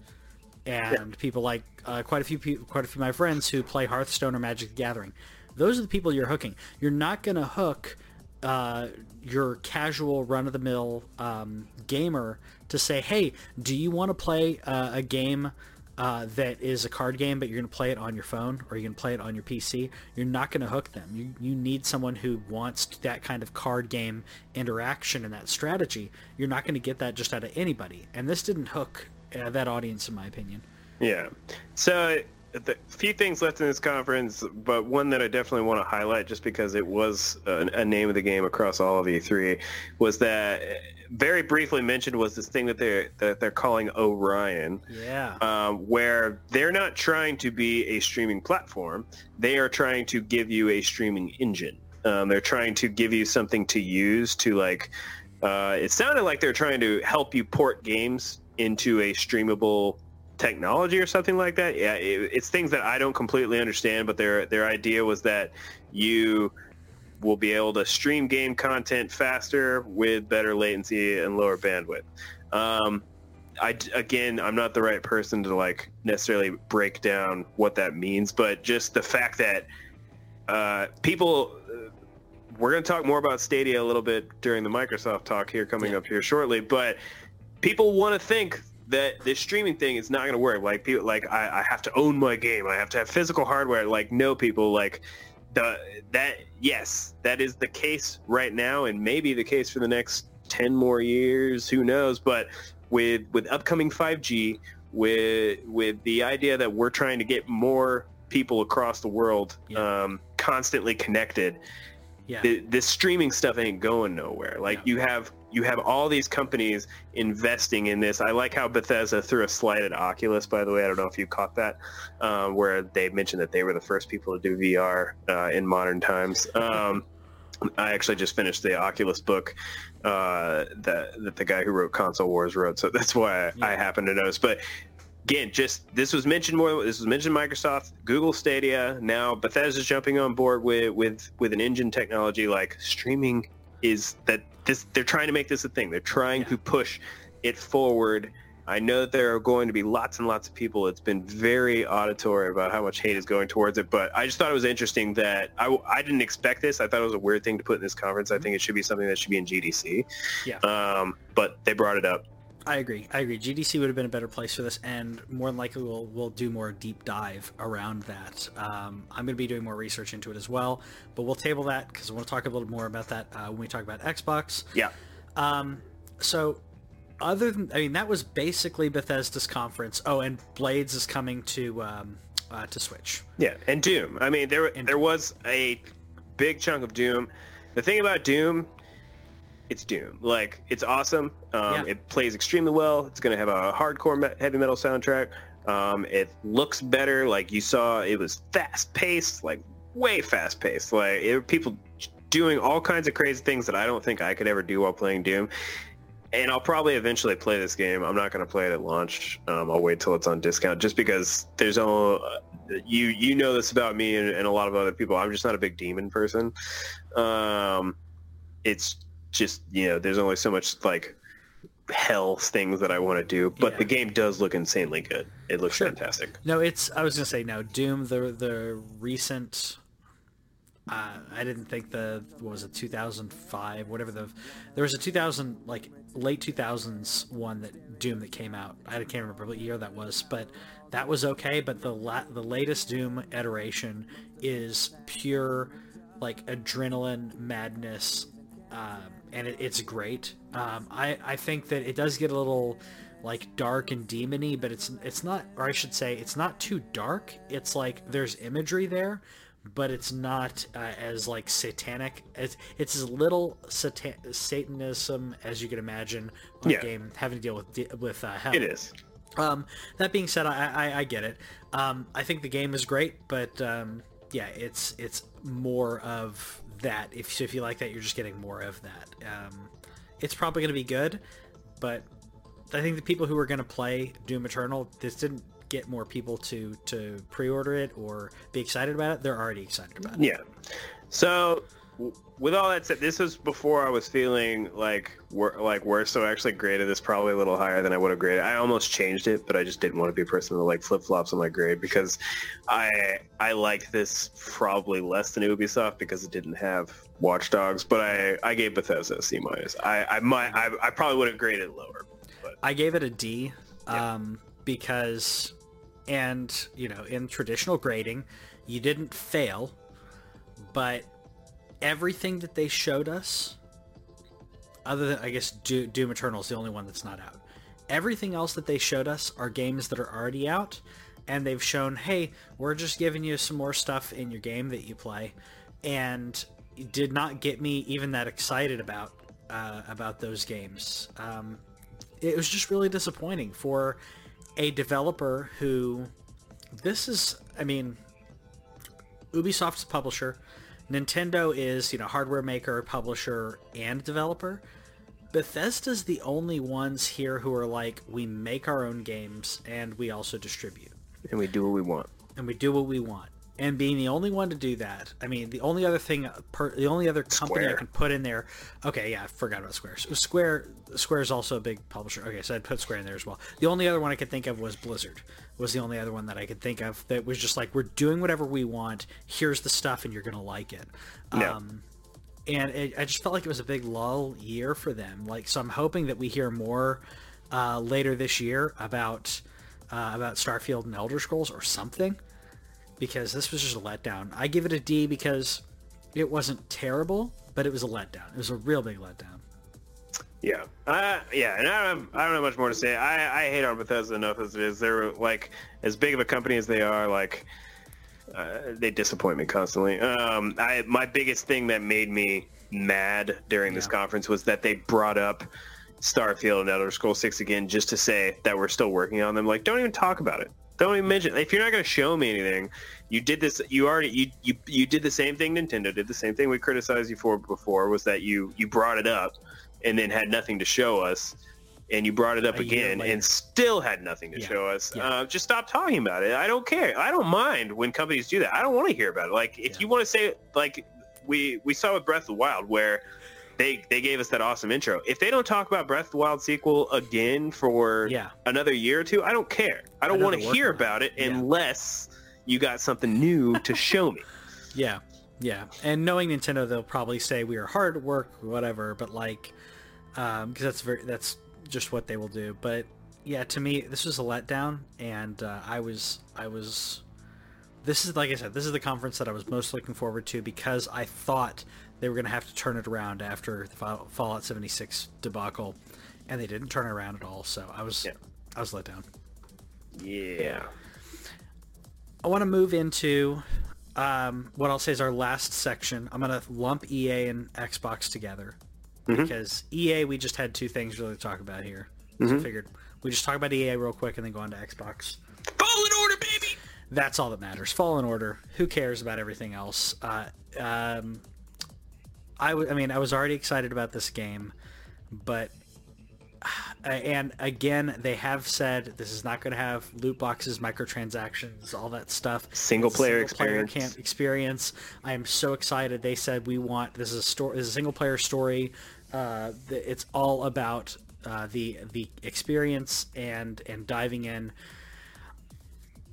and people like uh, quite a few people, quite a few of my friends who play Hearthstone or Magic the Gathering. Those are the people you're hooking. You're not going to hook uh, your casual run-of-the-mill um, gamer to say, "Hey, do you want to play uh, a game uh, that is a card game, but you're going to play it on your phone or going to play it on your PC?" You're not going to hook them. You you need someone who wants that kind of card game interaction and that strategy. You're not going to get that just out of anybody. And this didn't hook uh, that audience, in my opinion.
Yeah. So the few things left in this conference, but one that I definitely want to highlight, just because it was a, a name of the game across all of E3, was that uh, very briefly mentioned was this thing that they're that they're calling Orion.
Yeah.
um, where they're not trying to be a streaming platform. They are trying to give you a streaming engine. Um, they're trying to give you something to use to like. Uh, it sounded like they're trying to help you port games into a streamable technology or something like that. Yeah, it, it's things that I don't completely understand, but their their idea was that you will be able to stream game content faster with better latency and lower bandwidth. Um, I again, I'm not the right person to like necessarily break down what that means, but just the fact that uh, people. Uh, we're going to talk more about Stadia a little bit during the Microsoft talk here coming
Yeah.
up here shortly, but people want to think that this streaming thing is not going to work. Like people, like I, I have to own my game. I have to have physical hardware. Like no, people like the that yes, that is the case right now, and maybe the case for the next ten more years. Who knows? But with with upcoming 5G, with with the idea that we're trying to get more people across the world
Yeah.
um, constantly connected,
Yeah.
the, this streaming stuff ain't going nowhere. Like
No.
you have you have all these companies investing in this. I like how Bethesda threw a slide at Oculus. By the way, I don't know if you caught that, um, where they mentioned that they were the first people to do VR uh, in modern times. Um, I actually just finished the Oculus book uh, that that the guy who wrote Console Wars wrote, so that's why I, I happen to notice. But again, just this was mentioned more. This was mentioned Microsoft, Google Stadia. Now Bethesda's jumping on board with with with an engine technology like streaming is that this. They're trying to make this a thing. They're trying
Yeah.
to push it forward. I know that there are going to be lots and lots of people. It's been very auditory about how much hate is going towards it, but I just thought it was interesting that I, I didn't expect this. I thought it was a weird thing to put in this conference. I think it should be something that should be in GDC.
Yeah.
Um, but they brought it up.
I agree. I agree. GDC would have been a better place for this, and more than likely we'll we'll do more deep dive around that. Um, I'm going to be doing more research into it as well, but we'll table that because I want to talk a little more about that uh, when we talk about Xbox.
Yeah.
Um, so, other than I mean, that was basically Bethesda's conference. Oh, and Blades is coming to um, uh, to Switch.
Yeah, and Doom. I mean, there there was a big chunk of Doom. The thing about Doom, it's Doom. Like, it's awesome. Um,
Yeah.
It plays extremely well. It's going to have a hardcore me- heavy metal soundtrack. Um, it looks better. Like you saw, it was fast paced, like way fast paced. Like it, people doing all kinds of crazy things that I don't think I could ever do while playing Doom. And I'll probably eventually play this game. I'm not going to play it at launch. Um, I'll wait till it's on discount, just because there's all you you know this about me and, and a lot of other people. I'm just not a big demon person. Um, it's just you know, there's only so much like hell things that I want to do. But
Yeah.
the game does look insanely good. It looks
Sure.
fantastic.
No, it's. I was gonna say no. Doom, the the recent. Uh, I didn't think the what was it 2005 whatever the there was a 2000 like late 2000s one that Doom that came out I can't remember what year that was but that was okay but the la- the latest Doom iteration is pure like adrenaline madness um, and it, it's great. Um, I I think that it does get a little like dark and demony, but it's it's not, or I should say, it's not too dark. It's like there's imagery there, but it's not uh, as like satanic. It's it's as little satan- satanism as you can imagine. A
Yeah.
game having to deal with with uh, hell.
It is.
Um, that being said, I, I, I get it. Um, I think the game is great, but um, yeah, it's it's more of that. If so if you like that, you're just getting more of that. Um, it's probably going to be good, but I think the people who are going to play Doom Eternal, this didn't get more people to to pre-order it or be excited about it. They're already excited about it.
Yeah. So, with all that said, this was before I was feeling like wor- like worse. So I actually graded this probably a little higher than I would have graded. I almost changed it, but I just didn't want to be a person that like flip flops on my grade because I I like this probably less than Ubisoft because it didn't have Watch Dogs. But I I gave Bethesda a C minus. I I might I, I probably would have graded lower. But
I gave it a D um, because, and you know, in traditional grading, you didn't fail, but everything that they showed us, other than I guess Do- Doom Eternal is the only one that's not out. Everything else that they showed us are games that are already out, and they've shown, hey, we're just giving you some more stuff in your game that you play, and did not get me even that excited about uh, about those games. Um, it was just really disappointing for a developer who this is i mean ubisoft's publisher nintendo is you know hardware maker publisher and developer. Bethesda's the only ones here who are like we make our own games and we also distribute.
And we do what we want.
and we do what we want and being the only one to do that. I mean, the only other thing, per, the only other company
Square.
I can put in there. Okay, yeah, I forgot about Square. So Square, Square is also a big publisher. Okay, so I'd put Square in there as well. The only other one I could think of was Blizzard. Was the only other one that I could think of that was just like we're doing whatever we want. Here's the stuff, and you're gonna like it.
Yeah.
Um, and it, I just felt like it was a big lull year for them. Like, so I'm hoping that we hear more uh, later this year about uh, about Starfield and Elder Scrolls or something, because this was just a letdown. I give it a D because it wasn't terrible, but it was a letdown. It was a real big letdown.
Yeah, uh, yeah, and I don't, have, I don't have much more to say. I, I hate on Bethesda enough as it is. They're like as big of a company as they are. Like uh, they disappoint me constantly. Um, I my biggest thing that made me mad during this conference was that they brought up Starfield and Elder Scrolls Six again just to say that we're still working on them. Like, don't even talk about it. Don't even mention. If you're not going to show me anything, you did this. You already you, you you did the same thing. Nintendo did the same thing we criticized you for before. Was that you you brought it up and then had nothing to show us, and you brought it up
A
again and still had nothing to
Yeah.
show us.
Yeah.
Uh, just stop talking about it. I don't care. I don't mind when companies do that. I don't want to hear about it. Like if
Yeah.
you want to say like we we saw with Breath of the Wild where they they gave us that awesome intro. If they don't talk about Breath of the Wild sequel again for
Yeah.
another year or two, I don't care. I don't want to hear
on it.
about it
Yeah.
unless you got something new to show me.
Yeah, yeah. And knowing Nintendo, they'll probably say we are hard at work, whatever. But like, because that's very that's just what they will do. But yeah, to me, this was a letdown, and uh, I was I was. This is like I said, this is the conference that I was most looking forward to because I thought they were going to have to turn it around after the Fallout 76 debacle, and they didn't turn it around at all. So I was
Yeah.
I was let down.
Yeah.
I want to move into um, what I'll say is our last section. I'm going to lump EA and Xbox together because EA we just had two things really to talk about here. So I figured we just talk about EA real quick and then go on to Xbox.
Fallen Order, baby.
That's all that matters. Fallen Order. Who cares about everything else? Uh, um, I, w- I mean, I was already excited about this game, but and again, they have said this is not going to have loot boxes, microtransactions, all that stuff.
Single player
Single-player
experience.
camp experience. I am so excited. They said we want this is a story. This is a single player story. Uh, it's all about uh, the the experience and and diving in.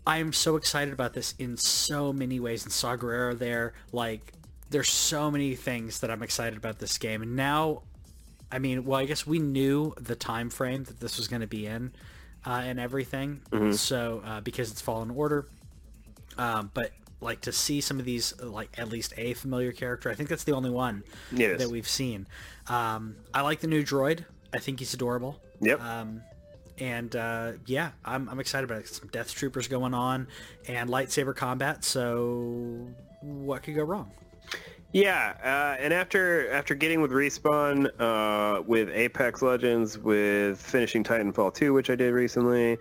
I am so excited about this in so many ways. And Saw Gerrera there, like, there's so many things that I'm excited about this game. And now, I mean, well, I guess we knew the time frame that this was going to be in, uh, and everything. So uh, because it's Fallen Order, um, but like to see some of these, like at least a familiar character. I think that's the only one
Yes.
that we've seen. Um, I like the new droid. I think he's adorable.
Yep.
Um, and uh, yeah, I'm, I'm excited about it. Some Death Troopers going on and lightsaber combat. So what could go wrong?
Yeah, uh, and after after getting with respawn, uh, with Apex Legends, with finishing Titanfall 2, which I did recently,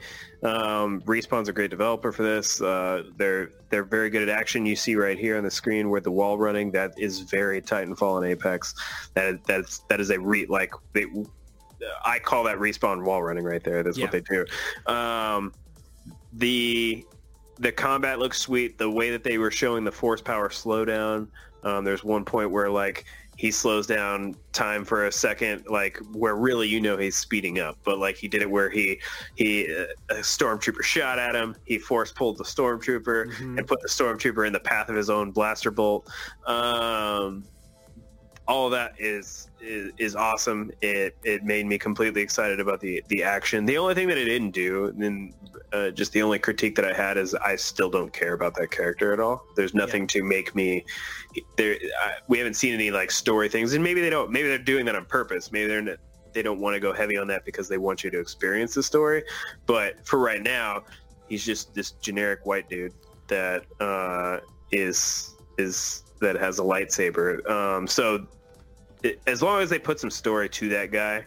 um, respawn's a great developer for this. Uh, they're they're very good at action. You see right here on the screen where the wall running that is very Titanfall and Apex. That that's that is a re like they. I call that respawn wall running right there. That's what they do. Um, the the combat looks sweet. The way that they were showing the force power slowdown. Um, there's one point where like he slows down time for a second, like where really you know he's speeding up, but like he did it where he he uh, a stormtrooper shot at him. He force pulled the stormtrooper and put the stormtrooper in the path of his own blaster bolt. Um, all of that is, is is awesome. It it made me completely excited about the the action. The only thing that it didn't do, and uh, just the only critique that I had is I still don't care about that character at all. There's nothing to make me. There, I, we haven't seen any like story things, and maybe they don't. Maybe they're doing that on purpose. Maybe they're. Not, they don't want to go heavy on that because they want you to experience the story. But for right now, he's just this generic white dude that uh, is is that has a lightsaber. Um, so it, as long as they put some story to that guy,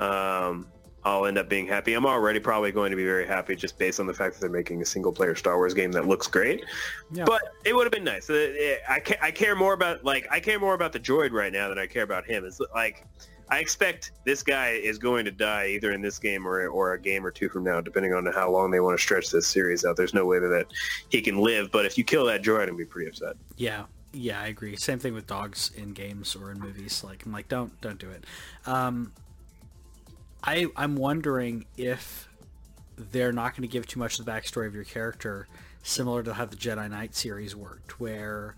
um, I'll end up being happy. I'm already probably going to be very happy just based on the fact that they're making a single player Star Wars game that looks great.
Yeah.
But it would have been nice. Uh, I, I care more about like I care more about the droid right now than I care about him. It's like I expect this guy is going to die either in this game or or a game or two from now, depending on how long they want to stretch this series out. There's no way that he can live. But if you kill that droid, I'd be pretty upset.
Yeah, yeah, I agree. Same thing with dogs in games or in movies. Like I'm like, don't don't do it. Um, I I'm wondering if they're not going to give too much of the backstory of your character, similar to how the Jedi Knight series worked, where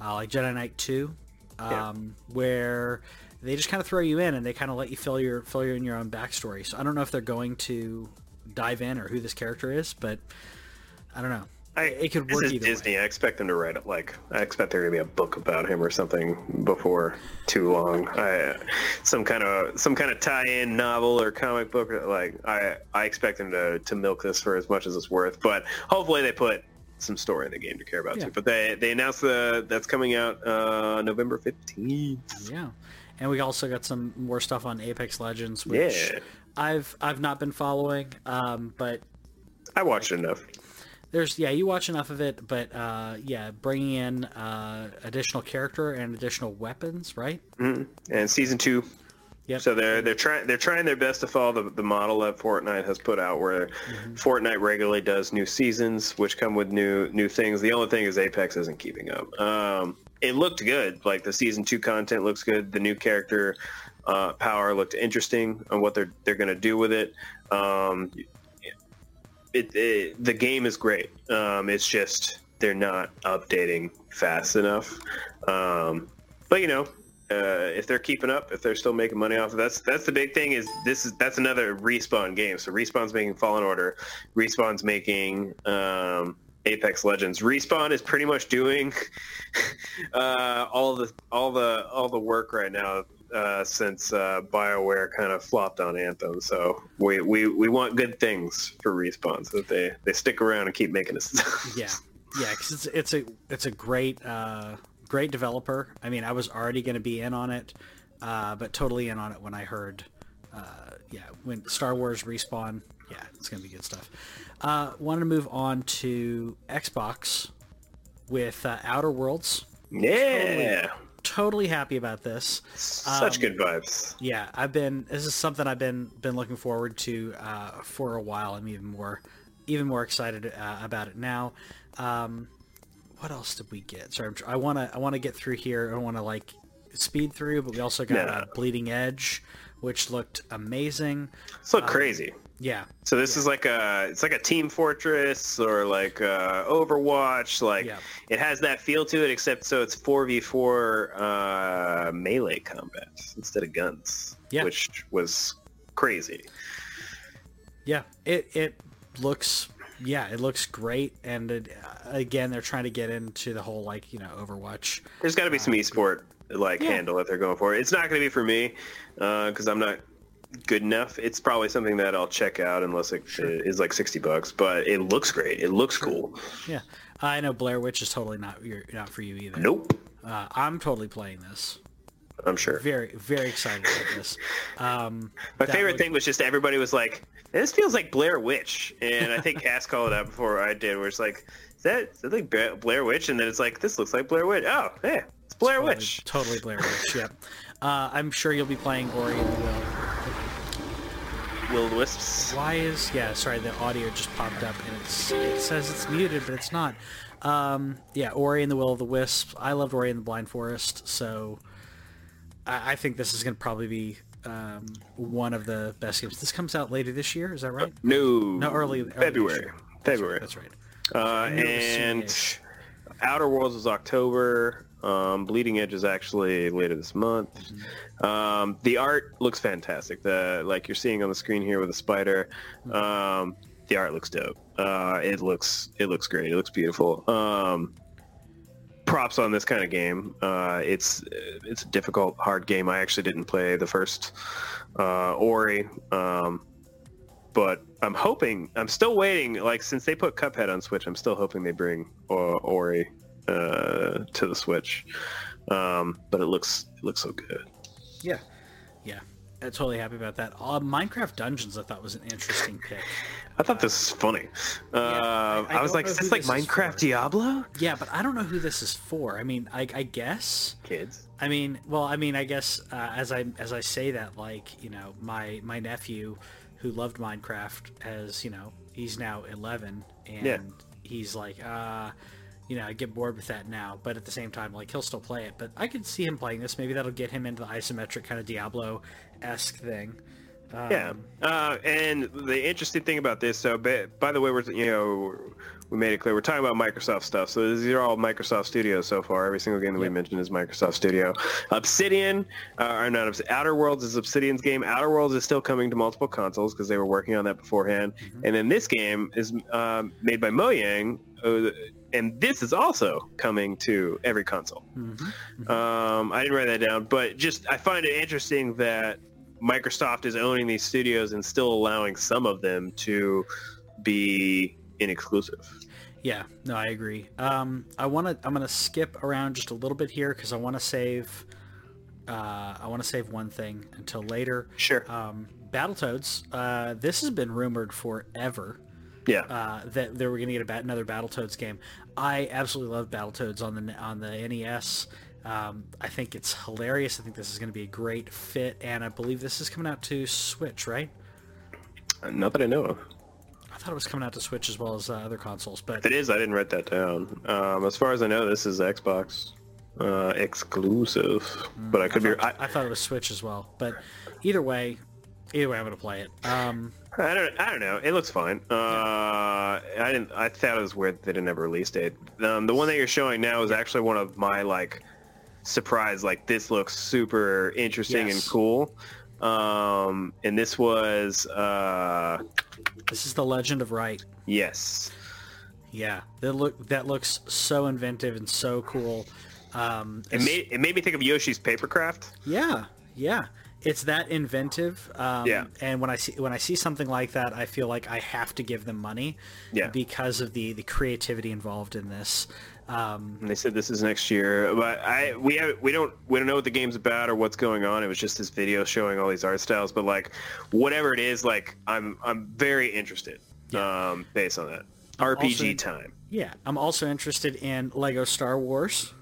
uh, like Jedi Knight Two, um, yeah. where they just kind of throw you in and they kind of let you fill your fill you in your own backstory. So I don't know if they're going to dive in or who this character is, but I don't know.
I, it could work this is Disney. Way. I expect them to write it like I expect there to be a book about him or something before too long. I some kind of some kind of tie-in novel or comic book. Like I I expect them to to milk this for as much as it's worth. But hopefully they put some story in the game to care about yeah. too. But they they announced the that's coming out uh, November fifteenth.
Yeah, and we also got some more stuff on Apex Legends, which yeah. I've I've not been following, um, but
I watched enough
there's yeah you watch enough of it but uh, yeah bringing in uh, additional character and additional weapons right
mm-hmm. and season two Yep. So they're they're trying they're trying their best to follow the, the model that Fortnite has put out, where mm-hmm. Fortnite regularly does new seasons, which come with new new things. The only thing is Apex isn't keeping up. Um, it looked good, like the season two content looks good. The new character uh, power looked interesting on what they're they're going to do with it. Um, it, it, the game is great. Um, it's just they're not updating fast enough. Um, but you know, uh, if they're keeping up, if they're still making money off of that's that's the big thing. Is this is that's another respawn game. So respawn's making Fallen Order, respawn's making um, Apex Legends. Respawn is pretty much doing uh, all the all the all the work right now uh, since uh, Bioware kind of flopped on Anthem. So we, we, we want good things for Respawn so that they, they stick around and keep making us.
yeah, yeah, because it's it's a it's a great uh, great developer. I mean, I was already going to be in on it, uh, but totally in on it when I heard, uh, yeah, when Star Wars Respawn. Yeah, it's going to be good stuff. Uh, wanted to move on to Xbox with Outer Worlds.
Yeah.
Totally, totally happy about this.
Such um, good vibes.
Yeah, I've been. This is something I've been been looking forward to uh, for a while. I'm even more even more excited uh, about it now. Um, what else did we get? Sorry, i want to I want to get through here. I want to like speed through, but we also got uh, Bleeding Edge, which looked amazing.
It's looked um, crazy.
Yeah.
So this
yeah.
is like a it's like a Team Fortress or like uh, Overwatch. Like yeah. it has that feel to it, except so it's four v four uh, melee combat instead of guns. Yeah. Which was crazy.
Yeah. It it looks yeah it looks great and it, again they're trying to get into the whole like you know Overwatch.
There's got to be some uh, esport like yeah. handle that they're going for. It's not going to be for me because uh, I'm not good enough. It's probably something that I'll check out unless it sure. is like sixty bucks. But it looks great. It looks cool.
Yeah, I know Blair Witch is totally not not for you either.
Nope.
Uh, I'm totally playing this.
I'm sure.
Very very excited about this. Um,
My favorite would... thing was just everybody was like, "This feels like Blair Witch," and I think Cass called it out before I did. Where it's like, "Is that, is that like Blair Witch?" And then it's like, "This looks like Blair Witch." Oh, yeah, it's Blair
totally,
Witch.
Totally Blair Witch. Yep. Uh, I'm sure you'll be playing Ori and the Will
will of the wisps.
Why is yeah? Sorry, the audio just popped up and it's it says it's muted, but it's not. Um, yeah, Ori and the Will of the Wisps. I loved Ori and the Blind Forest, so I, I think this is going to probably be um, one of the best games. This comes out later this year, is that right?
No,
no, early, early
February. February.
That's right.
That's right. Uh, and Outer Worlds is October. Um, Bleeding Edge is actually later this month. Mm-hmm. Um, the art looks fantastic. The like you're seeing on the screen here with the spider. Mm-hmm. Um, the art looks dope. Uh, it looks it looks great. It looks beautiful. Um, props on this kind of game. Uh, it's it's a difficult, hard game. I actually didn't play the first uh, Ori, um, but I'm hoping. I'm still waiting. Like since they put Cuphead on Switch, I'm still hoping they bring uh, Ori uh, to the Switch. Um, but it looks it looks so good.
Yeah, yeah. I'm totally happy about that. Uh, Minecraft Dungeons, I thought was an interesting pick.
I thought this was funny. Uh,
I- I
I, was like,
know
is this like
this
Minecraft
for.
Diablo?
Yeah, but I don't know who this is for. I mean, I, I guess.
Kids.
I mean, well, I mean, I guess uh, as I as I say that, like you know, my my nephew who loved Minecraft has you know he's now 11 and
Yeah.
he's like, uh, you know, I get bored with that now, but at the same time, like he'll still play it. But I could see him playing this. Maybe that'll get him into the isometric kind of Diablo esque thing. Um,
Yeah, uh, and the interesting thing about this, so by, by the way, we're you know we made it clear we're talking about Microsoft stuff. So these are all Microsoft Studios so far. Every single game that we mentioned is Microsoft Studio. Obsidian, uh, or not Obs- Outer Worlds is Obsidian's game. Outer Worlds is still coming to multiple consoles because they were working on that beforehand. And then this game is um, made by Mojang, uh, and this is also coming to every console. Um, I didn't write that down, but just I find it interesting that Microsoft is owning these studios and still allowing some of them to be inexclusive.
Yeah, no, I agree. Um, I want to. I'm going to skip around just a little bit here because I want to save. Uh, I want to save one thing until later.
Sure.
Um, Battletoads. Uh, this has been rumored forever
yeah.
uh, that they were going to get a bat- another Battletoads game. I absolutely love Battletoads on the on the NES. Um, I think it's hilarious. I think this is going to be a great fit, and I believe this is coming out to Switch, right?
Not that I know of.
I thought it was coming out to Switch as well as uh, other consoles, but
it is, I didn't write that down. Um, as far as I know, this is Xbox uh, exclusive, but I could be. I,
I thought it was Switch as well. But either way, either way, I'm going to play it. Um,
I don't. I don't know. It looks fine. Uh, I didn't. I thought it was weird they didn't have a release date. Um, the one that you're showing now is actually one of my like surprise. Like this looks super interesting and cool. Um, and this was uh,
this is the Legend of Wright.
yes.
Yeah, that look that looks so inventive and so cool. Um,
It made it made me think of Yoshi's Papercraft.
Yeah, yeah. It's that inventive. Um,
Yeah.
And when I see when I see something like that, I feel like I have to give them money.
Yeah.
Because of the the creativity involved in this. Um,
And they said this is next year, but I we have we don't we don't know what the game's about or what's going on. It was just this video showing all these art styles, but like whatever it is, like I'm I'm very interested. Um, based on that RPG
also-
time.
yeah. I'm also interested in Lego Star Wars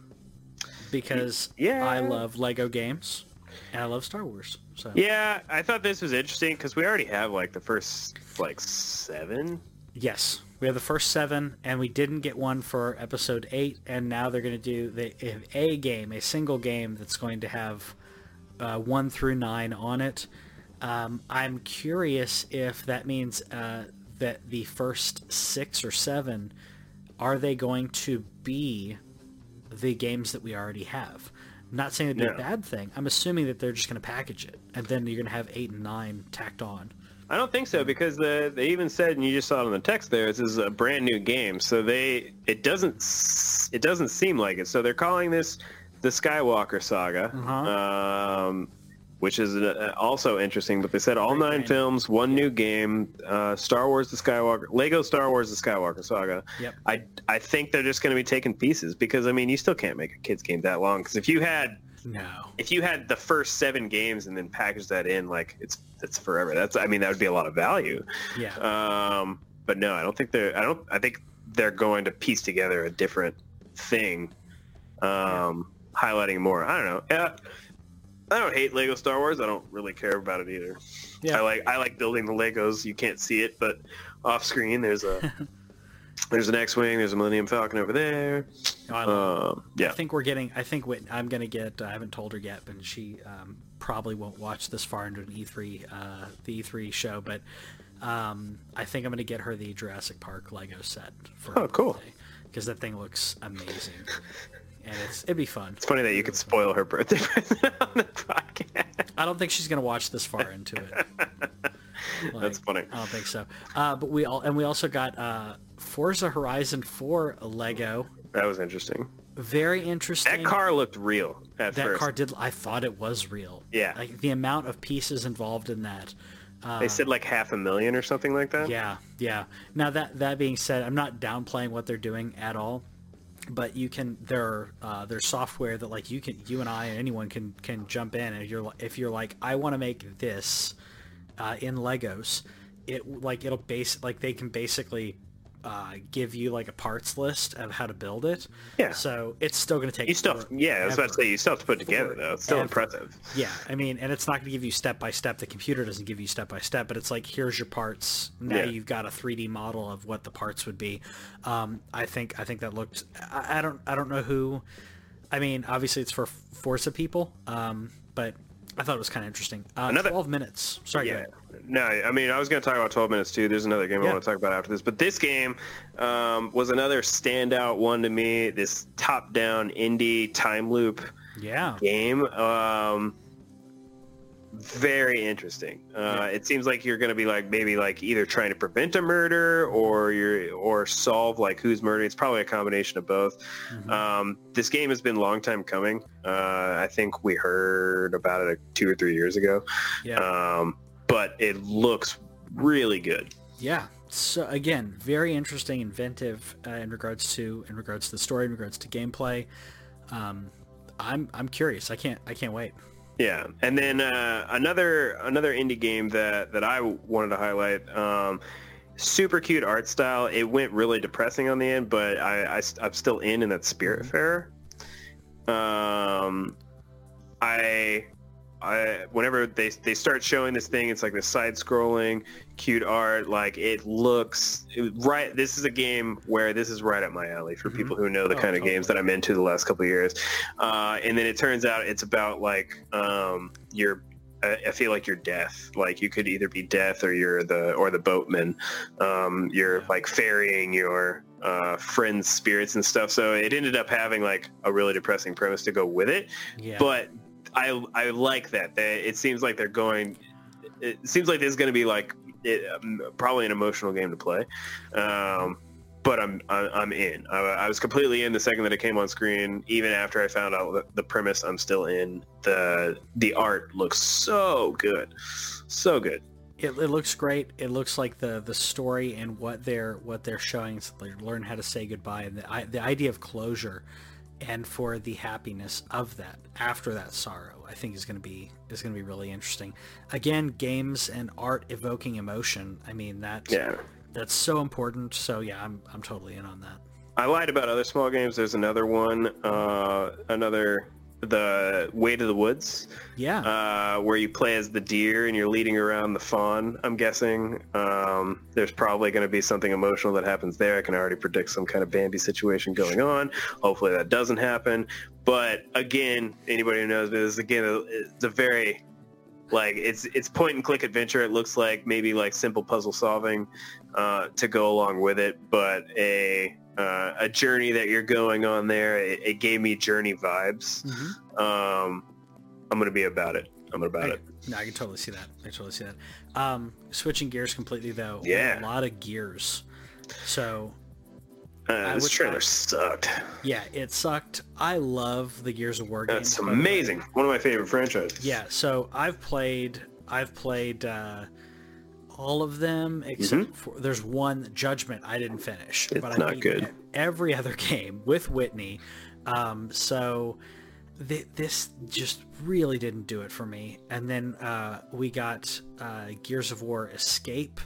because
Yeah.
I love Lego games and I love Star Wars. So
Yeah, I thought this was interesting because we already have like the first like seven.
Yes, we have the first seven, and we didn't get one for episode eight, and now they're going to do have a game, a single game that's going to have uh, one through nine on it. Um, I'm curious if that means uh, that the first six or seven are they going to be the games that we already have? I'm not saying it'd be
No.
a bad thing. I'm assuming that they're just going to package it, and then you're going to have eight and nine tacked on.
I don't think so because the they even said, and you just saw it in the text there. This is a brand new game, so they it doesn't it doesn't seem like it. So they're calling this the Skywalker Saga, um, which is uh, also interesting. But they said all nine films, one new game, uh, Star Wars: The Skywalker, Lego Star Wars: The Skywalker Saga.
Yep.
I I think they're just going to be taking pieces because I mean you still can't make a kids game that long because if you had
No.
if you had the first seven games and then package that in, like it's it's forever. That's I mean that would be a lot of value.
Yeah.
Um, but no, I don't think they're. I don't. I think they're going to piece together a different thing, um, highlighting more. I don't know. Yeah, I don't hate Lego Star Wars. I don't really care about it either.
Yeah.
I like I like building the Legos. You can't see it, but off screen there's a there's an X-wing. There's a Millennium Falcon over there.
No, I love
Um, yeah.
I think we're getting. I think Whit, I'm gonna get. I haven't told her yet, but she um, probably won't watch this far into an E3, uh, the E3 show. But um, I think I'm gonna get her the Jurassic Park Lego set for
Oh, cool.
because that thing looks amazing, and it's it'd be fun.
It's funny that you could spoil her birthday present on the podcast.
I don't think she's gonna watch this far into it. Like,
That's funny.
I don't think so. Uh, but we all and we also got uh, Forza Horizon 4 Lego.
That was interesting.
Very interesting.
That car looked real at
that
first.
car did i thought it was real
Yeah.
like the amount of pieces involved in that
they said like half a million or something like that.
yeah yeah now that that being said i'm not downplaying what they're doing at all but you can there are, uh, there's software that like you can you and I and anyone can can jump in. And if you're if you're like I want to make this uh, in Legos, it like it'll base like they can basically uh, give you like a parts list of how to build it.
Yeah.
So it's still going to take.
You still, yeah, I was about to say you still have to put it together though. It's still
Forever.
impressive.
Yeah, I mean, and it's not going to give you step by step. The computer doesn't give you step by step, but it's like here's your parts. Now
Yeah.
you've got a 3D model of what the parts would be. Um, I think I think that looked. I, I don't I don't know who. I mean, obviously it's for Forza people, um, but I thought it was kind of interesting. Uh,
Another-
12 minutes. Sorry,
Yeah. No, I mean, I was going to talk about 12 minutes too. There's another game
Yeah.
I want to talk about after this. But this game um, was another standout one to me. This top-down indie time loop
Yeah.
game. Um, very interesting. Uh, It seems like you're going to be like maybe like either trying to prevent a murder or you're or solve like who's murdering. It's probably a combination of both.
Mhm.
Um, this game has been a long time coming. Uh, I think we heard about it uh, two or three years ago.
Yeah.
Um, but it looks really good.
Yeah. So again, very interesting, inventive uh, in regards to in regards to the story, in regards to gameplay. Um, I'm I'm curious. I can't I can't wait.
Yeah, and then uh, another another indie game that that I wanted to highlight. Um, super cute art style. It went really depressing on the end, but I, I am still in in that Spiritfarer. Um, I I whenever they they start showing this thing, it's like the side scrolling cute art. Like it looks it, right. This is a game where this is right up my alley for
Mhm.
people who know the
Oh,
kind of games that. I'm into the last couple of years. Uh, and then it turns out it's about like um, your. I I feel like you're death. Like you could either be death or you're the or the boatman. Um, you're
Yeah.
like ferrying your uh, friends' spirits and stuff. So it ended up having like a really depressing premise to go with it
Yeah.
but I I like that. It seems like they're going. It seems like this is going to be like it, um, probably an emotional game to play. Um, but I'm I'm in. I, I was completely in the second that it came on screen. Even after I found out the, premise, I'm still in. the The art looks so good, so good.
it, it looks great. It looks like the the story and what they're what they're showing. is They learn how to say goodbye and the the idea of closure, and for the happiness of that after that sorrow. I think is going to be is going to be really interesting. Again, games and art evoking emotion. I mean that
Yeah.
that's so important. So yeah, I'm I'm totally in on that.
I lied about other small games. There's another one, uh, another the Way to the Woods.
Yeah.
uh, where you play as the deer and you're leading around the fawn. I'm guessing um, there's probably going to be something emotional that happens there. I can already predict some kind of Bambi situation going on. Hopefully that doesn't happen. But again, anybody who knows this, again, it's a very like it's it's point and click adventure. It looks like maybe like simple puzzle solving uh, to go along with it, but a uh, a journey that you're going on there. It, it gave me journey vibes.
Mhm.
Um, I'm gonna be about it. I'm about
I,
it.
no, I can totally see that. I totally see that. Um, switching gears completely though.
Yeah.
A lot of gears. So
Uh, this trailer
I-
sucked.
yeah, it sucked. I love the Gears of War games.
That's
by the way.
amazing. One of my favorite franchises.
Yeah, so I've played I've played uh, all of them except for there's one Judgment I didn't finish.
Mm-hmm. It's
I
not good.
Every other game with Whitney. Um, so th- this just really didn't do it for me. And then uh, we got uh, Gears of War Escape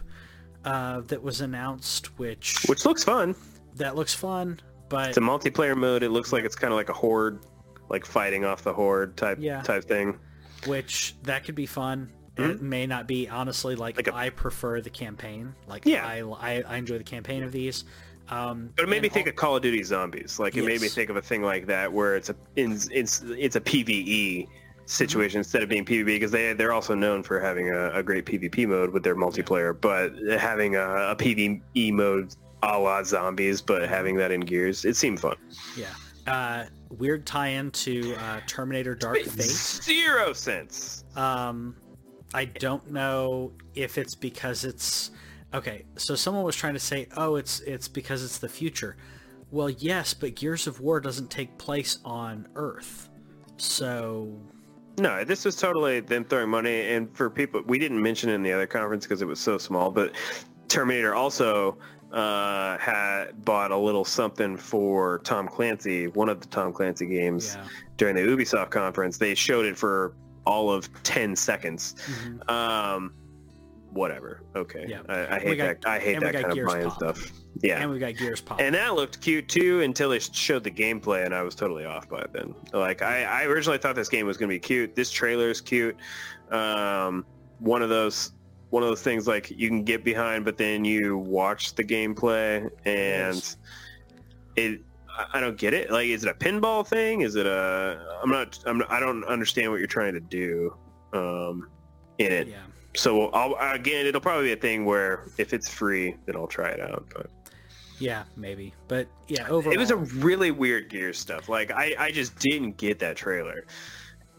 uh, that was announced, which,
Which looks fun.
that looks fun, but
It's a multiplayer mode. It looks like it's kind of like a horde, like fighting off the horde type
Yeah.
type thing.
which that could be fun. It may not be honestly like,
Mm-hmm. Like a-
I prefer the campaign. Like
Yeah.
I, I I enjoy the campaign of these. Um,
But it made me think
all-
of Call of Duty Zombies. Like it made me think of a thing like that where it's a it's it's, it's a PVE situation instead of being PvP because they they're also known for having a, a great PvP mode with their multiplayer, but having a, a PvE mode a la zombies, but having that in Gears, it seemed fun.
yeah. Uh, weird tie-in to uh, Terminator Dark Fate.
Zero sense.
Um, I don't know if it's because it's okay. So someone was trying to say, "Oh, it's it's because it's the future." Well, yes, but Gears of War doesn't take place on Earth, so
No, this was totally them throwing money. And for people, we didn't mention it in the other conference because it was so small, but Terminator also uh, had bought a little something for Tom Clancy, one of the Tom Clancy games
Yeah.
during the Ubisoft conference. They showed it for all of 10 seconds.
Mhm.
Um, whatever. Okay.
Yeah.
I, I hate
got-
that. I hate that kind of stuff. Yeah.
And we got Gears Pop.
And that looked cute too until they showed the gameplay, and I was totally off by it. Then, like, I, I originally thought this game was going to be cute. This trailer is cute. Um, one of those, one of those things like you can get behind, but then you watch the gameplay, and
Yes.
it. I- don't get it. Like, is it a pinball thing? Is it a? I'm not. I'm. I don't understand what you're trying to do. Um, in it.
yeah.
So I'll again, it'll probably be a thing where if it's free, then I'll try it out. But
Yeah, maybe. But yeah, overall
it was a really weird gear stuff. Like I, I just didn't get that trailer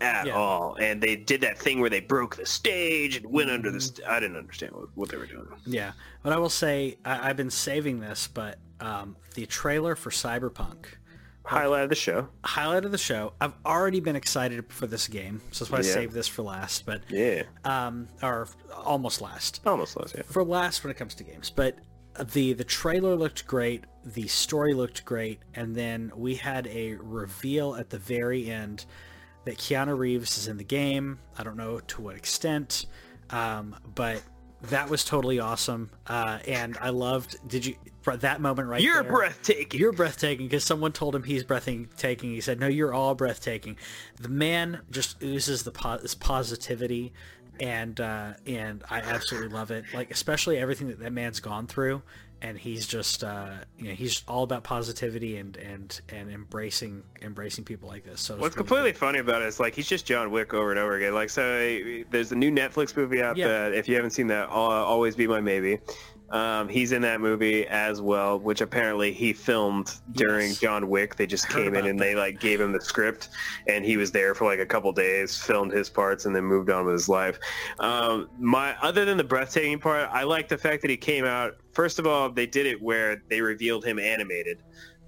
at
Yeah.
all. And they did that thing where they broke the stage and went under the.
Mm-hmm.
St- I didn't understand what, what they were doing.
Yeah, but I will say I, I've been saving this, but um, the trailer for Cyberpunk,
Highlight of the show.
highlight of the show. I've already been excited for this game, so that's why I saved this for last. But
Yeah,
um, or almost last.
almost last. Yeah.
For last when it comes to games, but the the trailer looked great, the story looked great, and then we had a reveal at the very end that Keanu Reeves is in the game. I don't know to what extent, um, but that was totally awesome. Uh, and I loved. Did you that moment right
You're
there?
breathtaking.
You're breathtaking because someone told him he's breathtaking. He said, "No, you're all breathtaking." The man just oozes the po- this positivity, and uh, and I absolutely love it. Like especially everything that that man's gone through, and he's just uh, you know he's all about positivity and and and embracing embracing people like this. So
What's
really
completely funny about it is like he's just John Wick over and over again. Like so, there's a new Netflix movie out
Yeah.
that if you haven't seen that, I'll always be my maybe. Um, he's in that movie as well, which apparently he filmed during
Yes.
John Wick. They just came in and they like gave him the script, and he was there for like a couple days, filmed his parts, and then moved on with his life. Um, my other than the breathtaking part, I like the fact that he came out. First of all, they did it where they revealed him animated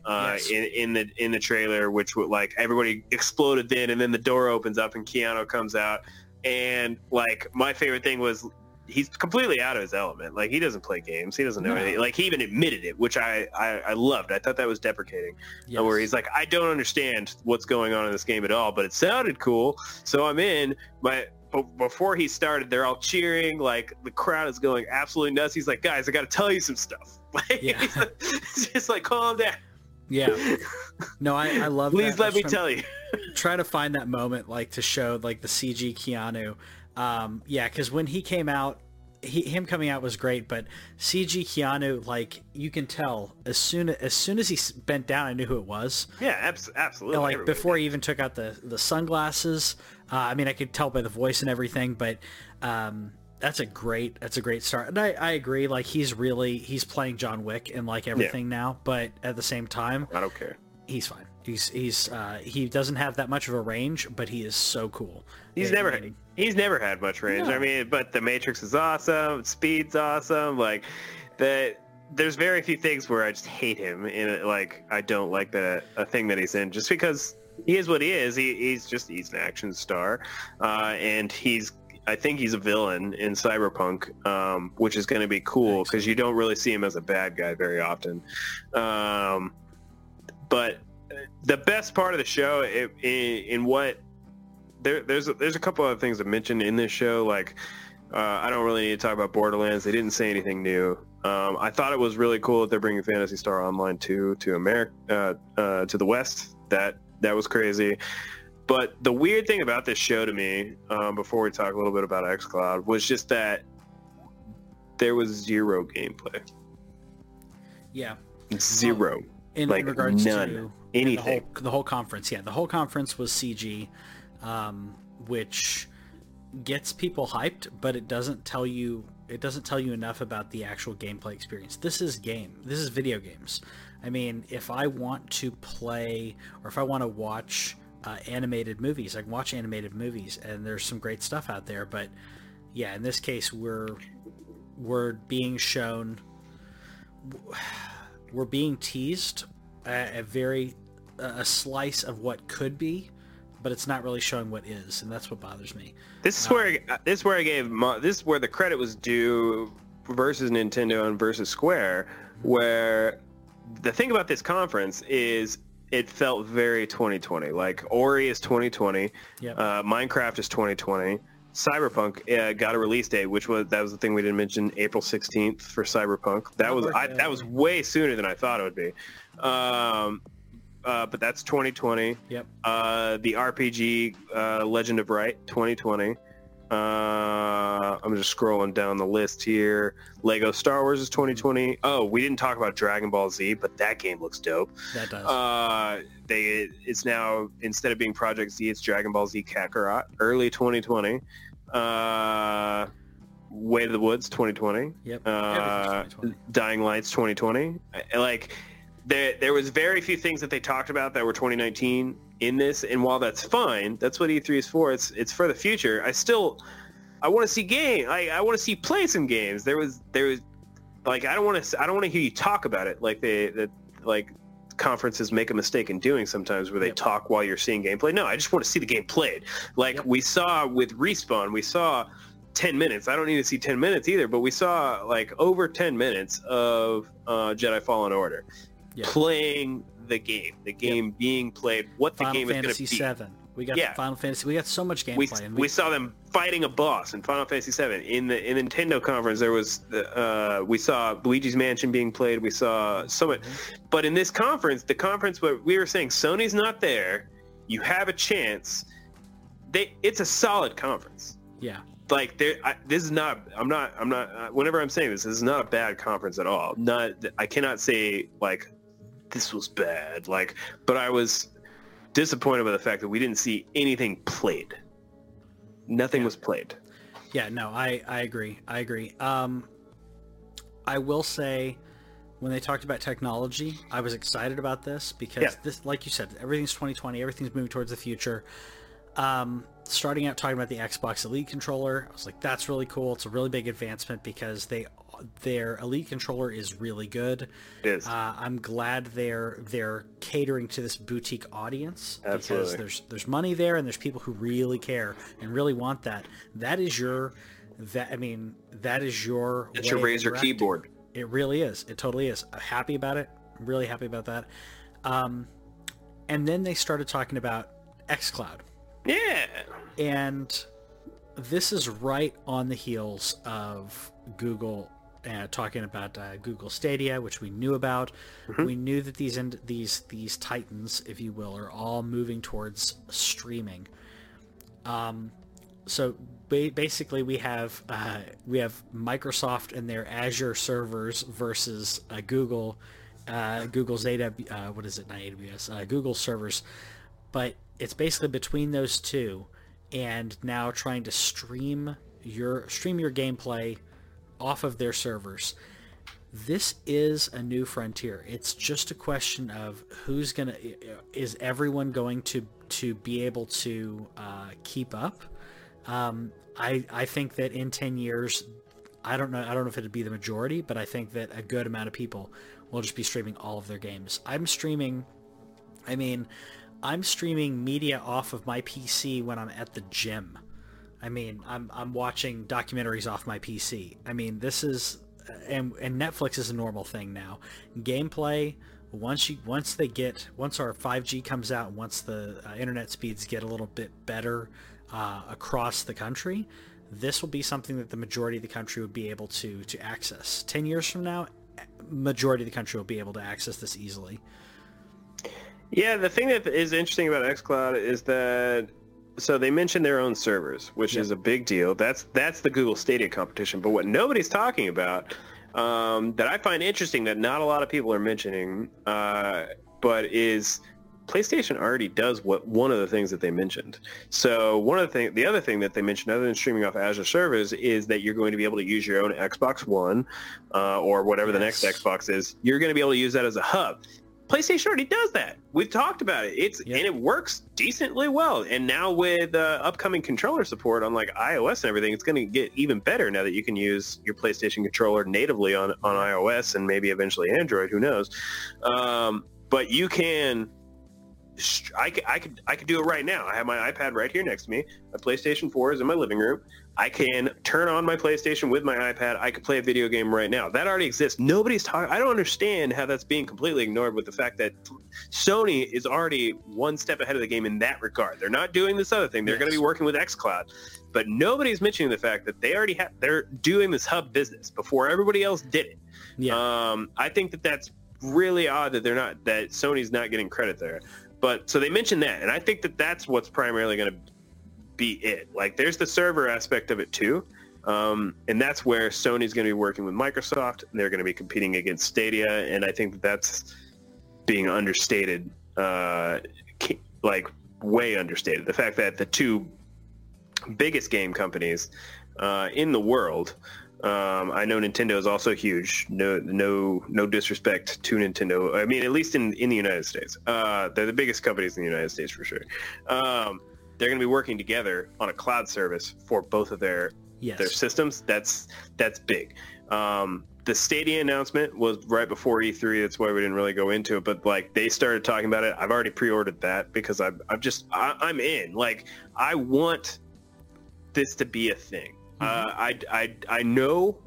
uh,
Yes.
in, in the in the trailer, which would like everybody exploded then, and then the door opens up and Keanu comes out, and like my favorite thing was he's completely out of his element. Like he doesn't play games, he doesn't know
No.
anything. Like he even admitted it, which I, I I loved. I thought that was deprecating,
Yes.
where he's like, I don't understand what's going on in this game at all, but it sounded cool, so I'm in. My but before he started, they're all cheering. Like the crowd is going absolutely nuts. He's like, guys, I got to tell you some stuff. Like,
Yeah.
like- it's just like calm down.
yeah. No, I, I love.
Please
that.
Let me
trying-
tell you.
try to find that moment like to show like the CG Keanu. Um, yeah, because when he came out, he, him coming out was great, but CG Keanu, like you can tell as soon as soon as he bent down, I knew who it was.
Yeah, abs- absolutely.
And, like
Everybody
before
did.
he even took out the the sunglasses. Uh, I mean, I could tell by the voice and everything, but um, that's a great that's a great start. And I, I agree, like he's really he's playing John Wick and like everything now, but at the same time,
I don't care.
he's fine. He's he's uh, he doesn't have that much of a range, but he is so cool.
He's
And-
never
and-
he's never had much range.
No.
I mean, but the Matrix is awesome. Speed's awesome. Like the there's very few things where I just hate him. In it. like I don't like the a thing that he's in just because he is what he is. He, he's just he's an action star, uh, and he's. I think he's a villain in Cyberpunk, um, which is going to be cool because you don't really see him as a bad guy very often. Um, but the best part of the show, i in, in what there, there's a, there's a couple of things to mention in this show. Like, uh, I don't really need to talk about Borderlands. They didn't say anything new. Um, I thought it was really cool that they're bringing Phantasy Star Online 2 to America, uh, uh, to the West. That that was crazy. But the weird thing about this show to me, um, before we talk a little bit about XCloud, was just that there was zero gameplay.
yeah.
Zero.
In,
Like,
in regards
none.
to
Anything.
the whole, the whole conference, yeah, the whole conference was CG, um, which gets people hyped, but it doesn't tell you it doesn't tell you enough about the actual gameplay experience. This is game. This is video games. I mean, if I want to play or if I want to watch uh, animated movies, I can watch animated movies, and there's some great stuff out there. But yeah, in this case, we're we're being shown we're being teased a, a very a slice of what could be, but it's not really showing what is, and that's what bothers me.
This is where this is where I gave this is where the credit was due versus Nintendo and versus Square, where the thing about this conference is it felt very 2020. Like Ori is 2020,
Yep.
uh, Minecraft is 2020. Cyberpunk uh, got a release date, which was that was the thing we didn't mention, April 16th for Cyberpunk. That was I, that was way sooner than I thought it would be. Um, uh, but that's 2020.
Yep.
Uh, the RPG uh, Legend of Wright 2020. Uh, I'm just scrolling down the list here. Lego Star Wars is 2020. Oh, we didn't talk about Dragon Ball Z, but that game looks dope.
That does.
Uh, they it's now instead of being Project Z, it's Dragon Ball Z Kakarot, early 2020. Uh, Way to the Woods 2020.
yep.
Uh,
2020.
Dying Lights 2020. I- Like there there was very few things that they talked about that were 2019 in this, and while that's fine, that's what E3 is for. It's it's for the future. I still I want to see game. I, I want to see play some games. There was there was like I don't want to I don't want to hear you talk about it like they that like conferences make a mistake in doing sometimes where they
Yep.
talk while you're seeing gameplay. No, I just want to see the game played. Like
Yep.
we saw with Respawn, we saw 10 minutes. I don't need to see 10 minutes either, but we saw like over 10 minutes of uh, Jedi Fallen Order
Yep.
playing the game, the game being played, what the game
Fantasy
is going to be.
Seven. We got
Yeah.
Final Fantasy. We got so much
We,
gameplay. and
we saw them fighting a boss in Final Fantasy VII. In the in Nintendo conference, there was the, uh, we saw Luigi's Mansion being played. We saw so much, but in this conference, the conference where we were saying Sony's not there, you have a chance. They it's a solid conference.
yeah.
like there I, this is not i'm not i'm not uh, whenever i'm saying this this is not a bad conference at all not i cannot say like this was bad like but i was disappointed by the fact that we didn't see anything played nothing
Yeah.
was played
Yeah, no, I, I agree. I agree. Um, I will say, when they talked about technology, I was excited about this because
Yeah.
this, like you said, everything's 2020, everything's moving towards the future. Um, starting out talking about the Xbox Elite controller, I was like, that's really cool. It's a really big advancement because they their Elite controller is really good.
it is
Uh, I'm glad they're they're catering to this boutique audience because there's there's money there and there's people who really care and really want that. That is your that I mean that is your
it's your
of
razer keyboard
It really is. It totally is. I'm happy about it. I'm really happy about that. Um, and then they started talking about XCloud
yeah
and this is right on the heels of Google uh, talking about uh, Google Stadia, which we knew about. We knew that these ind- these these titans, if you will, are all moving towards streaming. Um, so ba- basically, we have uh, we have Microsoft and their Azure servers versus uh, Google, uh, Google's AW, uh, what is it? Not AWS, uh, Google servers, but it's basically between those two, and now trying to stream your stream your gameplay off of their servers. This is a new frontier. It's just a question of who's gonna is everyone going to to be able to uh, keep up. Um, I I think that in ten years, I don't know I don't know if it'd be the majority, but I think that a good amount of people will just be streaming all of their games. I'm streaming. I mean, I'm streaming media off of my PC when I'm at the gym. I mean, I'm I'm watching documentaries off my PC. I mean, this is and and Netflix is a normal thing now. Gameplay once you once they get once our 5G comes out, once the uh, internet speeds get a little bit better uh, across the country, this will be something that the majority of the country would be able to to access. 10 years from now, majority of the country will be able to access this easily.
Yeah, the thing that is interesting about xCloud is that so they mentioned their own servers, which is a big deal. That's that's the Google Stadia competition. But what nobody's talking about um, that I find interesting that not a lot of people are mentioning, uh, but is PlayStation already does what one of the things that they mentioned. So one of the thing, the other thing that they mentioned, other than streaming off Azure servers, is that you're going to be able to use your own Xbox One uh, or whatever the next Xbox is. You're going to be able to use that as a hub. PlayStation already does that. We've talked about it. It's
Yep.
and it works decently well. And now with uh, upcoming controller support on like iOS and everything, it's going to get even better now that you can use your PlayStation controller natively on on iOS and maybe eventually Android. Who knows? Um, but you can I could, I could I could do it right now. I have my iPad right here next to me. My PlayStation 4 is in my living room. I can turn on my PlayStation with my iPad. I could play a video game right now. That already exists. Nobody's talking. I don't understand how that's being completely ignored with the fact that Sony is already one step ahead of the game in that regard. They're not doing this other thing. They're yes. going to be working with XCloud, but nobody's mentioning the fact that they already have. They're doing this hub business before everybody else did it. Yeah. Um, I think that that's really odd that they're not that Sony's not getting credit there. But so they mentioned that, and I think that that's what's primarily going to be it. Like there's the server aspect of it too. Um, and that's where Sony's going to be working with Microsoft. And they're going to be competing against Stadia, and I think that that's being understated, uh, like way understated. The fact that the two biggest game companies uh, in the world, um, I know Nintendo is also huge. No, no, no disrespect to Nintendo. I mean, at least in, in the United States, uh, they're the biggest companies in the United States for sure. Um, they're going to be working together on a cloud service for both of their yes. their systems. That's that's big. Um, the Stadia announcement was right before E3. That's why we didn't really go into it. But like they started talking about it. I've already pre-ordered that because I'm I'm just I, I'm in. Like I want this to be a thing. Mm-hmm. Uh, I I I know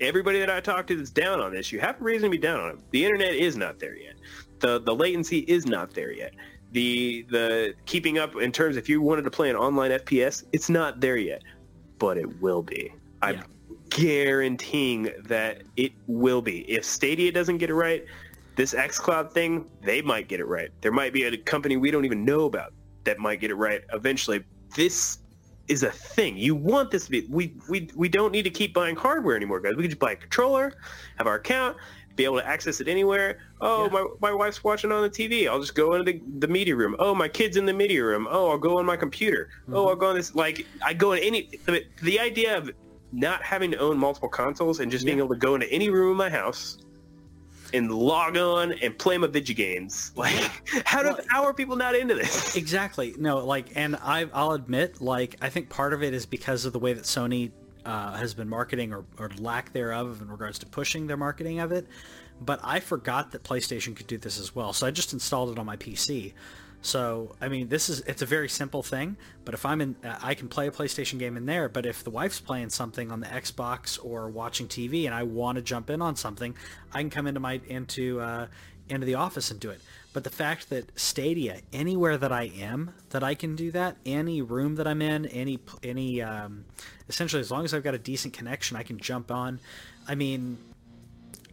everybody that I talk to that's down on this. You have a reason to be down on it. The internet is not there yet. The the latency is not there yet the the keeping up in terms if you wanted to play an online FPS, it's not there yet, but it will be. I'm yeah. guaranteeing that it will be. If Stadia doesn't get it right, this XCloud thing, they might get it right. There might be a company we don't even know about that might get it right eventually. This is a thing. You want this to be. We we we don't need to keep buying hardware anymore, guys. We can just buy a controller, have our account, be able to access it anywhere. Oh, yeah. my, my wife's watching on the TV. I'll just go into the, the media room. Oh, my kid's in the media room. Oh, I'll go on my computer. Mm-hmm. Oh, I'll go on this. Like, I go in any. The, the idea of not having to own multiple consoles and just yeah. being able to go into any room in my house and log on and play my video games. Like, how do well, how are people not into this?
Exactly. No, like, and I, I'll admit, like, I think part of it is because of the way that Sony uh, has been marketing or, or lack thereof in regards to pushing their marketing of it. But I forgot that PlayStation could do this as well, so I just installed it on my PC. So I mean, this is it's a very simple thing. But if I'm in, I can play a PlayStation game in there. But if the wife's playing something on the Xbox or watching TV, and I want to jump in on something, I can come into my into uh, into the office and do it. But the fact that Stadia, anywhere that I am, that I can do that, any room that I'm in, any any, um, essentially as long as I've got a decent connection, I can jump on. I mean,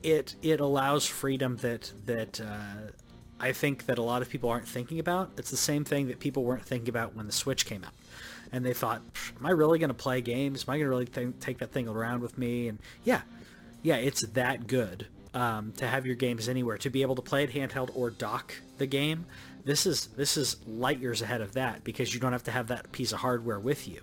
it it allows freedom that that uh, I think that a lot of people aren't thinking about. It's the same thing that people weren't thinking about when the Switch came out, and they thought, "Am I really going to play games? Am I going to really th- take that thing around with me?" And yeah, yeah, it's that good um, to have your games anywhere, to be able to play it handheld or dock the game. This is this is light years ahead of that because you don't have to have that piece of hardware with you.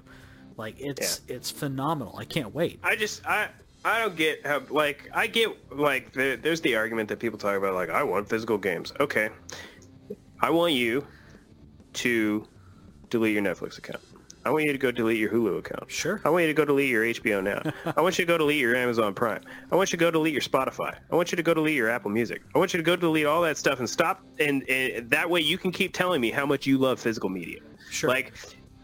Like it's yeah. it's phenomenal. I can't wait.
I just I I don't get how like I get like the, there's the argument that people talk about like I want physical games. Okay, I want you to delete your Netflix account. I want you to go delete your Hulu account.
Sure.
I want you to go delete your HBO Now. I want you to go delete your Amazon Prime. I want you to go delete your Spotify. I want you to go delete your Apple Music. I want you to go delete all that stuff and stop. And, and that way you can keep telling me how much you love physical media.
Sure.
Like,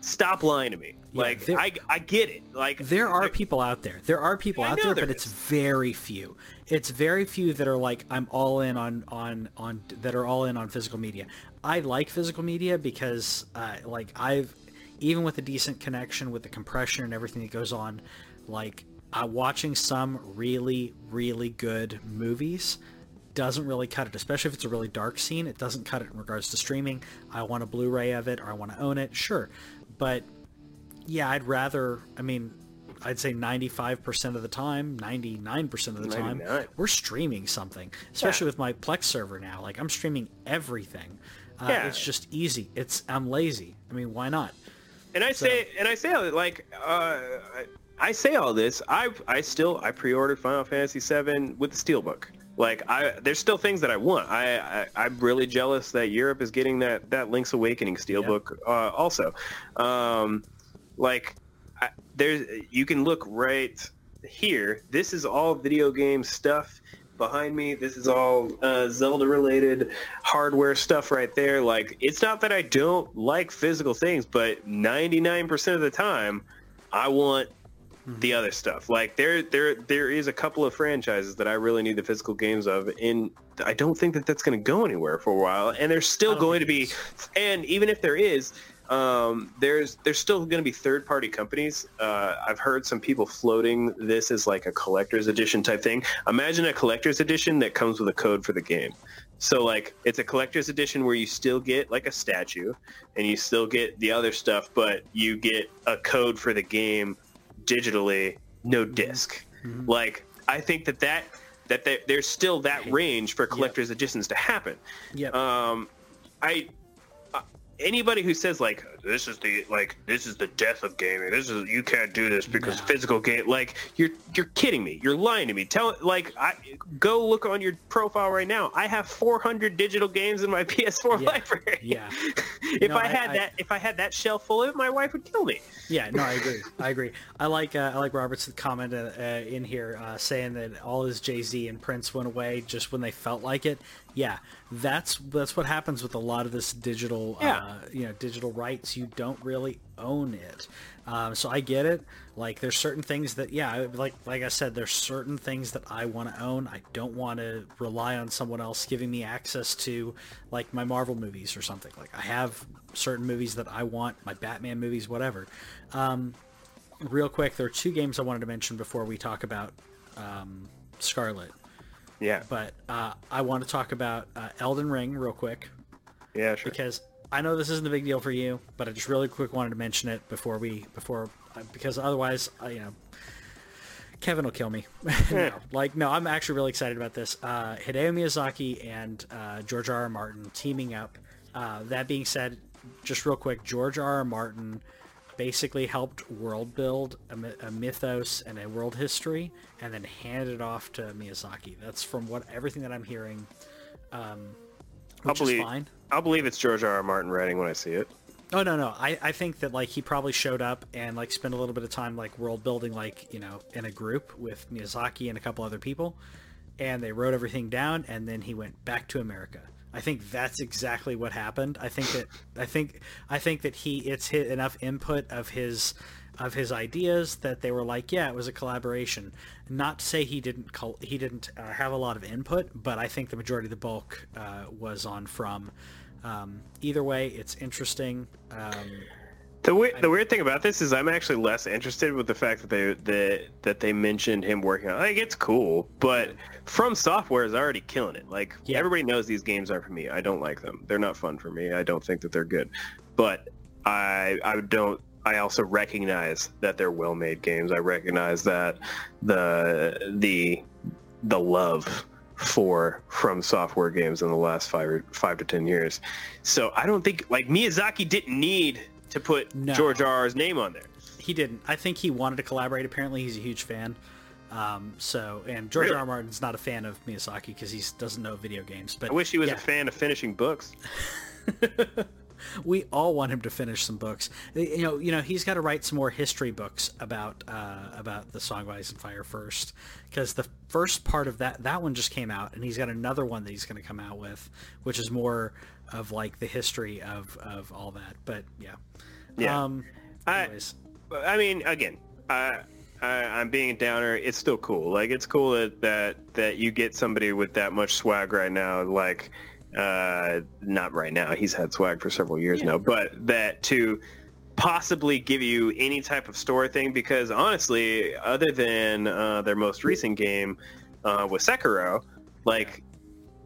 stop lying to me. Yeah, like there, I, I get it. Like
there are people out there. There are people out there, there, but is. it's very few. It's very few that are like I'm all in on on on that are all in on physical media. I like physical media because uh, like I've even with a decent connection with the compression and everything that goes on, like uh, watching some really, really good movies doesn't really cut it, especially if it's a really dark scene. It doesn't cut it in regards to streaming. I want a Blu-ray of it or I want to own it, sure. But yeah, I'd rather, I mean, I'd say 95% of the time, 99% of the 99. time, we're streaming something, especially yeah. with my Plex server now. Like I'm streaming everything. Uh, yeah. It's just easy. It's I'm lazy. I mean, why not?
And I so. say, and I say, like, uh, I say all this. I I still I pre-ordered Final Fantasy VII with the Steelbook. Like I, there's still things that I want. I, I am really jealous that Europe is getting that that Link's Awakening Steelbook yeah. uh, also. Um, like I, there's you can look right here. This is all video game stuff behind me. This is all uh, Zelda related hardware stuff right there. Like, it's not that I don't like physical things, but 99% of the time, I want the other stuff. Like there, there, there is a couple of franchises that I really need the physical games of, and I don't think that that's going to go anywhere for a while. And there's still going to be, and even if there is, um, there's there's still going to be third party companies. Uh, I've heard some people floating this as like a collector's edition type thing. Imagine a collector's edition that comes with a code for the game. So like it's a collector's edition where you still get like a statue and you still get the other stuff, but you get a code for the game digitally, no disk mm-hmm. Like I think that that that there's still that range for collector's yep. editions to happen.
Yeah.
Um, I anybody who says like this is the like this is the death of gaming. This is you can't do this because no. physical game like you're you're kidding me. You're lying to me. Tell like i go look on your profile right now. I have 400 digital games in my ps4
yeah.
library.
Yeah.
If no, i had I, that if i had that shelf full of it my wife would kill me.
Yeah no i agree. I agree. I like uh, i like robert's comment uh, uh, in here uh, saying that all his jay-z and prince went away just when they felt like it. Yeah, that's that's what happens with a lot of this digital, yeah. uh, you know, digital rights. You don't really own it. Um, so I get it. Like there's certain things that, yeah, like like I said, there's certain things that I want to own. I don't want to rely on someone else giving me access to, like my Marvel movies or something. Like I have certain movies that I want, my Batman movies, whatever. Um, real quick, there are two games I wanted to mention before we talk about um, Scarlet.
Yeah.
But uh, I want to talk about uh, Elden Ring real quick.
Yeah, sure.
Because I know this isn't a big deal for you, but I just really quick wanted to mention it before we before uh, because otherwise, uh, you know, Kevin will kill me. no, like no, I'm actually really excited about this. Uh, Hideo Miyazaki and uh, George R. R. Martin teaming up. Uh, that being said, just real quick, George R. R. Martin basically helped world build a, a, mythos and a world history, and then handed it off to Miyazaki. That's from what everything that I'm hearing. Um, which is fine.
I'll believe it's George R. R. Martin writing when I see it.
Oh no no I, I think that like he probably showed up and like spent a little bit of time like world building like you know in a group with Miyazaki and a couple other people, and they wrote everything down and then he went back to America I think that's exactly what happened. I think that I think I think that he it's hit enough input of his of his ideas that they were like, yeah, it was a collaboration. Not to say he didn't he didn't uh, have a lot of input, but I think the majority of the bulk uh, was on from. Um, either way, it's interesting. Um,
the weird, the weird thing about this is I'm actually less interested with the fact that they that that they mentioned him working on. Like it's cool, but From Software is already killing it. Like yeah. everybody knows these games aren't for me. I don't like them. They're not fun for me. I don't think that they're good. But I I don't. I also recognize that they're well-made games. I recognize that the the the love for from software games in the last five five to ten years. So I don't think like Miyazaki didn't need to put no. George R. R's name on there.
He didn't. I think he wanted to collaborate. Apparently, he's a huge fan. Um, so, and George really? R. R. Martin's not a fan of Miyazaki because he doesn't know video games. But
I wish he was
yeah.
a fan of finishing books.
we all want him to finish some books. You know, you know, he's got to write some more history books about uh, about the Song of Ice and Fire first, because the first part of that that one just came out, and he's got another one that he's going to come out with, which is more of like the history of of all that. But yeah,
yeah. Um, anyways. I, I mean, again, I, I, am being a downer. It's still cool. Like it's cool that that that you get somebody with that much swag right now. Like, uh, not right now. He's had swag for several years yeah. now, but that to possibly give you any type of story thing because honestly, other than uh, their most recent game uh, with Sekiro, like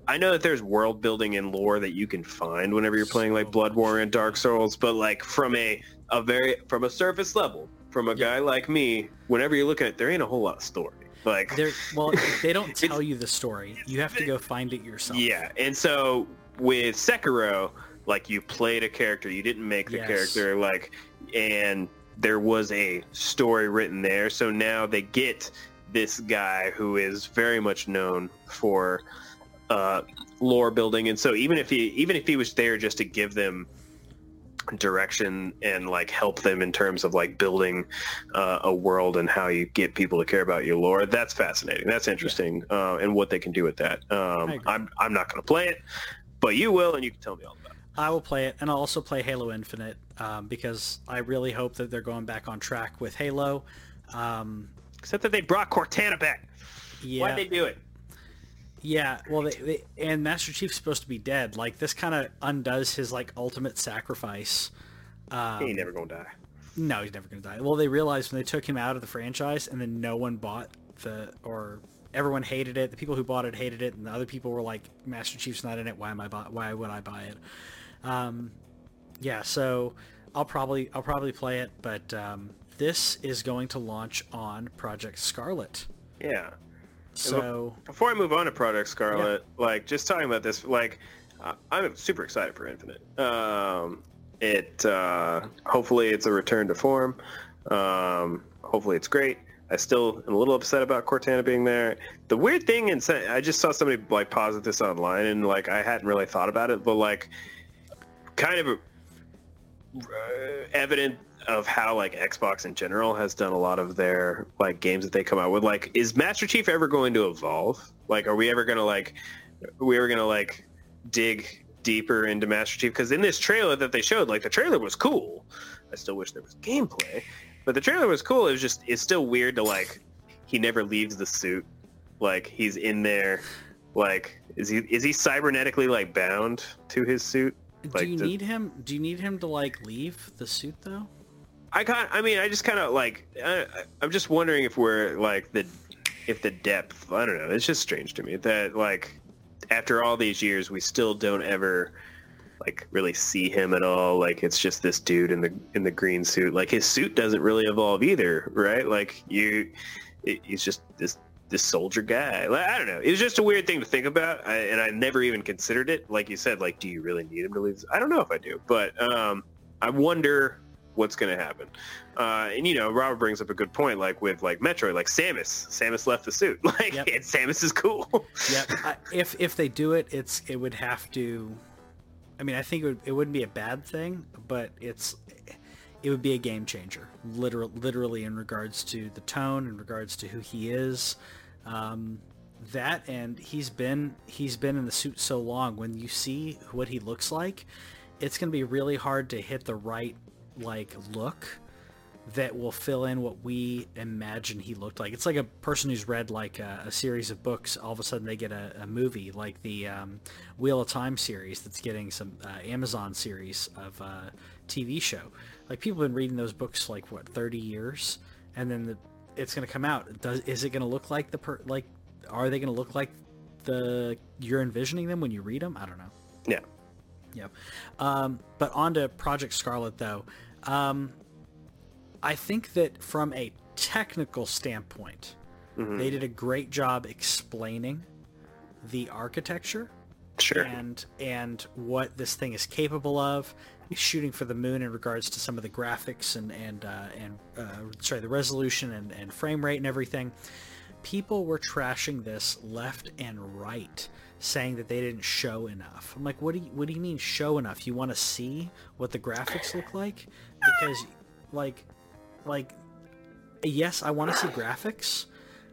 I know that there's world building and lore that you can find whenever you're playing like Bloodborne and Dark Souls, but like from a a very from a surface level, from a yeah. guy like me, whenever you're looking at, there ain't a whole lot of story. Like,
They're, well, they don't tell you the story. You have to go find it yourself.
Yeah, and so with Sekiro, like you played a character, you didn't make the yes. character, like, and there was a story written there. So now they get this guy who is very much known for uh, lore building, and so even if he even if he was there just to give them direction and like help them in terms of like building uh, a world and how you get people to care about your lore. That's fascinating. That's interesting, uh, and what they can do with that. Um, I'm I'm not going to play it, but you will, and you can tell me all about it.
I will play it, and I'll also play Halo Infinite um, because I really hope that they're going back on track with Halo. Um,
Except that they brought Cortana back.
yeah,
Why'd they do it?
Yeah. Well, they, they, and Master Chief's supposed to be dead. Like this kind of undoes his like ultimate sacrifice.
he ain't never gonna die.
No, he's never going to die. Well, they realized when they took him out of the franchise, and then no one bought the or everyone hated it. The people who bought it hated it, and the other people were like, "Master Chief's not in it. Why am I buy? Why would I buy it?" Um, yeah, so I'll probably I'll probably play it, but um, this is going to launch on Project Scarlet.
Yeah.
So
Before I move on to Project Scarlet, like just talking about this, like uh, I'm super excited for Infinite. Um, it uh, hopefully it's a return to form. Um, hopefully it's great. I still am a little upset about Cortana being there. The weird thing, and I just saw somebody like posit this online, and like I hadn't really thought about it, but like kind of uh, evident of how like Xbox in general has done a lot of their like games that they come out with. Like, is Master Chief ever going to evolve? Like, are we ever gonna like, are we ever gonna like dig deeper into Master Chief? Because in this trailer that they showed, like the trailer was cool. I still wish there was gameplay, but the trailer was cool. It was just it's still weird to like he never leaves the suit. Like he's in there. Like is he is he cybernetically like bound to his suit?
do you need him? Do you need him to like leave the suit though?
I kind I mean, I just kind of like I, I'm just wondering if we're like the if the depth. I don't know. It's just strange to me that like after all these years, we still don't ever like really see him at all. Like it's just this dude in the in the green suit. Like his suit doesn't really evolve either, right? Like you, it, he's just this this soldier guy. Like, I don't know. It was just a weird thing to think about, I, and I never even considered it. Like you said, like do you really need him to leave? I don't know if I do, but um, I wonder what's going to happen. Uh, and you know, Robert brings up a good point, like with like Metroid, like Samus. Samus left the suit. Like,
Yep.
Samus is cool.
Yep. I, if if they do it, it's it would have to. I mean, I think it, would, it wouldn't be a bad thing, but it's it would be a game changer, literal, literally in regards to the tone, in regards to who he is. Um, that and he's been he's been in the suit so long. When you see what he looks like, it's going to be really hard to hit the right like look that will fill in what we imagine he looked like. It's like a person who's read like a, a series of books. All of a sudden, they get a, a movie, like the um, Wheel of Time series that's getting some uh, Amazon series of uh, TV show. Like people have been reading those books like what thirty years, and then the, it's going to come out. Does is it going to look like the per like? Are they going to look like the you're envisioning them when you read them? I don't know.
yeah.
Yep. Um, but on to Project Scarlet, though. Um, I think that from a technical standpoint, they did a great job explaining the architecture
Sure.
and and what this thing is capable of. Shooting for the moon in regards to some of the graphics and and uh, and uh, sorry, the resolution and, and frame rate and everything. People were trashing this left and right, saying that they didn't show enough. I'm like, what do you what do you mean show enough? You want to see what the graphics look like? Because, like, like, yes, I want to see graphics,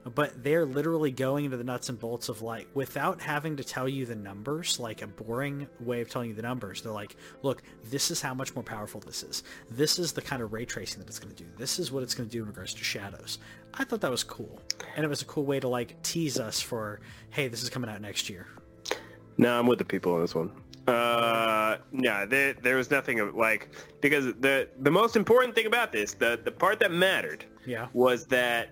but they're literally going into the nuts and bolts of like without having to tell you the numbers like a boring way of telling you the numbers they're like look this is how much more powerful this is. This is the kind of ray tracing that it's going to do. This is what it's going to do in regards to shadows. I thought that was cool and it was a cool way to like tease us for hey this is coming out next year.
No, I'm with the people on this one. Uh, yeah, there, there was nothing of, like because the the most important thing about this, the the part that mattered,
Yeah.
was that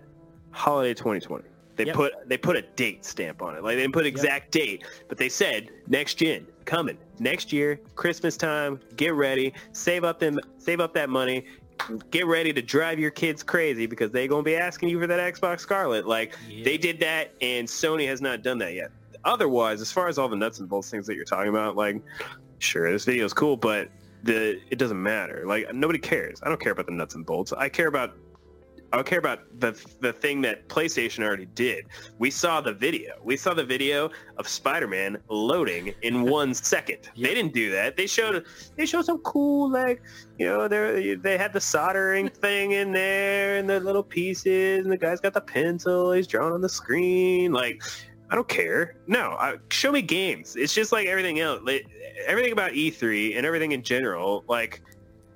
holiday 2020. They
Yep.
put they put a date stamp on it. Like they didn't put exact date, but they said next gen coming next year, Christmas time. Get ready, save up them, save up that money. Get ready to drive your kids crazy because they're gonna be asking you for that Xbox Scarlet. Like
Yeah.
they did that, and Sony has not done that yet. Otherwise, as far as all the nuts and bolts things that you're talking about, like sure, this video is cool, but the it doesn't matter. Like nobody cares. I don't care about the nuts and bolts. I care about I care about the the thing that PlayStation already did. We saw the video. We saw the video of Spider-Man loading in one second. They didn't do that. They showed they showed some cool like you know they they had the soldering thing in there and the little pieces and the guy's got the pencil. He's drawing on the screen. Like I don't care. No, I, show me games. It's just like everything else. Like, everything about E3 and everything in general. Like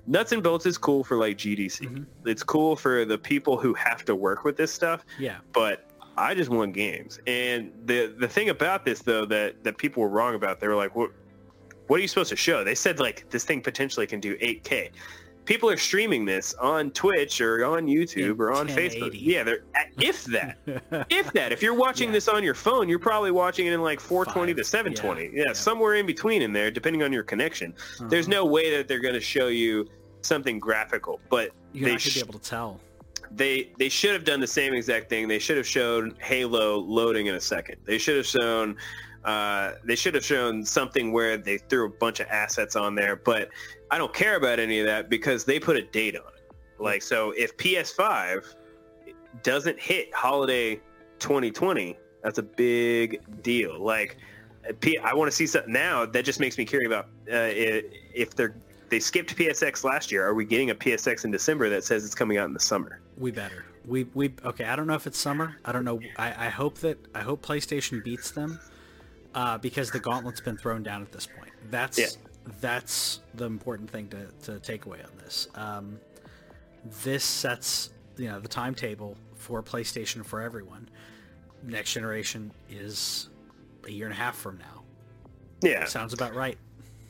nuts and bolts is cool for like GDC.
Mm-hmm.
It's cool for the people who have to work with this stuff.
Yeah.
But I just want games. And the the thing about this though that that people were wrong about, they were like, what what are you supposed to show? They said like this thing potentially can do 8K. People are streaming this on Twitch or on YouTube
In
or on Facebook. Yeah, they're if that. if that. If you're watching
Yeah.
this on your phone, you're probably watching it in like 420
Five.
to 720.
Yeah.
Yeah,
Yeah.
somewhere in between in there, depending on your connection. There's
Uh-huh.
no way that they're going to show you something graphical, but
You're
they
should
sh-
be able to tell.
they they should have done the same exact thing. They should have shown Halo loading in a second. They should have shown uh, they should have shown something where they threw a bunch of assets on there. But I don't care about any of that because they put a date on it. Like so, if PS5 doesn't hit holiday 2020, that's a big deal. Like I want to see something now. That just makes me curious about uh, if they're they skipped PSX last year. Are we getting a PSX in December that says it's coming out in the summer?
We better. We we okay. I don't know if it's summer. I don't know. I, I hope that I hope PlayStation beats them, uh, because the gauntlet's been thrown down at this point. That's
Yeah.
that's the important thing to, to take away on this. Um, this sets you know the timetable for PlayStation for everyone. Next generation is a year and a half from now.
Yeah,
Sounds about right.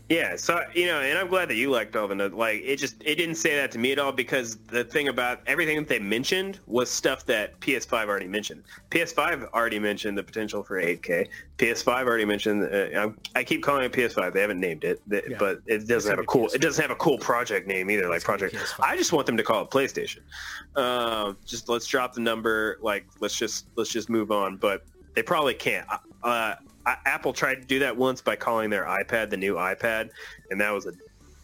Yeah. So you know, and I'm glad that you liked all the notes. Like it just it didn't say that to me at all because the thing about everything that they mentioned was stuff that PS5 already mentioned. PS5 already mentioned the potential for 8K. PS5 already mentioned. Uh, I'm- keep calling it PS5. They haven't named it, th-
Yeah.
but it doesn't have a cool.
PS5.
It doesn't have a cool project name either, like
It's
Project. I just want them to call it PlayStation. Um, just let's drop the number. Like let's just let's just move on. But they probably can't. Uh, Apple tried to do that once by calling their iPad the new iPad, and that was a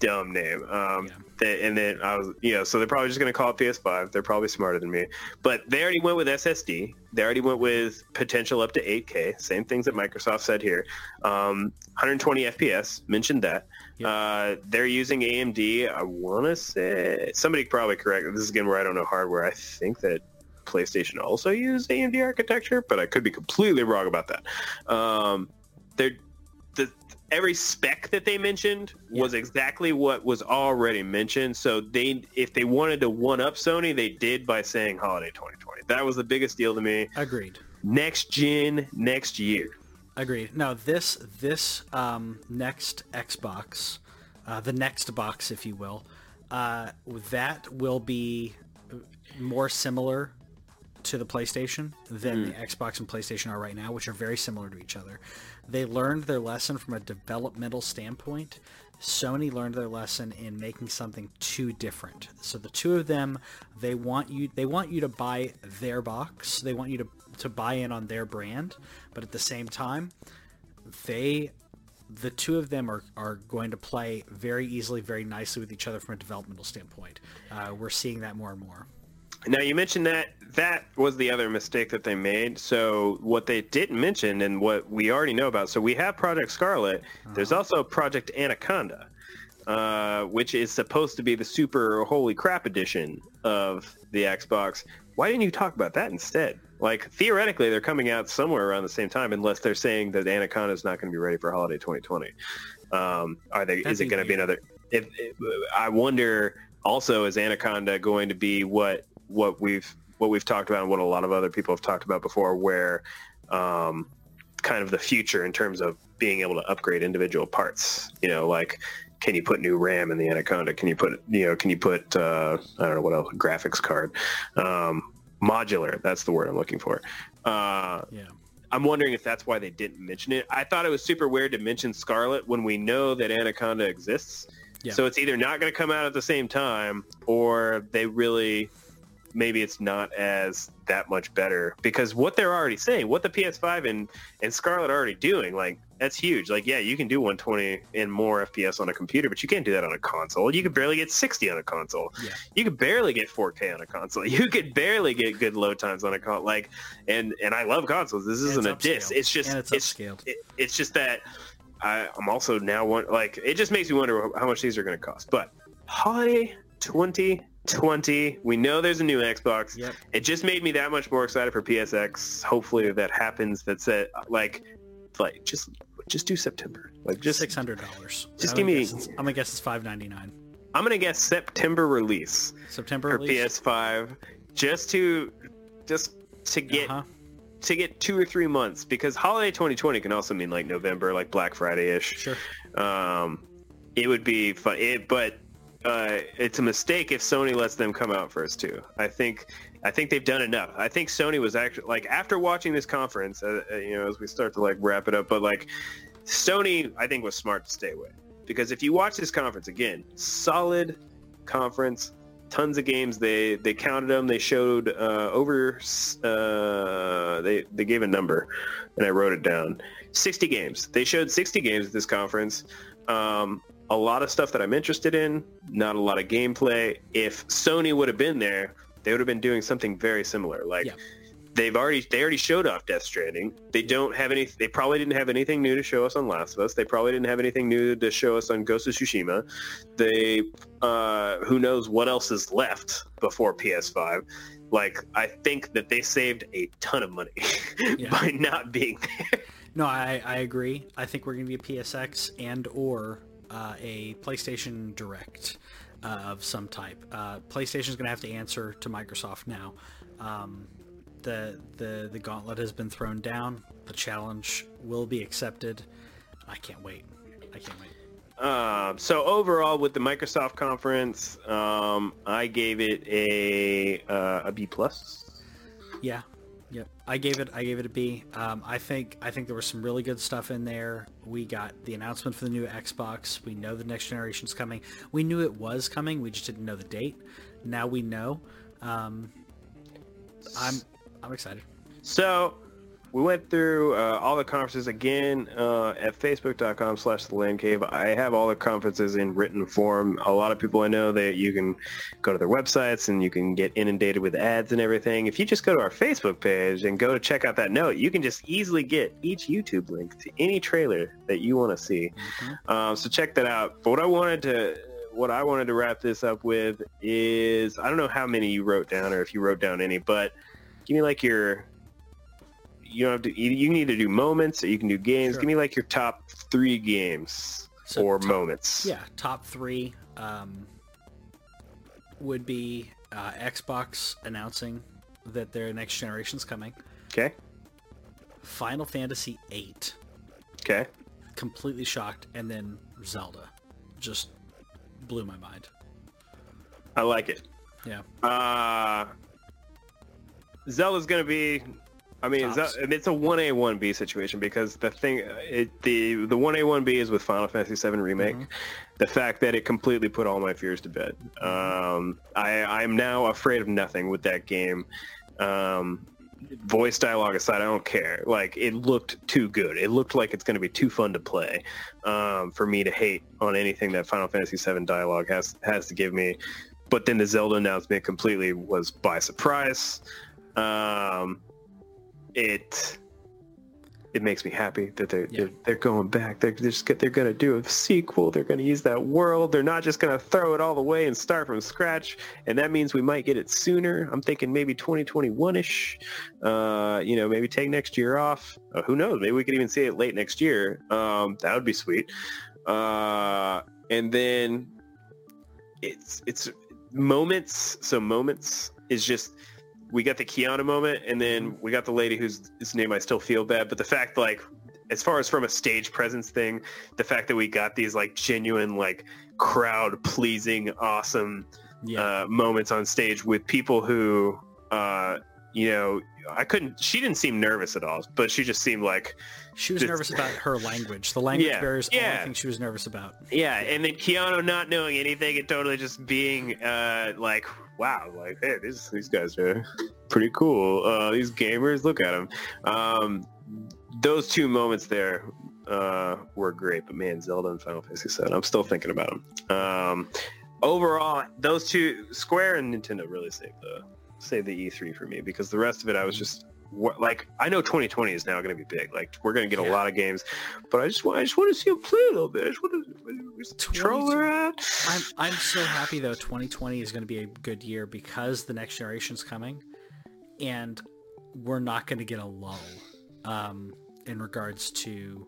dumb name. Um,
Yeah.
they- and then I was, you know, so they're probably just going to call it PS5. They're probably smarter than me. But they already went with SSD. They already went with potential up to 8K. Same things that Microsoft said here. Um, 120 FPS. Mentioned that.
Yep.
Uh, they're using AMD. I want to say somebody probably correct. This is again where I don't know hardware. I think that PlayStation also used AMD architecture, but I could be completely wrong about that. Um, the every spec that they mentioned was exactly what was already mentioned. So they, if they wanted to one up Sony, they did by saying holiday 2020. That was the biggest deal to me.
Agreed.
Next gen, next year.
Agreed. Now this this um, next Xbox, uh, the next box, if you will, uh, that will be more similar to the PlayStation than the Xbox and PlayStation are right now, which are very similar to each other. They learned their lesson from a developmental standpoint. Sony learned their lesson in making something too different. So the two of them, they want you they want you to buy their box. They want you to to buy in on their brand, but at the same time, they the two of them are, are going to play very easily, very nicely with each other from a developmental standpoint. Uh, we're seeing that more and more.
Now you mentioned that that was the other mistake that they made. So what they didn't mention and what we already know about. So we have Project Scarlet. There's also Project Anaconda, uh, which is supposed to be the super holy crap edition of the Xbox. Why didn't you talk about that instead? Like theoretically, they're coming out somewhere around the same time, unless they're saying that Anaconda is not going to be ready for holiday 2020. Um, are they?
That'd
is it going to be another? If, if I wonder, also, is Anaconda going to be what what we've what we've talked about and what a lot of other people have talked about before, where um, kind of the future in terms of being able to upgrade individual parts. You know, like can you put new RAM in the Anaconda? Can you put you know can you put uh, I don't know what else graphics card um, modular? That's the word I'm looking for. Uh,
Yeah.
I'm wondering if that's why they didn't mention it. I thought it was super weird to mention Scarlet when we know that Anaconda exists.
Yeah.
So it's either not going to come out at the same time, or they really maybe it's not as that much better because what they're already saying, what the PS5 and and Scarlet are already doing, like That's huge. Like, yeah, you can do 120 and more FPS on a computer, but you can't do that on a console. You could barely get 60 on a console.
Yeah.
You could barely get 4K on a console. You could barely get good load times on a console. Like, and and I love consoles. This isn't a diss. It's just
And it's
it's
upscaled.
it, it's just that I, I'm also now one like it just makes me wonder how much these are going to cost. But holiday 2020, we know there's a new Xbox.
Yep.
It just made me that much more excited for PSX. Hopefully that happens. That's it. Like, like just just do September. Like just
six hundred dollars.
just give me-
I'm gonna guess it's five ninety nine.
I'm gonna guess September release
September
for
release?
PS5, just to just to get
Uh-huh.
to get two or three months because holiday 2020 can also mean like November, like Black Friday ish.
Sure.
Um, it would be fun, it, but uh, it's a mistake if Sony lets them come out first too. I think I think they've done enough. I think Sony was actually like after watching this conference, uh, uh, you know, as we start to like wrap it up, but like Sony, I think was smart to stay away because if you watch this conference again, solid conference. Tons of games. They they counted them. They showed uh, over. Uh, they they gave a number, and I wrote it down. Sixty games. They showed sixty games at this conference. Um, a lot of stuff that I'm interested in. Not a lot of gameplay. If Sony would have been there, they would have been doing something very similar. Like
Yeah.
they've already they already showed off Death Stranding. They don't have any. They probably didn't have anything new to show us on Last of Us. They probably didn't have anything new to show us on Ghost of Tsushima. They uh, who knows what else is left before PS5. Like I think that they saved a ton of money
Yeah.
by not being there.
No, I, I agree. I think we're going to be a PSX and or uh, a PlayStation Direct uh, of some type. Uh, PlayStation's going to have to answer to Microsoft now. Um, the the the gauntlet has been thrown down. The challenge will be accepted. I can't wait. I can't wait.
Um, so overall, with the Microsoft conference, um, I gave it a uh, a B plus.
Yeah. Yep. I gave it I gave it a B. Um, I think I think there was some really good stuff in there. We got the announcement for the new Xbox. We know the next generation's coming. We knew it was coming. We just didn't know the date. Now we know. Um, I'm I'm excited.
So we went through uh, all the conferences again uh, at facebook.com slash the land cave. I have all the conferences in written form. A lot of people I know that you can go to their websites and you can get inundated with ads and everything. If you just go to our Facebook page and go to check out that note, you can just easily get each YouTube link to any trailer that you want to see. Um, so check that out. But what I wanted to what I wanted to wrap this up with is I don't know how many you wrote down or if you wrote down any, but give me like your you don't have to you you need to do moments or you can do games.
Sure.
Give me like your top three games
So
or
top-
moments.
Yeah, top three um, would be uh, Xbox announcing that their next generation's coming.
Okay.
Final Fantasy VIII,
Okay.
completely shocked, and then Zelda, just blew my mind.
I like it.
Yeah.
Uh Zelda's gonna be. I mean. Ze- it's a one A one B situation because the thing, it, the the one A one B is with Final Fantasy VII remake.
Mm-hmm.
The fact that it completely put all my fears to bed. Um, I I'm now afraid of nothing with that game. Um, voice dialogue aside, I don't care. Like it looked too good. It looked like it's going to be too fun to play um, for me to hate on anything that Final Fantasy VII dialogue has has to give me. But then the Zelda announcement completely was by surprise. Um, it it makes me happy that they're
Yeah.
they're, they're going back. They're they're just they're going to do a sequel. They're going to use that world. They're not just going to throw it all away and start from scratch. And that means we might get it sooner. I'm thinking maybe 2021ish. Uh, you know, maybe take next year off. Uh, who knows? Maybe we could even see it late next year. Um, that would be sweet. Uh, and then it's it's moments. So moments is just we got the Keanu moment, and then we got the lady whose whose name I still feel bad. But the fact, like, as far as from a stage presence thing, the fact that we got these like genuine, like crowd pleasing, awesome
Yeah.
uh, moments on stage with people who, uh, you know, I couldn't. She didn't seem nervous at all, but she just seemed like
she was
just-
nervous about her language. The language
Yeah,
barrier is the
yeah.
only thing she was nervous about.
Yeah, and then Keanu not knowing anything and totally just being uh, like, wow, like, hey, these these guys are pretty cool. Uh, these gamers, look at them. Um, those two moments there uh, were great, but man, Zelda and Final Fantasy VII, I'm still thinking about them. Um, overall, those two, Square and Nintendo, really saved the saved the E3 for me because the rest of it, I was just what, like, I know 2020 is now going to be big. Like, we're going to get a lot of games, but I just want I just want to see them play a little bit. I just want to troll around.
I'm I'm so happy though. 2020 is going to be a good year because the next generation's coming, and we're not going to get a lull um, in regards to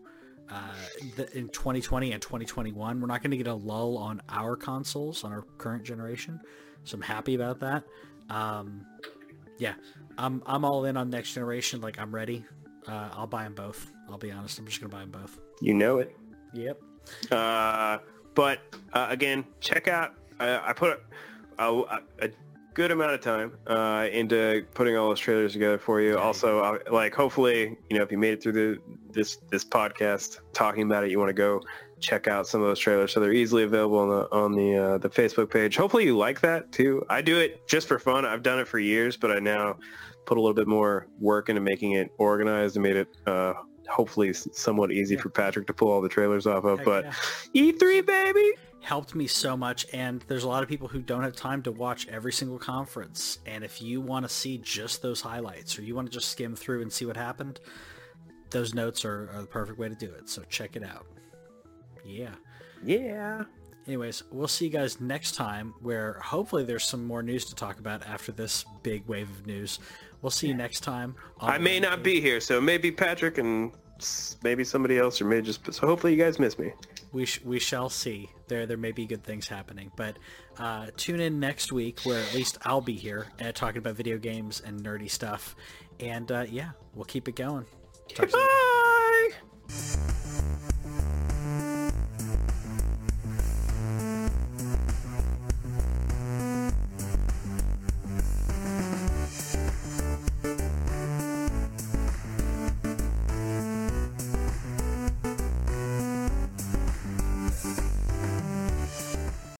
uh, the, in 2020 and 2021. We're not going to get a lull on our consoles on our current generation, so I'm happy about that. Um, yeah, I'm I'm all in on next generation. Like I'm ready. Uh, I'll buy them both. I'll be honest. I'm just gonna buy them both.
You know it.
Yep.
Uh, but uh, again, check out. Uh, I put a, a, a good amount of time uh, into putting all those trailers together for you. Also, uh, like hopefully, you know, if you made it through the this this podcast talking about it, you want to go check out some of those trailers. So they're easily available on the on the uh, the Facebook page. Hopefully, you like that too. I do it just for fun. I've done it for years, but I now put a little bit more work into making it organized and made it. Uh, hopefully somewhat easy
Yeah.
for Patrick to pull all the trailers off of
Heck
but
yeah.
E3 baby.
helped me so much and there's a lot of people who don't have time to watch every single conference and if you want to see just those highlights or you want to just skim through and see what happened those notes are, are the perfect way to do it so check it out yeah
Yeah.
anyways we'll see you guys next time where hopefully there's some more news to talk about after this big wave of news we'll see you next time
I may not be here, so maybe Patrick and maybe somebody else, or maybe just. So hopefully you guys miss me.
we sh- we shall see. There there may be good things happening, but uh, tune in next week where at least I'll be here uh, talking about video games and nerdy stuff, and uh, yeah, we'll keep it going. Talk you.